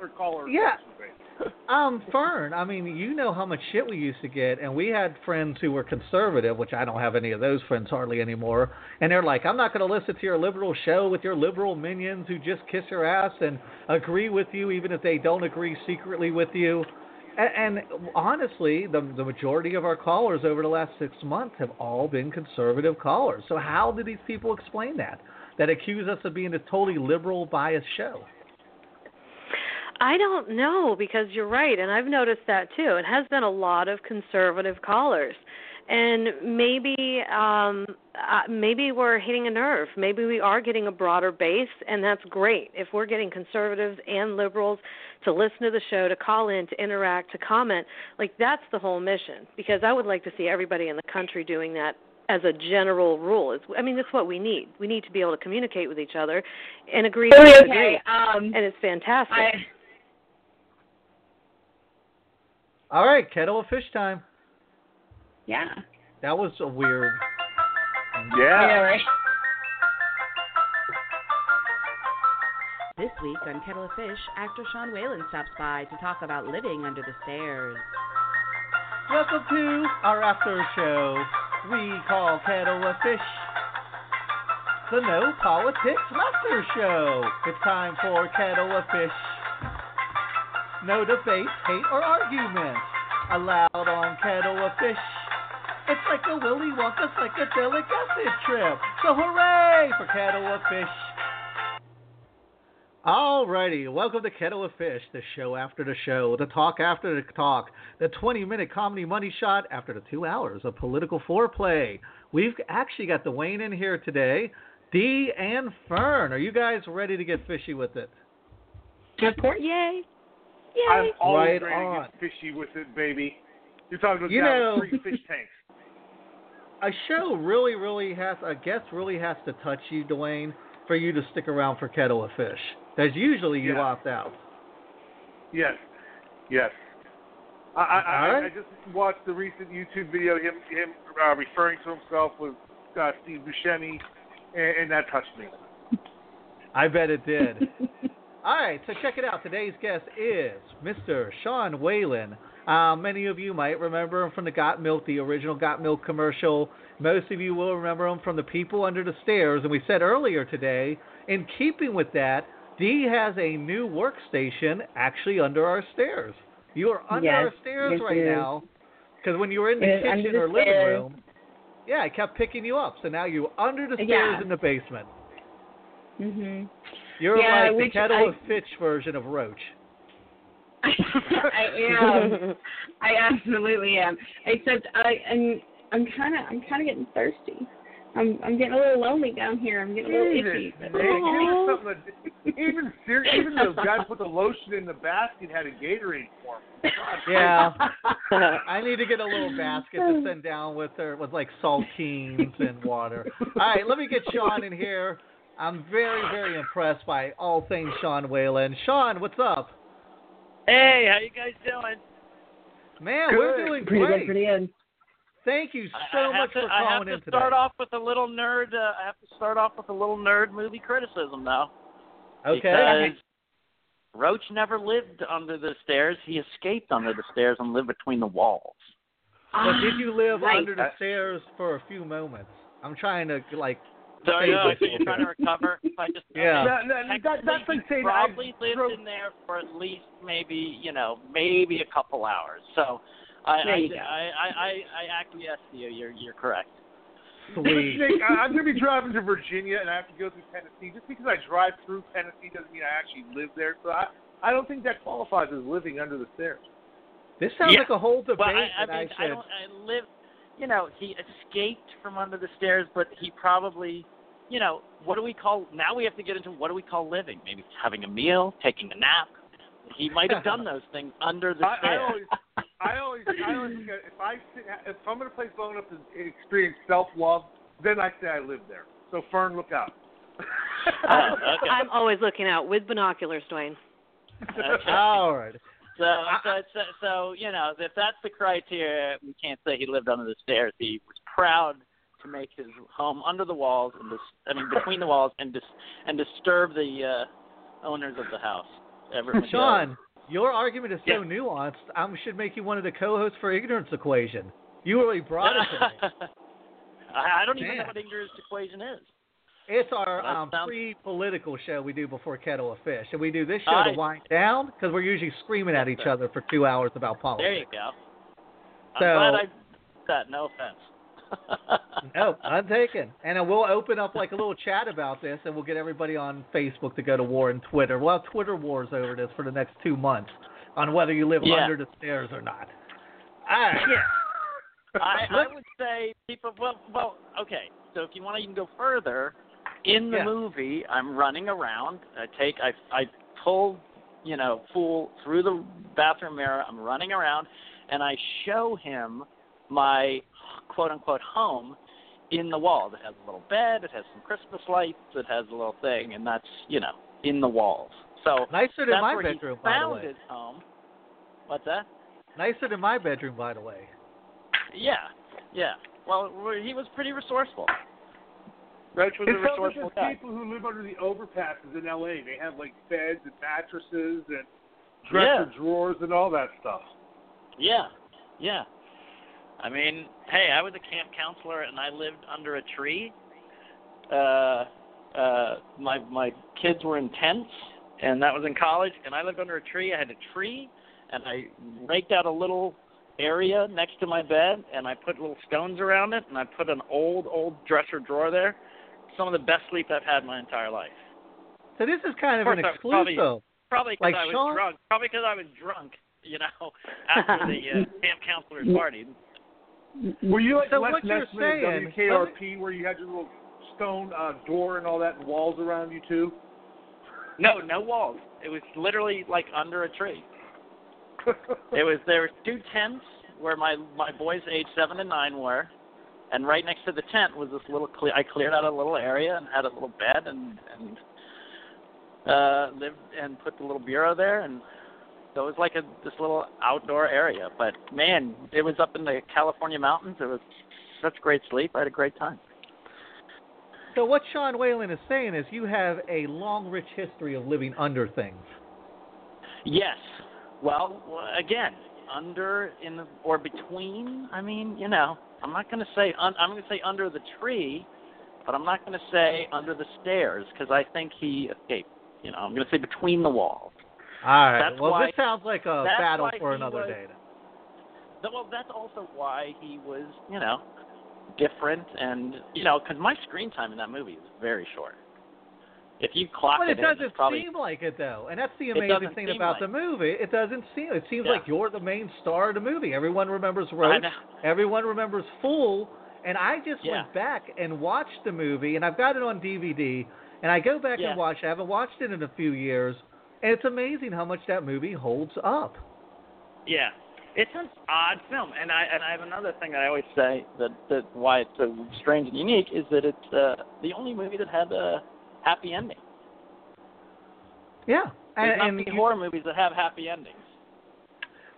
or caller. Yeah. I should. Um, Fern, I mean, you know how much shit we used to get, and we had friends who were conservative, which I don't have any of those friends hardly anymore. And they're like, I'm not going to listen to your liberal show with your liberal minions who just kiss your ass and agree with you, even if they don't agree secretly with you. And, and honestly, the the majority of our callers over the last six months have all been conservative callers. So how do these people explain that? That accuse us of being a totally liberal biased show? I don't know because you're right, and I've noticed that too. It has been a lot of conservative callers, and maybe um, uh, maybe we're hitting a nerve. Maybe we are getting a broader base, and that's great. If we're getting conservatives and liberals to listen to the show, to call in, to interact, to comment, like that's the whole mission. Because I would like to see everybody in the country doing that as a general rule. It's, I mean, that's what we need. We need to be able to communicate with each other and agree to Okay, disagree. um, and it's fantastic. I, All right, kettle of fish time. yeah. That was a weird. Yeah. know, right? This week on Kettle of Fish, actor Sean Whalen stops by to talk about living under the stairs. Welcome to our after show. We call kettle of fish. The No Politics Laughter Show. It's time for kettle of fish. No debate, hate, or argument allowed on kettle of fish. It's like a Willy Wonka psychedelic acid trip. So hooray for kettle of fish. Alrighty, welcome to Kettle of Fish, the show after the show, the talk after the talk, the 20 minute comedy money shot after the two hours of political foreplay. We've actually got the Wayne in here today, Dee and Fern. Are you guys ready to get fishy with it? Of course. Yay. Yay. I'm always Right ready on. to get fishy with it, baby. You're talking to a You know- three fish tanks. A show really, really has, a guest really has to touch you, Dwayne, for you to stick around for Kettle of Fish. Because usually you Yeah. opt out. Yes, yes. I I, I, I just watched the recent YouTube video him him uh, referring to himself with uh, Steve Buscemi, and, and that touched me. I bet it did. All right, so check it out. Today's guest is Mr. Sean Whalen. Uh, many of you might remember him from the Got Milk, the original Got Milk commercial. Most of you will remember him from the People Under the Stairs. And we said earlier today, in keeping with that, Dee has a new workstation actually under our stairs. You are under Yes, our stairs right is. now because when you were in the It kitchen the or living stairs. room, yeah, I kept picking you up. So now you're under the stairs Yeah. in the basement. Mhm. You're Yeah, like the kettle I- of fish version of Roach. I am. I absolutely am. Except I, I'm, I'm kind of, I'm kind of getting thirsty. I'm, I'm getting a little lonely down here. I'm getting a little Jesus, itchy. man, give us even ser- even those guys put the lotion in the basket had a Gatorade for God, Yeah. I need to get a little basket to send down with her with like saltines and water. All right, let me get Sean in here. I'm very, very impressed by all things Sean Whalen. Sean, what's up? Hey, how you guys doing? Man, we're doing Pretty great. good, pretty good. Thank you so I have much to, for I have calling to in today. start off with a little nerd. Uh, I have to start off with a little nerd movie criticism, though. Okay. Roach never lived under the stairs. He escaped under the stairs and lived between the walls. But did you live Right. under the stairs for a few moments? I'm trying to like. So stay you know, you you're trying to recover, if I just Yeah. No, no, that, that's technically, like he saying I probably lived drove- in there for at least maybe you know maybe a couple hours. So I There I, you go. I, I, I, I acquiesce to you. You're you're correct. Sweet. Nick, I- I'm going to be driving to Virginia and I have to go through Tennessee. Just because I drive through Tennessee doesn't mean I actually live there. So I, I don't think that qualifies as living under the stairs. This sounds Yeah. like a whole debate Well, I, I that I mean. I don't. I live. You know, he escaped from under the stairs, but he probably, you know, what do we call? Now we have to get into what do we call living? Maybe having a meal, taking a nap. He might have done those things under the I, I always, I always, I always think if I if I'm going to place long enough to experience self love, then I say I live there. So Fern, look out. Oh, okay. I'm always looking out with binoculars, Dwayne. Okay. All right. So, so, so, so, you know, if that's the criteria, we can't say he lived under the stairs. He was proud to make his home under the walls, and dis- I mean between the walls, and dis- and disturb the uh, owners of the house. Sean, Your argument is so Yeah. nuanced. I should make you one of the co-hosts for Ignorance Equation. You really brought it to me. I, don't even know what ignorance equation is. It's our um, sounds- pre-political show we do before Kettle of Fish, and we do this show I- to wind down because we're usually screaming at each other for two hours about politics. There you go. So- I'm glad I that. No offense. No, none taken. And we'll open up like a little chat about this, and we'll get everybody on Facebook to go to war and Twitter. We'll have Twitter wars over this for the next two months on whether you live Yeah. under the stairs or not. All right. I, I would say people. Well, well, okay. So if you want to even go further, in the Yeah. movie, I'm running around. I take, I, I pull, you know, fool through the bathroom mirror. I'm running around, and I show him my quote unquote home in the wall It has a little bed. It has some Christmas lights. It has a little thing, and that's you know in the walls. So Nicer than my bedroom, he by the found way. his home. What's that? Nicer than my bedroom, by the way. Yeah, yeah. Well, he was pretty resourceful. Roach was It a sounds like resourceful there's guy. people who live under the overpasses in L.A. They have like beds and mattresses and dresser drawers and all that stuff. Yeah, yeah. I mean, hey, I was a camp counselor and I lived under a tree. Uh, uh, my my kids were in tents, and that was in college. And I lived under a tree. I had a tree, and I raked out a little area next to my bed, and I put little stones around it, and I put an old old dresser drawer there. Some of the best sleep I've had my entire life. So this is kind of, Of an I probably- exclusive. Probably because Like I was Sean- drunk. Probably because I was drunk. You know, after the uh, camp counselor's party. Were you like So Les what you're saying- at WKRP where you had your little stone uh, door and all that and walls around you too? No, no walls. It was literally like under a tree. it was there were two tents where my my boys aged seven and nine were, and right next to the tent was this little cle- I cleared out a little area and had a little bed and and uh lived and put the little bureau there and so it was like a this little outdoor area. But man, it was up in the California mountains. It was such great sleep. I had a great time. So what Sean Whalen is saying is you have a long, rich history of living under things. Yes. Well, again, under in the, or between. I mean, you know, I'm not going to say un, I'm going to say under the tree, but I'm not going to say under the stairs because I think he escaped. You know, I'm going to say between the walls. All right. That's well, why- this sounds like a battle for another was- day. then. Well, that's also why he was, you know, different and you know, because my screen time in that movie is very short. If you clock But it it, doesn't it's probably seem like it though, and that's the amazing thing about like the movie. It doesn't seem. It seems Yeah. like you're the main star of the movie. Everyone remembers Roach. Everyone remembers Fool. And I just Yeah. went back and watched the movie, and I've got it on DVD. And I go back Yeah. and watch. I haven't watched it in a few years, it's amazing how much that movie holds up. Yeah, it's an odd film, and I and I have another thing that I always say that that why it's so strange and unique is that it's uh, the only movie that had a happy ending. Yeah, There's and, not and many you- horror movies that have happy endings.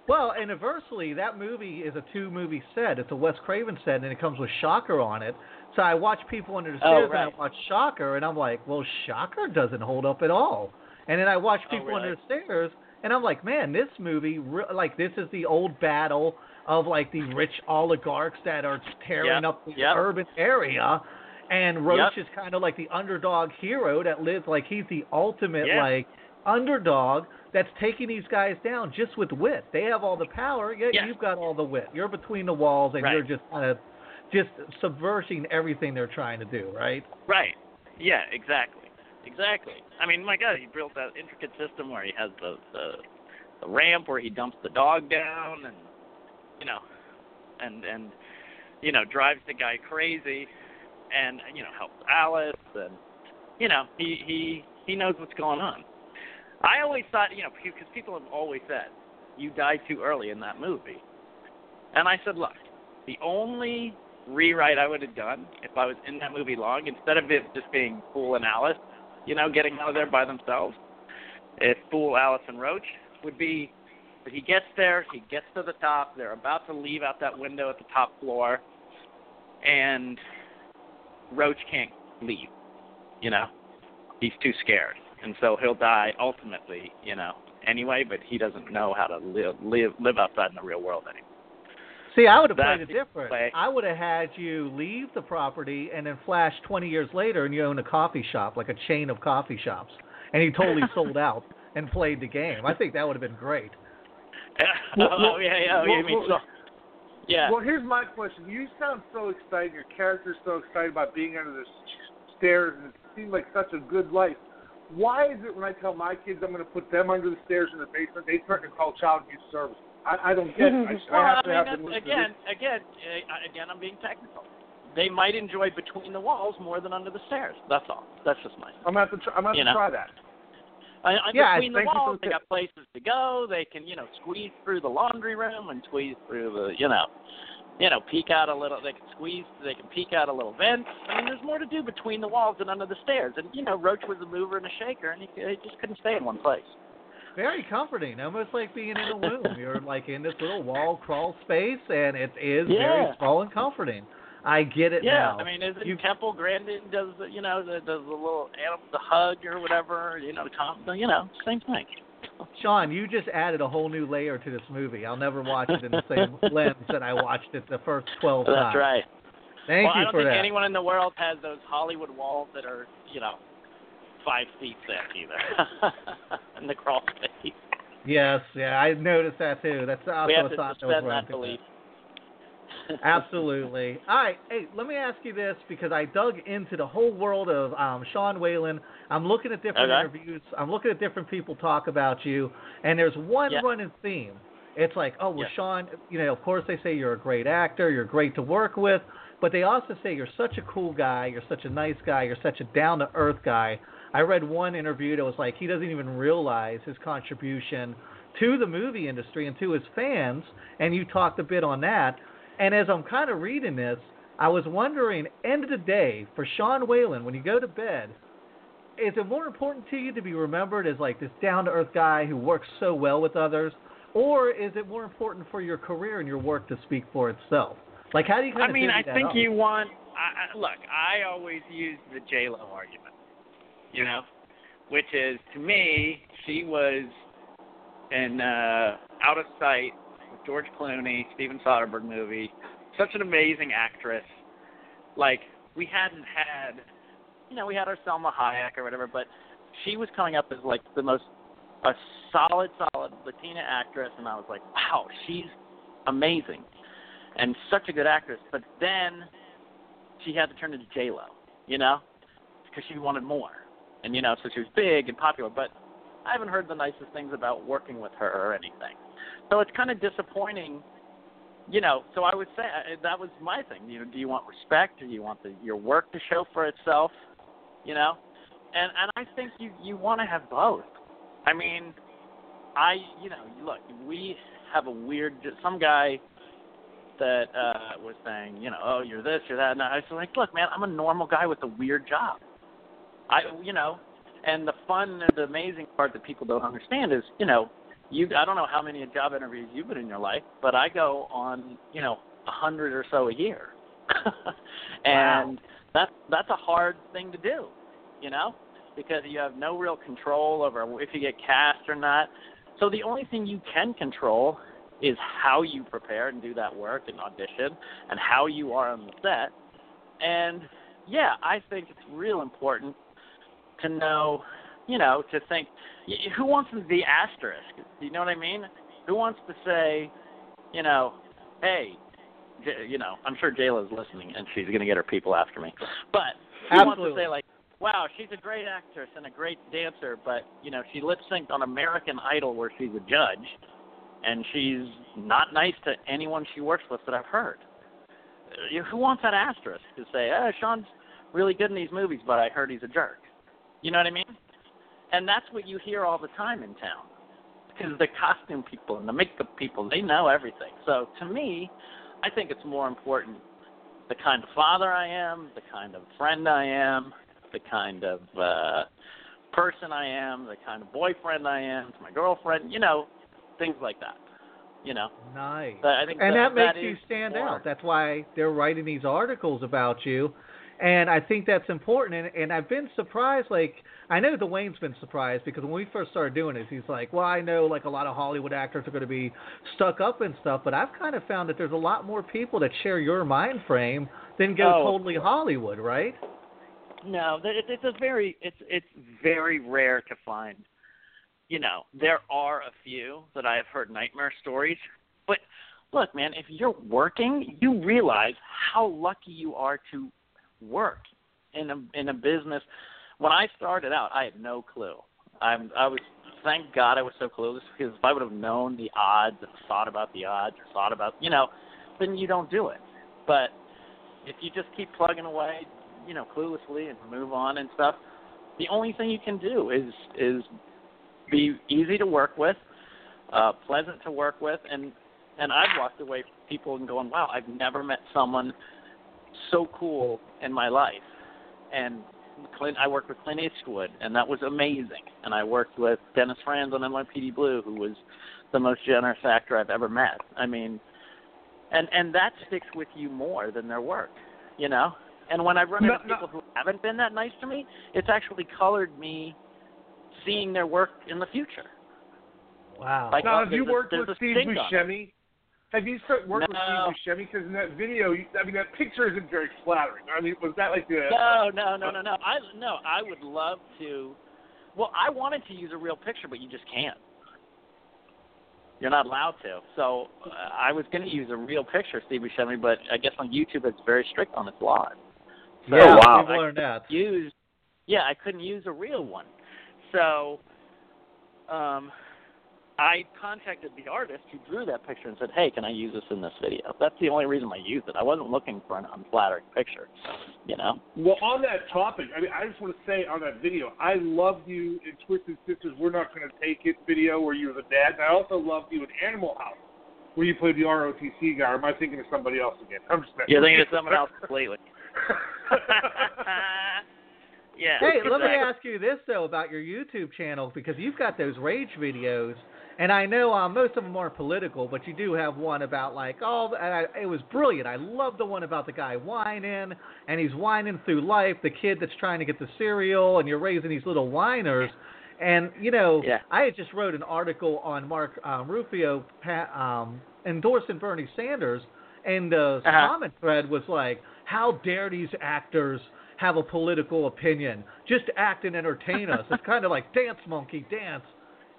Well, and inversely, that movie is a two-movie set. It's a Wes Craven set, and it comes with Shocker on it. So I watch People Under the Oh, Stairs, right. and I watch Shocker, and I'm like, well, Shocker doesn't hold up at all. And then I watch Oh, People really? Under the Stairs, and I'm like, man, this movie, re- like, this is the old battle of like the rich oligarchs that are tearing Yep, up the yep. urban area. And Roach Yep. is kind of like the underdog hero that lives like he's the ultimate Yeah. like underdog that's taking these guys down just with wit. They have all the power, yet Yeah. you've got all the wit. You're between the walls and Right. you're just kind of just subverting everything they're trying to do, right? Right. Yeah. Exactly. Exactly. I mean, my God, he built that intricate system where he has the the, the ramp where he dumps the dog down, and you know, and and you know drives the guy crazy, and you know helps Alice, and you know he he he knows what's going on. I always thought, you know, because people have always said you died too early in that movie, and I said, look, the only rewrite I would have done if I was in that movie long, instead of it just being Fool and Alice, you know, getting out of there by themselves, if Fool, and Roach would be that he gets there, he gets to the top, they're about to leave out that window at the top floor, and Roach can't leave, you know, he's too scared, and so he'll die ultimately, you know, anyway, but he doesn't know how to live live live outside in the real world anymore. See, I would have That's played it different. play. I would have had you leave the property and then flash 20 years later and you own a coffee shop, like a chain of coffee shops, and you totally sold out and played the game. I think that would have been great. oh yeah, yeah, well, you mean well, so? Yeah. Well, here's my question. You sound so excited. Your character's so excited about being under the stairs, and it seems like such a good life. Why is it when I tell my kids I'm going to put them under the stairs in the basement, they threaten to call child abuse service? I, I don't get it. I, well, I have I to mean, have that's, them to again, again, uh, again, I'm being technical. They might enjoy between the walls more than under the stairs. That's all. That's just my. I'm going to have to, try, I'm gonna have to know. try that. Uh, Yeah, between the thank you for walls, the they got places to go. They can, you know, squeeze through the laundry room and squeeze through the, you know, you know, peek out a little. They can squeeze. They can peek out a little vent. I mean, there's more to do between the walls than under the stairs. And you know, Roach was a mover and a shaker, and he, he just couldn't stay in one place. Very comforting, almost like being in a room. You're like in this little wall crawl space, and it is very small and comforting. I get it yeah, now. I mean, isn't Temple Grandin does the, you know, the, does the little animal, the hug or whatever, you know, the com- you know, same thing. Sean, you just added a whole new layer to this movie. I'll never watch it in the same lens that I watched it the first 12 That's times. right. Thank well, you I don't think that. anyone in the world has those Hollywood walls that are, you know, five feet thick either. in the crawl space. Yes, yeah, I noticed that too. That's also we have to thought that was suspend that belief. Absolutely. All right. Hey, let me ask you this because I dug into the whole world of um, Sean Whalen. I'm looking at different Okay. interviews. I'm looking at different people talk about you, and there's one Yeah. running theme. It's like, oh, well, Yeah. Sean, you know, of course they say you're a great actor, you're great to work with, but they also say you're such a cool guy, you're such a nice guy, you're such a down to earth guy. I read one interview that was like he doesn't even realize his contribution to the movie industry and to his fans, and you talked a bit on that. And as I'm kind of reading this, I was wondering, end of the day, for Sean Whalen, when you go to bed, is it more important to you to be remembered as like this down to earth guy who works so well with others, or is it more important for your career and your work to speak for itself? Like, how do you kind I of mean, I think up? you want. I, look, I always use the J Lo argument, you know, which is to me, she was in uh, Out of Sight George Clooney, Steven Soderbergh movie. Such an amazing actress. Like we hadn't had, you know, we had our Salma Hayek or whatever, but she was coming up as like the most a solid, solid Latina actress, and I was like, wow, she's amazing and such a good actress. But then she had to turn into J Lo, you know, because she wanted more, and you know, so she was big and popular. But I haven't heard the nicest things about working with her or anything. So it's kind of disappointing, you know. So I would say uh, that was my thing. You know, do you want respect, do you want the, your work to show for itself, you know? And and I think you you want to have both. I mean, I you know look we have a weird some guy that uh was saying you know oh you're this you're that and I was like look man I'm a normal guy with a weird job I you know and the fun and the amazing part that people don't understand is you know you I don't know how many job interviews you've been in your life but I go on you know a hundred or so a year. And that that's a hard thing to do you know because you have no real control over if you get cast or not. So the only thing you can control is how you prepare and do that work and audition and how you are on the set. And yeah, I think it's real important to know, you know, to think who wants the asterisk? Do you know what I mean? Who wants to say, you know, hey, J- you know, I'm sure J Lo's listening and she's going to get her people after me. But who wants to say like, wow, she's a great actress and a great dancer, but you know, she lip synced on American Idol where she's a judge, and she's not nice to anyone she works with that I've heard. Uh, Who wants that asterisk to say, oh, Sean's really good in these movies, but I heard he's a jerk? You know what I mean? And that's what you hear all the time in town. Because the costume people and the makeup people, they know everything. So to me, I think it's more important the kind of father I am, the kind of friend I am, the kind of uh person I am, the kind of boyfriend I am to my girlfriend, you know, things like that. You know. Nice. But I think and that, that makes that you stand more- out. That's why they're writing these articles about you. And I think that's important. And, and I've been surprised. Like I know Dwayne's been surprised because when we first started doing this, he's like, "Well, I know like a lot of Hollywood actors are going to be stuck up and stuff, but I've kind of found that there's a lot more people that share your mind frame than go Oh. totally Hollywood, right?" No, it's a very it's it's very rare to find. You know, there are a few that I have heard nightmare stories, but look, man, if you're working, you realize how lucky you are to work in a in a business. When I started out, I had no clue. I'm I was thank God I was so clueless because if I would have known the odds and thought about the odds or thought about you know, then you don't do it. But if you just keep plugging away, you know, cluelessly and move on and stuff, the only thing you can do is is be easy to work with, uh, pleasant to work with, and and I've walked away from people and going, wow, I've never met someone so cool in my life. And Clint, I worked with Clint Eastwood, and that was amazing. And I worked with Dennis Franz on NYPD Blue, who was the most generous actor I've ever met. I mean, and and that sticks with you more than their work, you know. And when I've run into no. people who haven't been that nice to me, it's actually colored me seeing their work in the future. Wow. Like, now, oh, have you worked with a Steve stink on. Buscemi? Have you started worked No. with Steve Buscemi? Because in that video, you, I mean, that picture isn't very flattering. I mean, was that like the? No, no, no, no, no. I no, I would love to. Well, I wanted to use a real picture, but you just can't. You're not allowed to. So uh, I was going to use a real picture, of Steve Buscemi, but I guess on YouTube it's very strict on its laws. So Yeah, I we've learned that. Use, yeah, I couldn't use a real one. So, um, I contacted the artist who drew that picture and said, "Hey, can I use this in this video?" That's the only reason I used it. I wasn't looking for an unflattering picture, you know. Well, on that topic, I mean, I just want to say on that video, I loved you in Twisted Sisters. We're not going to take it video where you were the dad. And I also loved you in Animal House, where you played the ROTC guy. Or am I thinking of somebody else again? I'm just messing You're thinking of someone else completely. yeah. Hey, let me ask you this though about your YouTube channel because you've got those rage videos, and I know um, most of them aren't political, but you do have one about like oh, and I, it was brilliant. I love the one about the guy whining, and he's whining through life. The kid that's trying to get the cereal, and you're raising these little whiners. And you know, Yeah. I had just wrote an article on Mark um, Ruffalo um, endorsing Bernie Sanders, and the Uh-huh. comment thread was like, "How dare these actors have a political opinion? Just act and entertain us." It's kind of like dance monkey dance,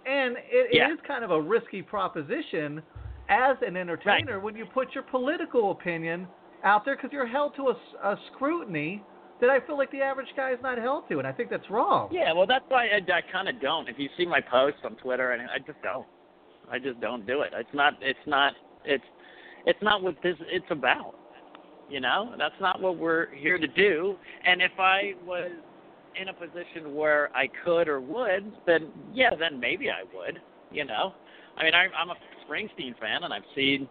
and it, Yeah. it is kind of a risky proposition as an entertainer when you put your political opinion out there because you're held to a, a scrutiny that I feel like the average guy is not held to, and I think that's wrong. Yeah, well, that's why I, I kind of don't. If you see my posts on Twitter, and I just don't. I just don't do it. It's not. It's not. It's. It's not what this. It's about. You know, that's not what we're here to do. And if I was in a position where I could or would, then yeah, then maybe I would. You know, I mean, I, I'm a Springsteen fan, and I've seen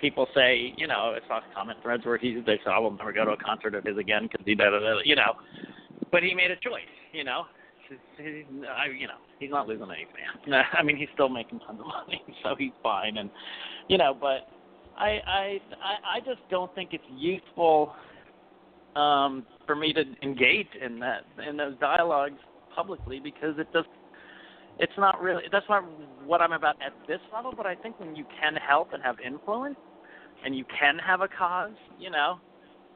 people say, you know, I saw comment threads where he they say, I will never go to a concert of his again because he da da da, you know. But he made a choice, you know. He's, I, you know, he's not losing any fans. I mean, he's still making tons of money, so he's fine. And you know, but I, I, I just don't think it's useful um, for me to engage in that in those dialogues publicly because it just it's not really that's not what I'm about at this level. But I think when you can help and have influence, and you can have a cause, you know,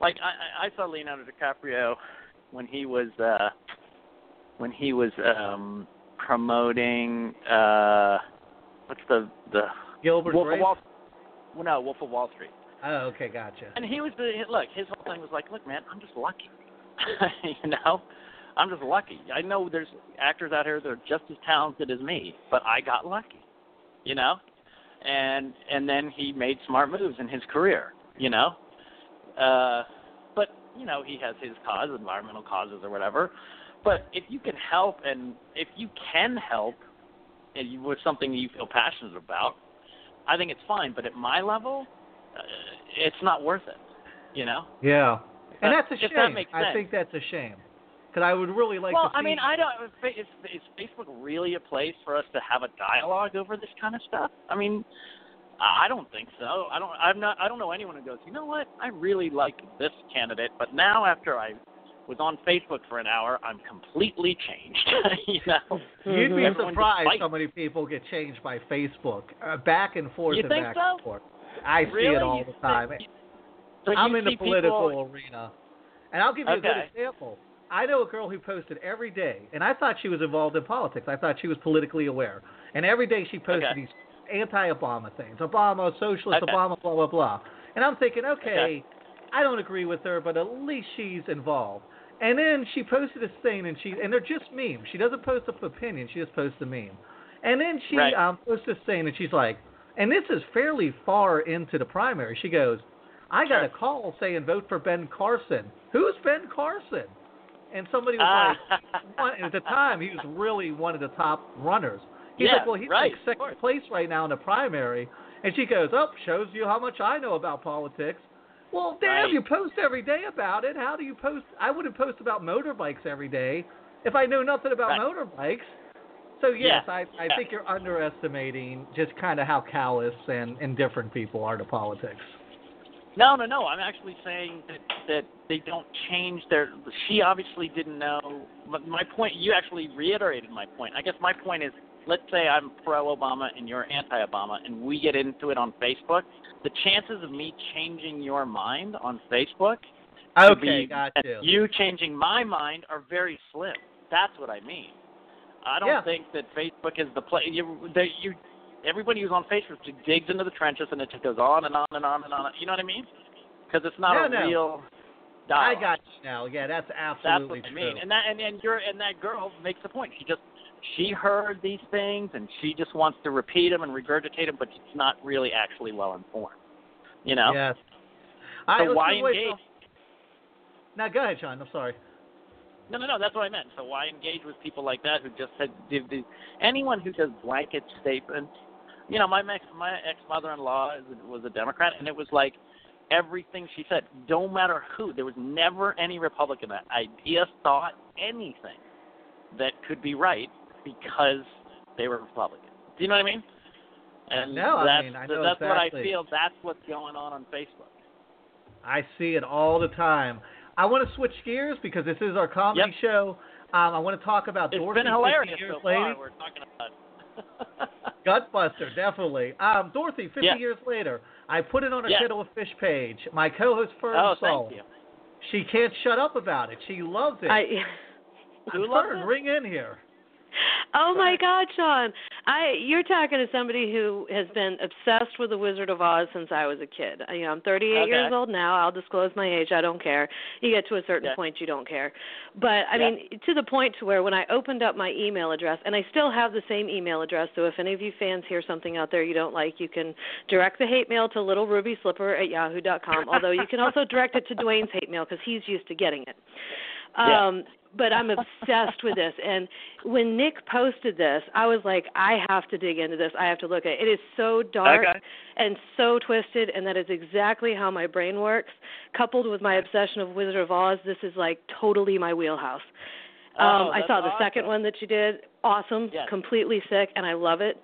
like I, I saw Leonardo DiCaprio when he was uh, when he was um, promoting uh, what's the the Gilbert Wolf Grape? of Wall well, no Wolf of Wall Street. Oh, okay, gotcha. And he was the look. His whole thing was like, look, man, I'm just lucky. you know, I'm just lucky. I know there's actors out here that are just as talented as me, but I got lucky. You know, and and then he made smart moves in his career. You know, uh, but you know he has his cause, environmental causes or whatever. But if you can help, and if you can help, and you, with something you feel passionate about, I think it's fine. But at my level, it's not worth it. You know. Yeah, and That- that's a shame. that I think that's a shame because I would really like well, to see. I mean, I don't. Is, is Facebook really a place for us to have a dialogue over this kind of stuff? I mean, I don't think so. I don't. I'm not. I don't know anyone who goes. You know what? I really like this candidate, but now after I was on Facebook for an hour, I'm completely changed. you know, You'd be Everyone surprised how many people get changed by Facebook, uh, back and forth You and think back so? and forth. I see it all You the time. I'm in the political people- arena, and I'll give you a good example. I know a girl who posted every day, and I thought she was involved in politics. I thought she was politically aware, and every day she posted Okay. these anti-Obama things, Obama, socialist, Okay. Obama, blah blah blah. And I'm thinking, okay, Okay. I don't agree with her, but at least she's involved. And then she posted this thing, and she and they're just memes. She doesn't post up opinion; she just posts a meme. And then she Right. um, posts this thing, and she's like, and this is fairly far into the primary. She goes, I got a call saying vote for Ben Carson. Who's Ben Carson? And somebody was like, one, at the time, he was really one of the top runners. He's Yeah, like, well, he's right, like second place right now in the primary. And she goes, oh, shows you how much I know about politics. Well, damn, Right. you post every day about it. How do you post? I wouldn't post about motorbikes every day if I know nothing about Right. motorbikes. So yes, Yeah, I I yeah. think you're underestimating just kind of how callous and indifferent people are to politics. No, no, no. I'm actually saying that that they don't change their. She obviously didn't know. But my point, you actually reiterated my point. I guess my point is, let's say I'm pro-Obama and you're anti-Obama, and we get into it on Facebook. The chances of me changing your mind on Facebook, Okay, be, got you. you changing my mind are very slim. That's what I mean. I don't Yeah. think that Facebook is the place. You, you, everybody who's on Facebook digs into the trenches and it just goes on and on and on and on. You know what I mean? Because it's not No, a no. real. I got you now. Yeah, that's That's absolutely what I true. mean. And that and, and you're and that girl makes the point. She just she heard these things and she just wants to repeat them and regurgitate them, but she's not really actually well informed. You know. Yes. So let's why engage? Now go ahead, Sean. I'm sorry. No, no, no. That's what I meant. So why engage with people like that who just said give the, anyone who does blanket statements? You know, my ex my ex mother-in-law is, was a Democrat, and it was like everything she said. Don't matter who. There was never any Republican that idea, thought, anything that could be right because they were Republican. Do you know what I mean? And No, I that's mean, I know that's what I feel. That's what's going on on Facebook. I see it all the time. I want to switch gears because this is our comedy show. Um, I want to talk about It's Dorothy been hilarious 50 years so far. We're talking about. Gutbuster, definitely. Um, Dorothy, 50 Yeah. years later, I put it on a Yeah. Kettle of Fish page. My co-host Fern Oh, saw thank it. you. She can't shut up about it. She loves it. I Who loves Fern, it? ring in here. Oh my God, Sean! I you're talking to somebody who has been obsessed with the Wizard of Oz since I was a kid. You know, I'm 38 Okay. years old now. I'll disclose my age. I don't care. You get to a certain Yeah. point, you don't care. But I Yeah. mean, to the point to where when I opened up my email address, and I still have the same email address. So if any of you fans hear something out there you don't like, you can direct the hate mail to Little Ruby Slipper at yahoo.com. Although you can also direct it to Dwayne's hate mail because he's used to getting it. Yeah. Um, but I'm obsessed with this. And when Nick posted this, I was like, I have to dig into this. I have to look at it. It is so dark Okay. and so twisted, and that is exactly how my brain works. Coupled with my obsession of Wizard of Oz, this is like totally my wheelhouse. Oh, Um, I saw the awesome. second one that you did. Awesome. Yes. Completely sick, and I love it.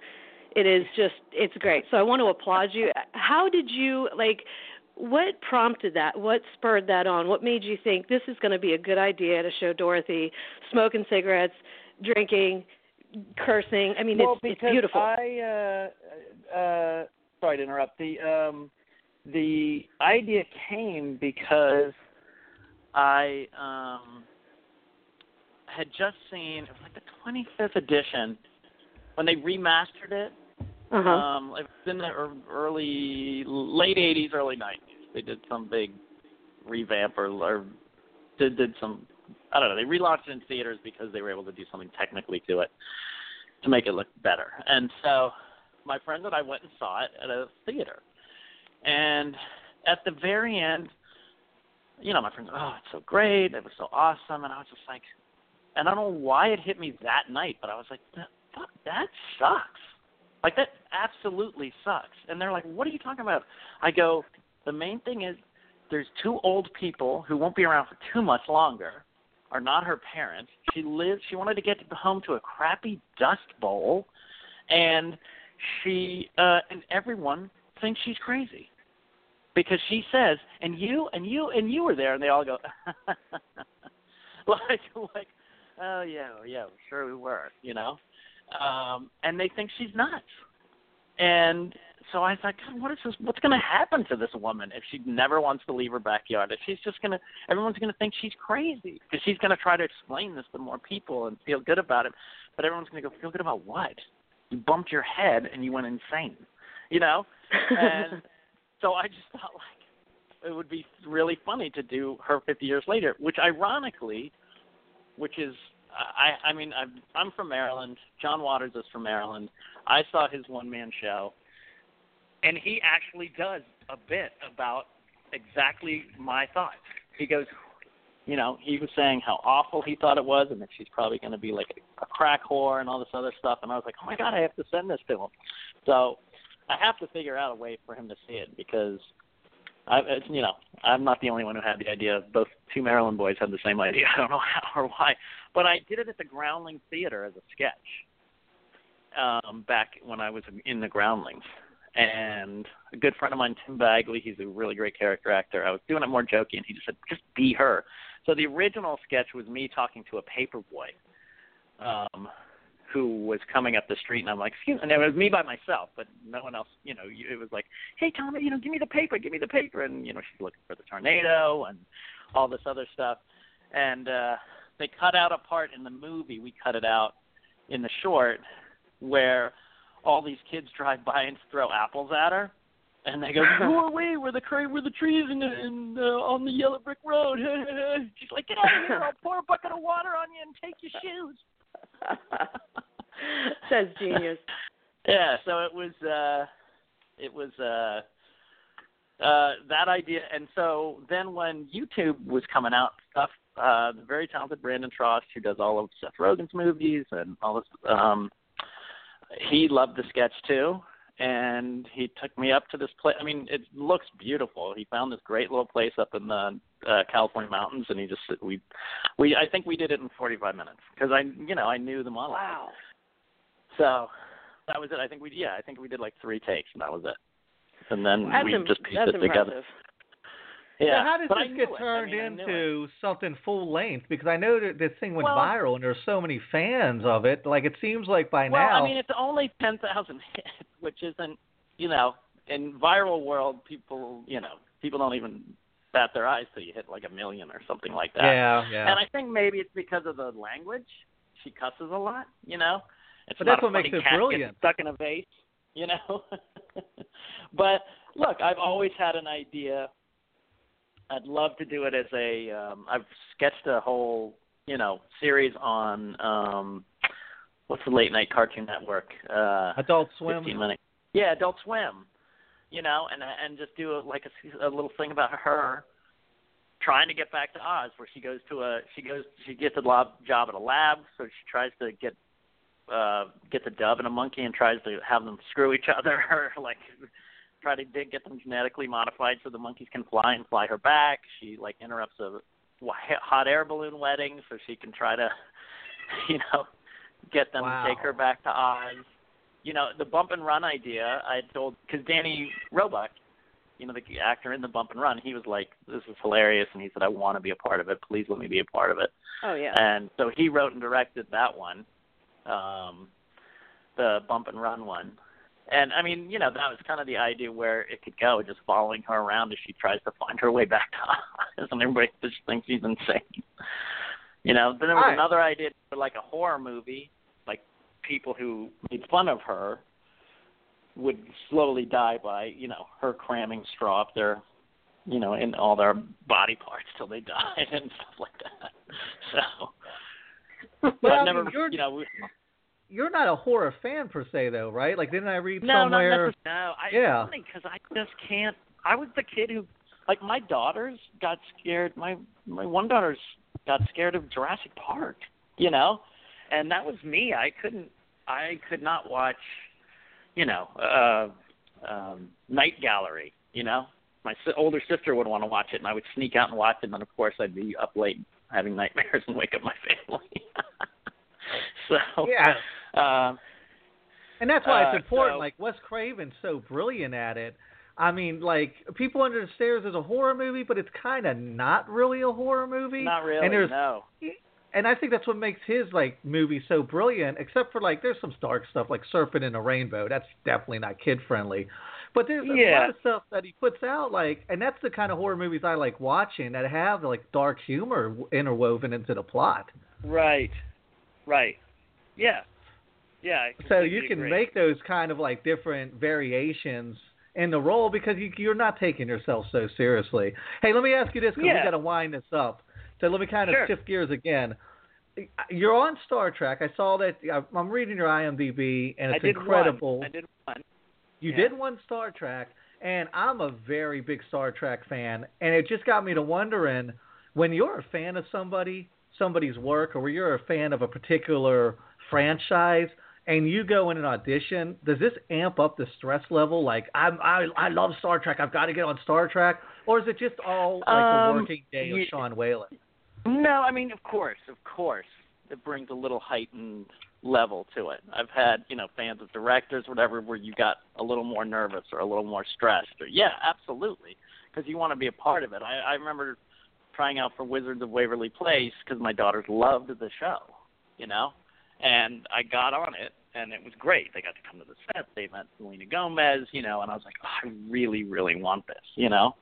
It is just, it's great. So I want to applaud you. How did you, like, what prompted that? What spurred that on? What made you think this is going to be a good idea to show Dorothy smoking cigarettes, drinking, cursing? I mean, well, it's, it's because beautiful. I uh, uh, sorry to interrupt. The um, the idea came because I um, had just seen it was like the 25th edition when they remastered it. Uh-huh. Um, it was in the early, late '80s, early '90s. They did some big revamp or, or did did some. I don't know. They relaunched it in theaters because they were able to do something technically to it to make it look better. And so my friend and I went and saw it at a theater. And at the very end, you know, my friends, oh, it's so great. It was so awesome. And I was just like, and I don't know why it hit me that night, but I was like, that, fuck, that sucks. Like, that absolutely sucks. And they're like, what are you talking about? I go, the main thing is there's two old people who won't be around for too much longer are not her parents. She lives. She wanted to get home to a crappy dust bowl, and she uh, and everyone thinks she's crazy because she says, and you and you and you were there, and they all go, like like, oh yeah, yeah, sure we were, you know, um, and they think she's nuts, and so I thought, God, what is this? What's going to happen to this woman if she never wants to leave her backyard? If she's just going to, everyone's going to think she's crazy because she's going to try to explain this to more people and feel good about it. But everyone's going to go, feel good about what? You bumped your head and you went insane, you know? And so I just thought like it would be really funny to do her 50 years later, which ironically, which is I I mean I'm I'm from Maryland. John Waters is from Maryland. I saw his one man show and he actually does a bit about exactly my thoughts. He goes, you know, he was saying how awful he thought it was, and that she's probably going to be like a crack whore and all this other stuff. And I was like, oh my god, I have to send this to him. So I have to figure out a way for him to see it because I, it's, you know, I'm not the only one who had the idea. Both two Maryland boys had the same idea. I don't know how or why, but I did it at the Groundling Theater as a sketch um, back when I was in the Groundlings and a good friend of mine, Tim Bagley, he's a really great character actor. I was doing it more joking, and he just said, "Just be her." So the original sketch was me talking to a paper boy, um, who was coming up the street, and I'm like, "Excuse," me, and it was me by myself, but no one else. You know, it was like, "Hey, Tommy, you know, give me the paper, give me the paper," and you know, she's looking for the tornado and all this other stuff, and uh, they cut out a part in the movie. We cut it out in the short where all these kids drive by and throw apples at her, and they go, "Go away! We're the cra- we're the trees in, in uh, on the yellow brick road." She's like, "Get out of here! I'll pour a bucket of water on you and take your shoes." Says genius. yeah, so it was uh it was uh uh that idea. And so then when YouTube was coming out stuff uh the very talented Brandon Trost who does all of Seth Rogen's movies and all this um he loved the sketch too. And he took me up to this place i mean it looks beautiful. He found this great little place up in the uh california mountains and he just we we i think we did it in 45 minutes because i you know i knew the model wow so that was it i think we yeah i think we did like three takes and that was it and then that's we Im- just pieced that's it impressive. together yeah So how does but this get it. I turned mean, I knew it. into something full length? Because I know that this thing went Well- viral and there's so many fans of it. Like it seems like by well, now. I mean, it's only ten thousand hits, which isn't, you know, in viral world, people, you know, people don't even bat their eyes till you hit like a million or something like that. Yeah, yeah. And I think maybe it's because of the language. She cusses a lot, you know. It's But that's what makes it brilliant. Stuck in a vase, you know. but look, I've always had an idea. I'd love to do it as a. Um, I've sketched a whole, you know, series on um, what's the late night Cartoon Network? Uh, Adult Swim. 15 minute. Yeah, Adult Swim. You know, and and just do a, like a, a little thing about her trying to get back to Oz, where she goes to a she goes she gets a lab, job at a lab, so she tries to get uh get the dove and a monkey and tries to have them screw each other or like try to dig, get them genetically modified so the monkeys can fly and fly her back. She like interrupts a hot air balloon wedding so she can try to you know get them Wow. to take her back to Oz. You know, the bump and run idea I told because Danny Roebuck, you know, the actor in the bump and run, he was like, "This is hilarious," and he said, "I want to be a part of it. Please let me be a part of it." Oh yeah. And so he wrote and directed that one, um, the bump and run one. And I mean, you know, that was kind of the idea where it could go, just following her around as she tries to find her way back to Oz, and everybody just thinks she's insane. You know, then there was Right. another idea for like a horror movie, people who made fun of her would slowly die by, you know, her cramming straw up their, you know, in all their body parts till they died and stuff like that. So, But I I've never, you're- you know, we- You're not a horror fan per se, though, right? Like, didn't I read no, somewhere? No, I Yeah. because I just can't. I was the kid who, like, my daughters got scared. My my one daughter's got scared of Jurassic Park. You know, and that was me. I couldn't. I could not watch. You know, uh, um, Night Gallery. You know, my older sister would want to watch it, and I would sneak out and watch it. And then, of course, I'd be up late having nightmares and wake up my family. so Yeah. um, And that's why Uh, it's important. so- like Wes Craven's so brilliant at it. I mean, like People Under the Stairs is a horror movie, but it's kind of not really a horror movie. Not really. And there's no. And I think that's what makes his like movie so brilliant. Except for like, there's some dark stuff like Serpent in a Rainbow. That's definitely not kid friendly. But there's a Yeah. lot of stuff that he puts out, like, and that's the kind of horror movies I like watching that have like dark humor interwoven into the plot. Right. Right. Yeah. Yeah. So you can agree. make those kind of like different variations in the role because you, you're not taking yourself so seriously. Hey, let me ask you this because Yeah. we got to wind this up. So let me kind of Sure. shift gears again. You're on Star Trek. I saw that. I'm reading your IMDb, and I it's did incredible. One. I did one. You Yeah. did one Star Trek, and I'm a very big Star Trek fan, and it just got me to wondering when you're a fan of somebody, somebody's work, or when you're a fan of a particular franchise, and you go in an audition, does this amp up the stress level? Like I'm, I, I love Star Trek. I've got to get on Star Trek, or is it just all like Um, the working day of Sean Whalen? No, I mean, of course, of course, it brings a little heightened level to it. I've had, you know, fans of directors, whatever, where you got a little more nervous or a little more stressed. Or yeah, absolutely, because you want to be a part of it. I, I remember trying out for Wizards of Waverly Place because my daughters loved the show, you know, and I got on it, and it was great. They got to come to the set. They met Selena Gomez, you know, and I was like, oh, I really, really want this, you know,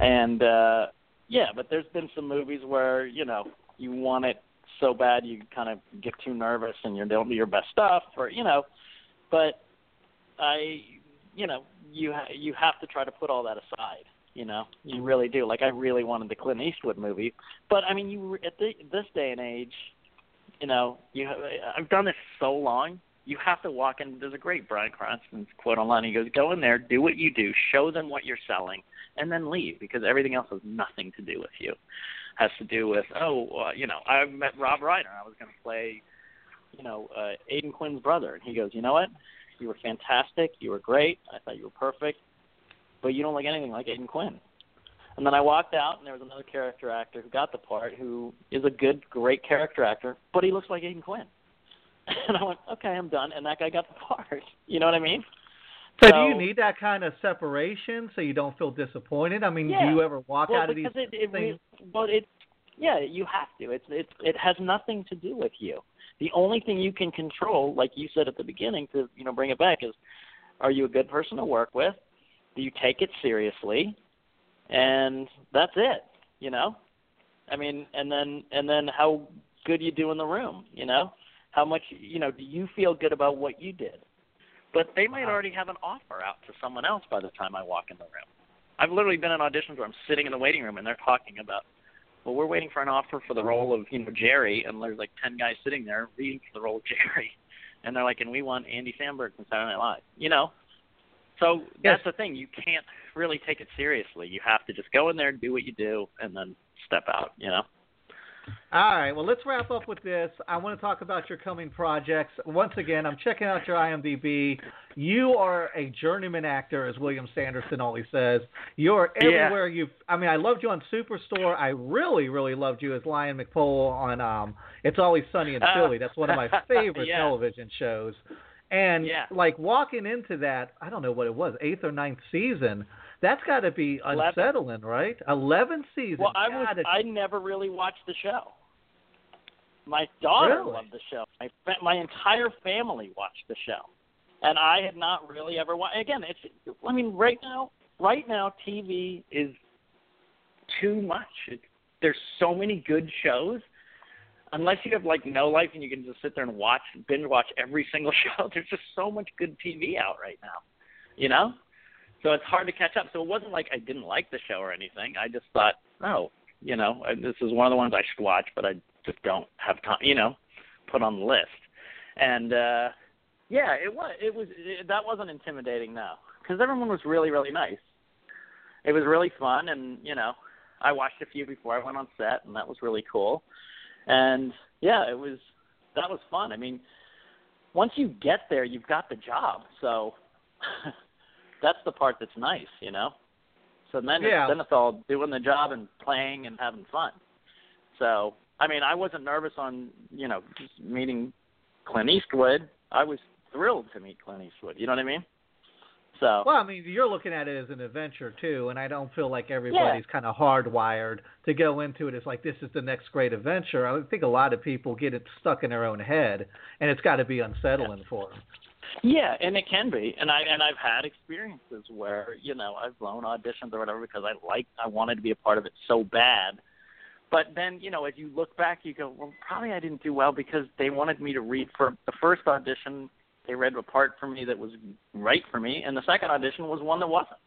and. uh yeah, but there's been some movies where you know you want it so bad you kind of get too nervous and you don't do your best stuff, or you know. But I, you know, you ha- you have to try to put all that aside. You know, you really do. Like I really wanted the Clint Eastwood movie, but I mean, you at the, this day and age, you know, you I've done this so long. You have to walk in. There's a great Bryan Cranston quote online. He goes, "Go in there, do what you do, show them what you're selling, and then leave because everything else has nothing to do with you. Has to do with oh, uh, you know, I met Rob Reiner. I was going to play, you know, uh, Aidan Quinn's brother, and he goes, you know what? You were fantastic. You were great. I thought you were perfect, but you don't look anything like Aidan Quinn. And then I walked out, and there was another character actor who got the part, who is a good, great character actor, but he looks like Aidan Quinn. And I went, okay, I'm done. And that guy got the part. You know what I mean? So, do you need that kind of separation so you don't feel disappointed? I mean, Yeah. do you ever walk well, out of these because it, it, things? well, it, yeah, you have to. It's it it has nothing to do with you. The only thing you can control, like you said at the beginning, to you know bring it back, is are you a good person to work with? Do you take it seriously? And that's it. You know, I mean, and then and then how good you do in the room. You know, how much you know do you feel good about what you did? But they might already have an offer out to someone else by the time I walk in the room. I've literally been in auditions where I'm sitting in the waiting room and they're talking about, well, we're waiting for an offer for the role of you know Jerry, and there's like ten guys sitting there reading for the role of Jerry, and they're like, and we want Andy Samberg from Saturday Night Live, you know. So Yes. that's the thing. You can't really take it seriously. You have to just go in there, and do what you do, and then step out. You know. All right, well, let's wrap up with this. I want to talk about your coming projects. Once again, I'm checking out your IMDb. You are a journeyman actor, as William Sanderson always says. You're Yeah. everywhere. You've, I mean, I loved you on Superstore. I really, really loved you as Lion McPoyle on um, It's Always Sunny in Uh, Philly. That's one of my favorite yeah. television shows. And Yeah. like walking into that, I don't know what it was, eighth or ninth season. That's got to be unsettling, right? Eleven seasons. Well, I was I never really watched the show. My daughter Really? loved the show. My fa- my entire family watched the show, and I had not really ever watched. Again, it's I mean right now right now TV is too much. It, there's so many good shows. Unless you have like no life and you can just sit there and watch binge watch every single show, there's just so much good TV out right now. You know? So it's hard to catch up. So it wasn't like I didn't like the show or anything. I just thought, oh, you know, this is one of the ones I should watch, but I just don't have time, you know, put on the list. And uh yeah, it was it was it, that wasn't intimidating though, because everyone was really really nice. It was really fun, and you know, I watched a few before I went on set, and that was really cool. And yeah, it was that was fun. I mean, once you get there, you've got the job, so that's the part that's nice, you know. So then, Yeah. it's, then it's all doing the job and playing and having fun. So I mean, I wasn't nervous on you know just meeting Clint Eastwood. I was thrilled to meet Clint Eastwood. You know what I mean? So Well, I mean, you're looking at it as an adventure too, and I don't feel like everybody's kind of hardwired to go into it as like this is the next great adventure. I think a lot of people get it stuck in their own head, and it's got to be unsettling for them. Yeah, and it can be, and I and I've had experiences where you know I've blown auditions or whatever because I like I wanted to be a part of it so bad, but then you know as you look back you go well probably I didn't do well because they wanted me to read for the first audition they read a part for me that was right for me, and the second audition was one that wasn't,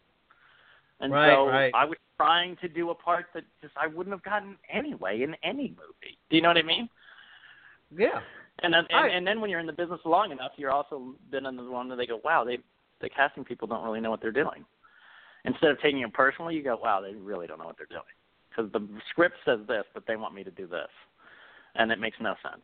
and Right, so right. I was trying to do a part that just I wouldn't have gotten anyway in any movie. Do you know what I mean? Yeah. And then, and, and then when you're in the business long enough, you're also been in the one where they go, wow, they the casting people don't really know what they're doing. Instead of taking it personally, you go, wow, they really don't know what they're doing because the script says this, but they want me to do this, and it makes no sense.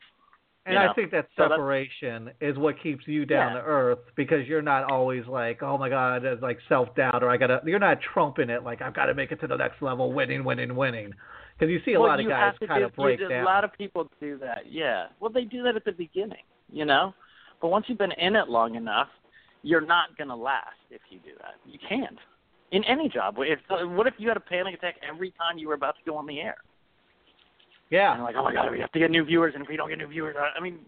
And you I think that So separation is what keeps you down Yeah. to earth because you're not always like, oh my god, like self doubt or I gotta. You're not trumping it like I've got to make it to the next level, winning, winning, winning. Because you see a well, lot of guys kind do, of break you, down. A lot of people do that. Yeah. Well, they do that at the beginning, you know. But once you've been in it long enough, you're not gonna last if you do that. You can't. In any job. If what if you had a panic attack every time you were about to go on the air? Yeah. And like, oh my god, we have to get new viewers, and if we don't get new viewers, I mean,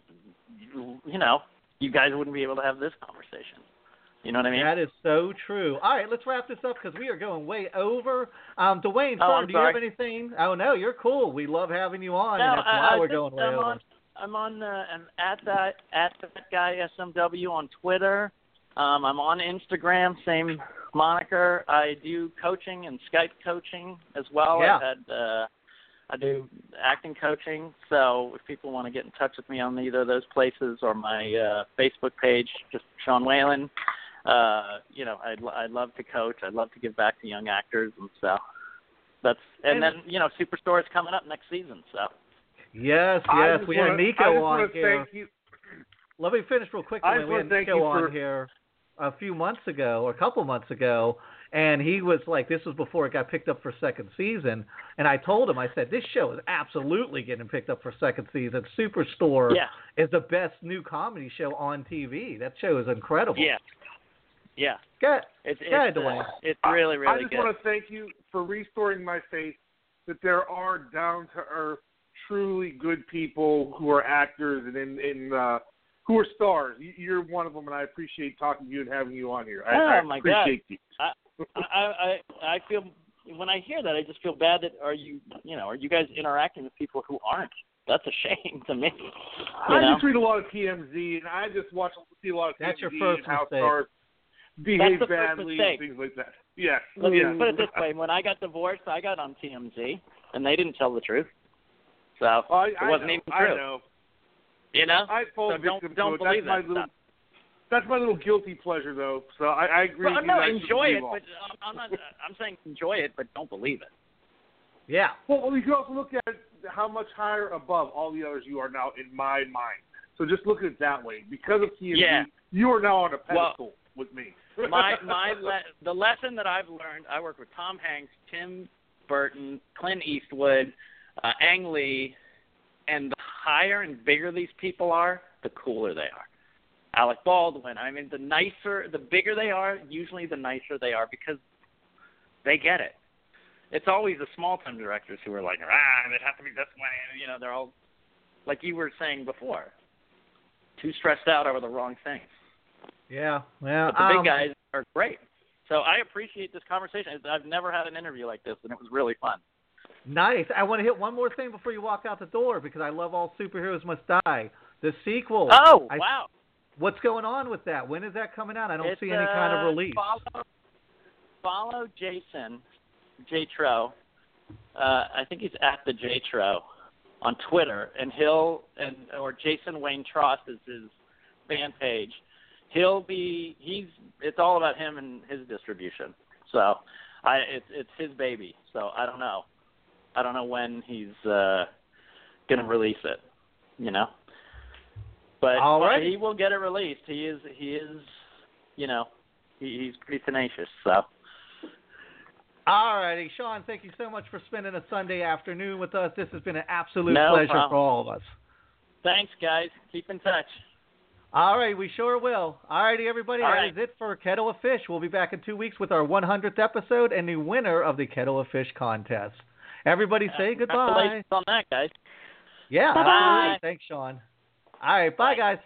you, know, you guys wouldn't be able to have this conversation. You know what I mean? That is so true. All right, let's wrap this up because we are going way over. Um, Dwayne, Oh, Fern, do you have anything? Oh no, you're cool. We love having you on, no, and that's I, why I we're going way I'm over. on. I'm on. Uh, I'm at that at that guy SMW on Twitter. Um, I'm on Instagram, same moniker. I do coaching and Skype coaching as well. Yeah. I've had. Uh, I do acting coaching, so if people want to get in touch with me on either of those places or my uh, Facebook page, just Sean Whalen. Uh, you know, I'd I'd love to coach. I'd love to give back to young actors, and so that's and And- then you know, Superstore is coming up next season, so. Yes, I yes, just we wanna- had Nico I just on wanna here. thank you. Let me finish real quick. I just we wanna had thank Nico you on for- here a few months ago, or a couple months ago, and he was like, "This was before it got picked up for second season." And I told him, I said, "This show is absolutely getting picked up for second season. Superstore Yeah. is the best new comedy show on TV. That show is incredible." Yeah. Yeah. Good. It's Go it's, ahead, uh, it's really really good. I just good. want to thank you for restoring my faith that there are down to earth, truly good people who are actors and in, in uh, who are stars. You- You're one of them, and I appreciate talking to you and having you on here. I, oh I my god. you. I, I I I feel when I hear that I just feel bad that are you you know are you guys interacting with people who aren't? That's a shame to me. You I know? just read a lot of TMZ, and I just watch see a lot of That's TMZ your first and how mistake. stars behave the badly and things like that. Yes. Let's yes. put it this way: when I got divorced, I got on TMZ, and they didn't tell the truth. So I, it wasn't know, even I true. know. You know? I fall so don't victim don't to it. believe that's my that little, stuff. That's my little guilty pleasure, though. So I, I agree. Well, with no, that I shouldn't enjoy it, but um, I'm not. I'm saying enjoy it, but don't believe it. Yeah. Well, you can also look at how much higher above all the others you are now in my mind. So just look at it that way. Because of TMZ, Yeah. you are now on a Well, pedestal with me. my my le- the lesson that I've learned. I work with Tom Hanks, Tim Burton, Clint Eastwood, uh, Ang Lee, and the higher and bigger these people are, the cooler they are. Alec Baldwin. I mean, the nicer, the bigger they are, usually the nicer they are because they get it. It's always the small time directors who are like, ah, it has to be this way. You know, they're all like you were saying before, too stressed out over the wrong things. Yeah. yeah. But the um, big guys are great. So I appreciate this conversation. I've never had an interview like this, and it was really fun. Nice. I want to hit one more thing before you walk out the door because I love all superheroes must die. The sequel. Oh, I- wow. What's going on with that? When is that coming out? I don't It's, see any kind uh, of release. Follow, follow Jason, J Tro. Uh, I think he's at the J Tro on Twitter, and he'll and or Jason Wayne Trost is his fan page. He'll be he's it's all about him and his distribution. So I it's it's his baby. So I don't know. I don't know when he's uh, gonna release it. You know, but, All right. but he will get it released. He is he is, you know, he, he's pretty tenacious. So. All righty, Sean. Thank you so much for spending a Sunday afternoon with us. This has been an absolute no pleasure problem. for all of us. Thanks, guys. Keep in touch. All right, we sure will. All righty, everybody. All that right. is it for Kettle of Fish. We'll be back in two weeks with our 100th episode and the winner of the Kettle of Fish contest. Everybody say goodbye. on that, guys. Yeah. Bye. Thanks, Sean. All right. Bye, bye. guys.